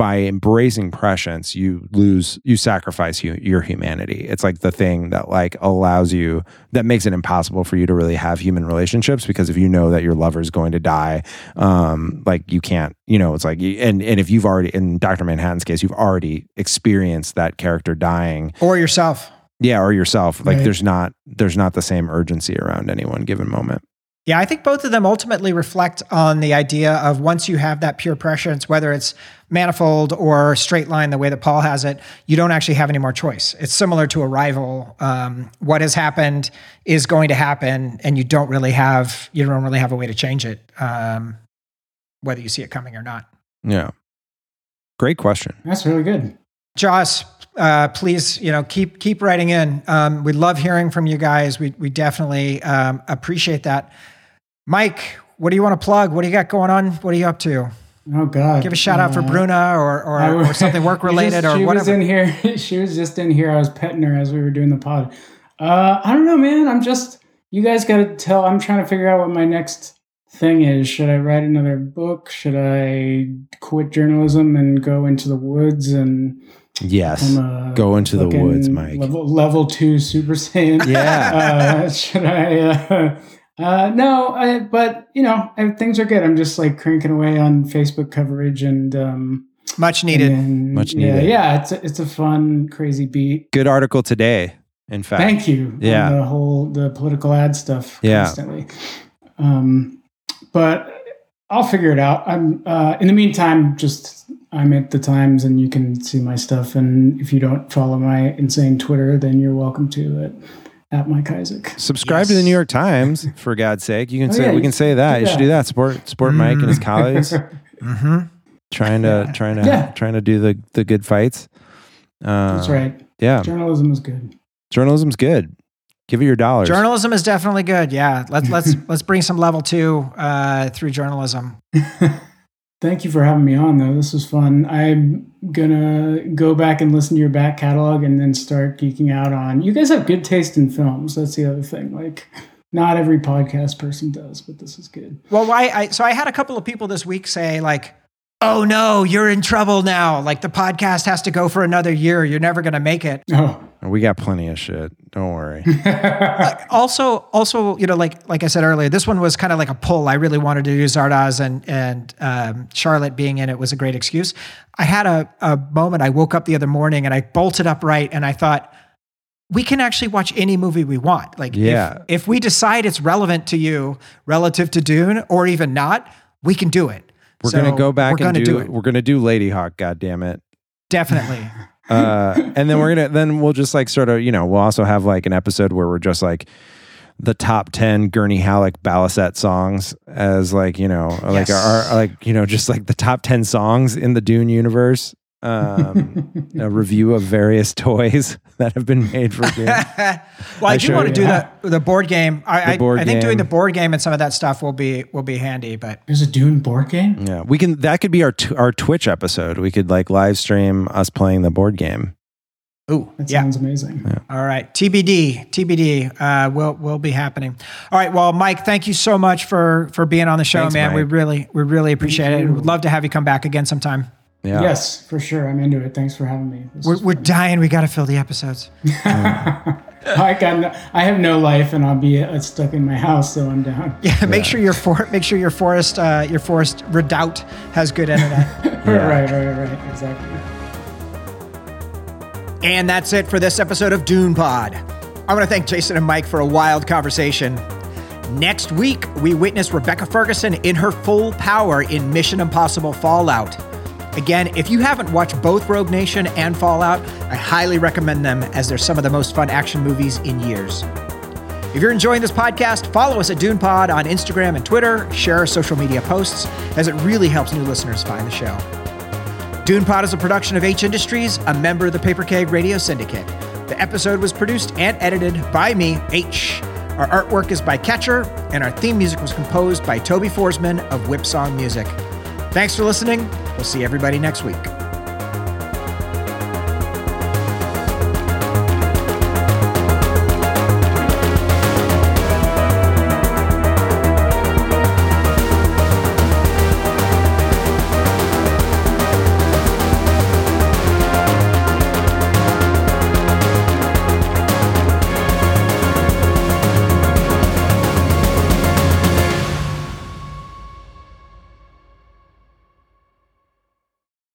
[SPEAKER 2] by embracing prescience, you lose, you sacrifice you, your humanity. It's like the thing that like allows you, that makes it impossible for you to really have human relationships because if you know that your lover is going to die, um, like you can't, you know, it's like, and and if you've already, in Dr. Manhattan's case, you've already experienced that character dying,
[SPEAKER 1] Or yourself.
[SPEAKER 2] yeah, or yourself, like
[SPEAKER 1] Right.
[SPEAKER 2] there's not, there's not the same urgency around any one given moment.
[SPEAKER 1] Yeah, I think both of them ultimately reflect on the idea of once you have that pure prescience, whether it's manifold or straight line, the way that Paul has it, you don't actually have any more choice. It's similar to arrival. Um, what has happened is going to happen, and you don't really have you don't really have a way to change it, um, whether you see it coming or not.
[SPEAKER 2] Yeah. Great question.
[SPEAKER 3] That's really good.
[SPEAKER 1] Joss, uh, please, you know, keep keep writing in. Um, we love hearing from you guys. We we definitely um, appreciate that. Mike, what do you want to plug? What do you got going on? What are you up to?
[SPEAKER 3] Oh God!
[SPEAKER 1] Give a shout out for
[SPEAKER 3] Uh,
[SPEAKER 1] Bruna or or,
[SPEAKER 3] I-
[SPEAKER 1] or something work related
[SPEAKER 3] just-
[SPEAKER 1] or
[SPEAKER 3] she was in here. she was just in here. I was petting her as we were doing the pod. Uh, I don't know, man. I'm just. You guys got to tell. I'm trying to figure out what my next thing is. Should I write another book? Should I quit journalism and go into the woods and
[SPEAKER 2] Yes.
[SPEAKER 3] become a
[SPEAKER 2] Go into the woods, Mike.
[SPEAKER 3] Level, level two Super Saiyan.
[SPEAKER 2] Yeah.
[SPEAKER 3] Uh, should I? Uh, uh, no, I, but you know, I, things are good. I'm just like cranking away on Facebook coverage and um,
[SPEAKER 1] much needed.
[SPEAKER 3] and,
[SPEAKER 2] Much needed.
[SPEAKER 3] Yeah, it's a, it's a fun, crazy beat.
[SPEAKER 2] Good article today, in fact.
[SPEAKER 3] Thank you.
[SPEAKER 2] Yeah.
[SPEAKER 3] the whole the political ad stuff
[SPEAKER 2] Yeah.
[SPEAKER 3] constantly. Um, but I'll figure it out. I'm uh, in the meantime just I'm at the Times and you can see my stuff. And if you don't follow my insane Twitter, then you're welcome to it at Mike Isaac.
[SPEAKER 2] Subscribe to the New York Times, for God's sake. You can
[SPEAKER 3] Oh,
[SPEAKER 2] say
[SPEAKER 3] yeah,
[SPEAKER 2] we can say
[SPEAKER 3] should
[SPEAKER 2] that. You should do that. Support support Mike and his colleagues.
[SPEAKER 1] Mm-hmm.
[SPEAKER 2] Trying to trying to
[SPEAKER 3] Yeah.
[SPEAKER 2] trying to do the the good fights. Uh,
[SPEAKER 3] That's right.
[SPEAKER 2] Yeah.
[SPEAKER 3] Journalism is good.
[SPEAKER 2] Journalism's good. Give it your dollars.
[SPEAKER 1] Journalism is definitely good. Yeah, let's let's let's bring some level two uh, through journalism.
[SPEAKER 3] Thank you for having me on, though. This was fun. I'm gonna go back and listen to your back catalog and then start geeking out on. You guys have good taste in films. That's the other thing. Like, not every podcast person does, but this is good.
[SPEAKER 1] Well, why? I, so I had a couple of people this week say like, "Oh no, you're in trouble now. Like the podcast has to go for another year. You're never going to make it."
[SPEAKER 3] Oh,
[SPEAKER 2] We got plenty of shit. Don't worry.
[SPEAKER 1] also, also, you know, like like I said earlier, this one was kind of like a pull. I really wanted to do Zardoz, and and um, Charlotte being in it was a great excuse. I had a a moment. I woke up the other morning and I bolted upright, and I thought. We can actually watch any movie we want. Like, if-
[SPEAKER 2] Yeah.
[SPEAKER 1] if, we decide it's relevant to you relative to Dune, or even not, we can do it.
[SPEAKER 2] We're
[SPEAKER 1] So
[SPEAKER 2] gonna go back and do,
[SPEAKER 1] do it.
[SPEAKER 2] we're gonna do Ladyhawke, god damn it.
[SPEAKER 1] Definitely.
[SPEAKER 2] uh, and then we're gonna then we'll just like sort of you know we'll also have like an episode where we're just like the top 10 Gurney Halleck Baliset songs as like you know like
[SPEAKER 1] Yes.
[SPEAKER 2] our, our like you know just like the top 10 songs in the Dune universe um, a review of various toys that have been made for games.
[SPEAKER 1] well, I,
[SPEAKER 2] I
[SPEAKER 1] do
[SPEAKER 2] showed
[SPEAKER 1] want to
[SPEAKER 2] you.
[SPEAKER 1] do the the board game. I,
[SPEAKER 2] The
[SPEAKER 1] I-
[SPEAKER 2] board
[SPEAKER 1] I, think doing the board game and some of that stuff will be will be handy. But
[SPEAKER 3] There's a Dune board game.
[SPEAKER 2] Yeah, we can. That could be our t- our Twitch episode. We could like live stream us playing the board game.
[SPEAKER 1] Ooh,
[SPEAKER 3] That
[SPEAKER 1] yeah.
[SPEAKER 3] sounds amazing.
[SPEAKER 1] All right, TBD, TBD uh, will will be happening. All right, well, Mike, thank you so much for for being on the show,
[SPEAKER 2] Thanks,
[SPEAKER 1] man. We really we really appreciate it. We'd love to have you come back again sometime.
[SPEAKER 2] Yeah.
[SPEAKER 3] Yes, for sure. I'm into it. Thanks for having me. This
[SPEAKER 1] We're, we're dying. We got to fill the episodes.
[SPEAKER 3] I got. No, I have no life, and I'll be uh, stuck in my house, so I'm down.
[SPEAKER 1] Yeah, make sure your for make sure your forest uh, your forest redoubt has good internet.
[SPEAKER 3] right, right, right. Exactly.
[SPEAKER 1] And that's it for this episode of Dune Pod. I want to thank Jason and Mike for a wild conversation. Next week, we witness Rebecca Ferguson in her full power in Mission Impossible Fallout. Again, if you haven't watched both Rogue Nation and Fallout, I highly recommend them as they're some of the most fun action movies in years. If you're enjoying this podcast, follow us at Dune Pod on Instagram and Twitter, share our social media posts, as it really helps new listeners find the show. Dune Pod is a production of H Industries, a member of the Paper Keg Radio Syndicate. The episode was produced and edited by me, H. Our artwork is by Catcher, and our theme music was composed by Toby Forsman of Whipsong Music. Thanks for listening. We'll see everybody next week.